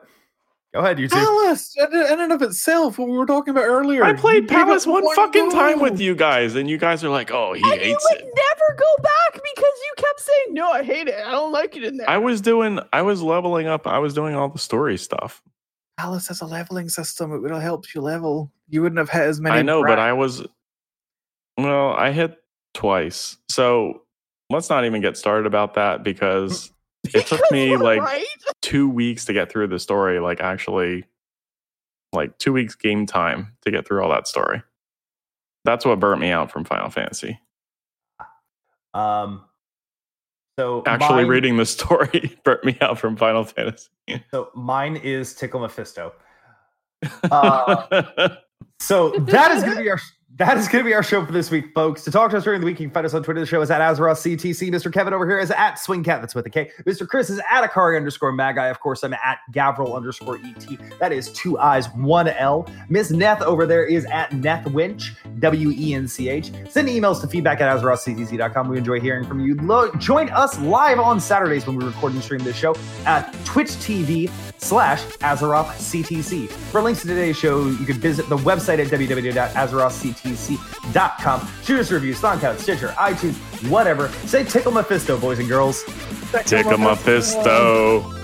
Go ahead, you two. Palace in in and of itself, what we were talking about earlier. I played gave Palace one fucking time with you guys, and you guys are like, "Oh, he and you hates would it." never go back because you kept saying, "No, I hate it. I don't like it in there." I was doing, I was leveling up. I was doing all the story stuff. Palace has a leveling system. it will help you level. You wouldn't have hit as many. I know, but. I was, well, I hit twice. So let's not even get started about that because it took me like right. two weeks to get through the story. Like actually, like two weeks game time to get through all that story. That's what burnt me out from Final Fantasy. Um, so Actually, mine- reading the story burnt me out from Final Fantasy. So mine is Tickle Mephisto. Uh, So that is going to be our that is going to be our show for this week, folks. To talk to us during the week, you can find us on Twitter. The show is at Azeroth Mr. Kevin over here is at Swingkat. That's with a K. Mr. Chris is at Akari underscore Magi. Of course, I'm at Gavriil underscore ET. That is two eyes, one L. Miss Neth over there is at Neth Wench, W E N C H. Send emails to feedback at AzerothCTC.com. We enjoy hearing from you. Lo- join us live on Saturdays when we record and stream this show at Twitch TV slash Azeroth. For links to today's show, you can visit the website at www.azerothctc.com. Shoot us reviews, SoundCloud, Stitcher, iTunes, whatever. Say Tickle Mephisto, boys and girls. Tickle Mephisto.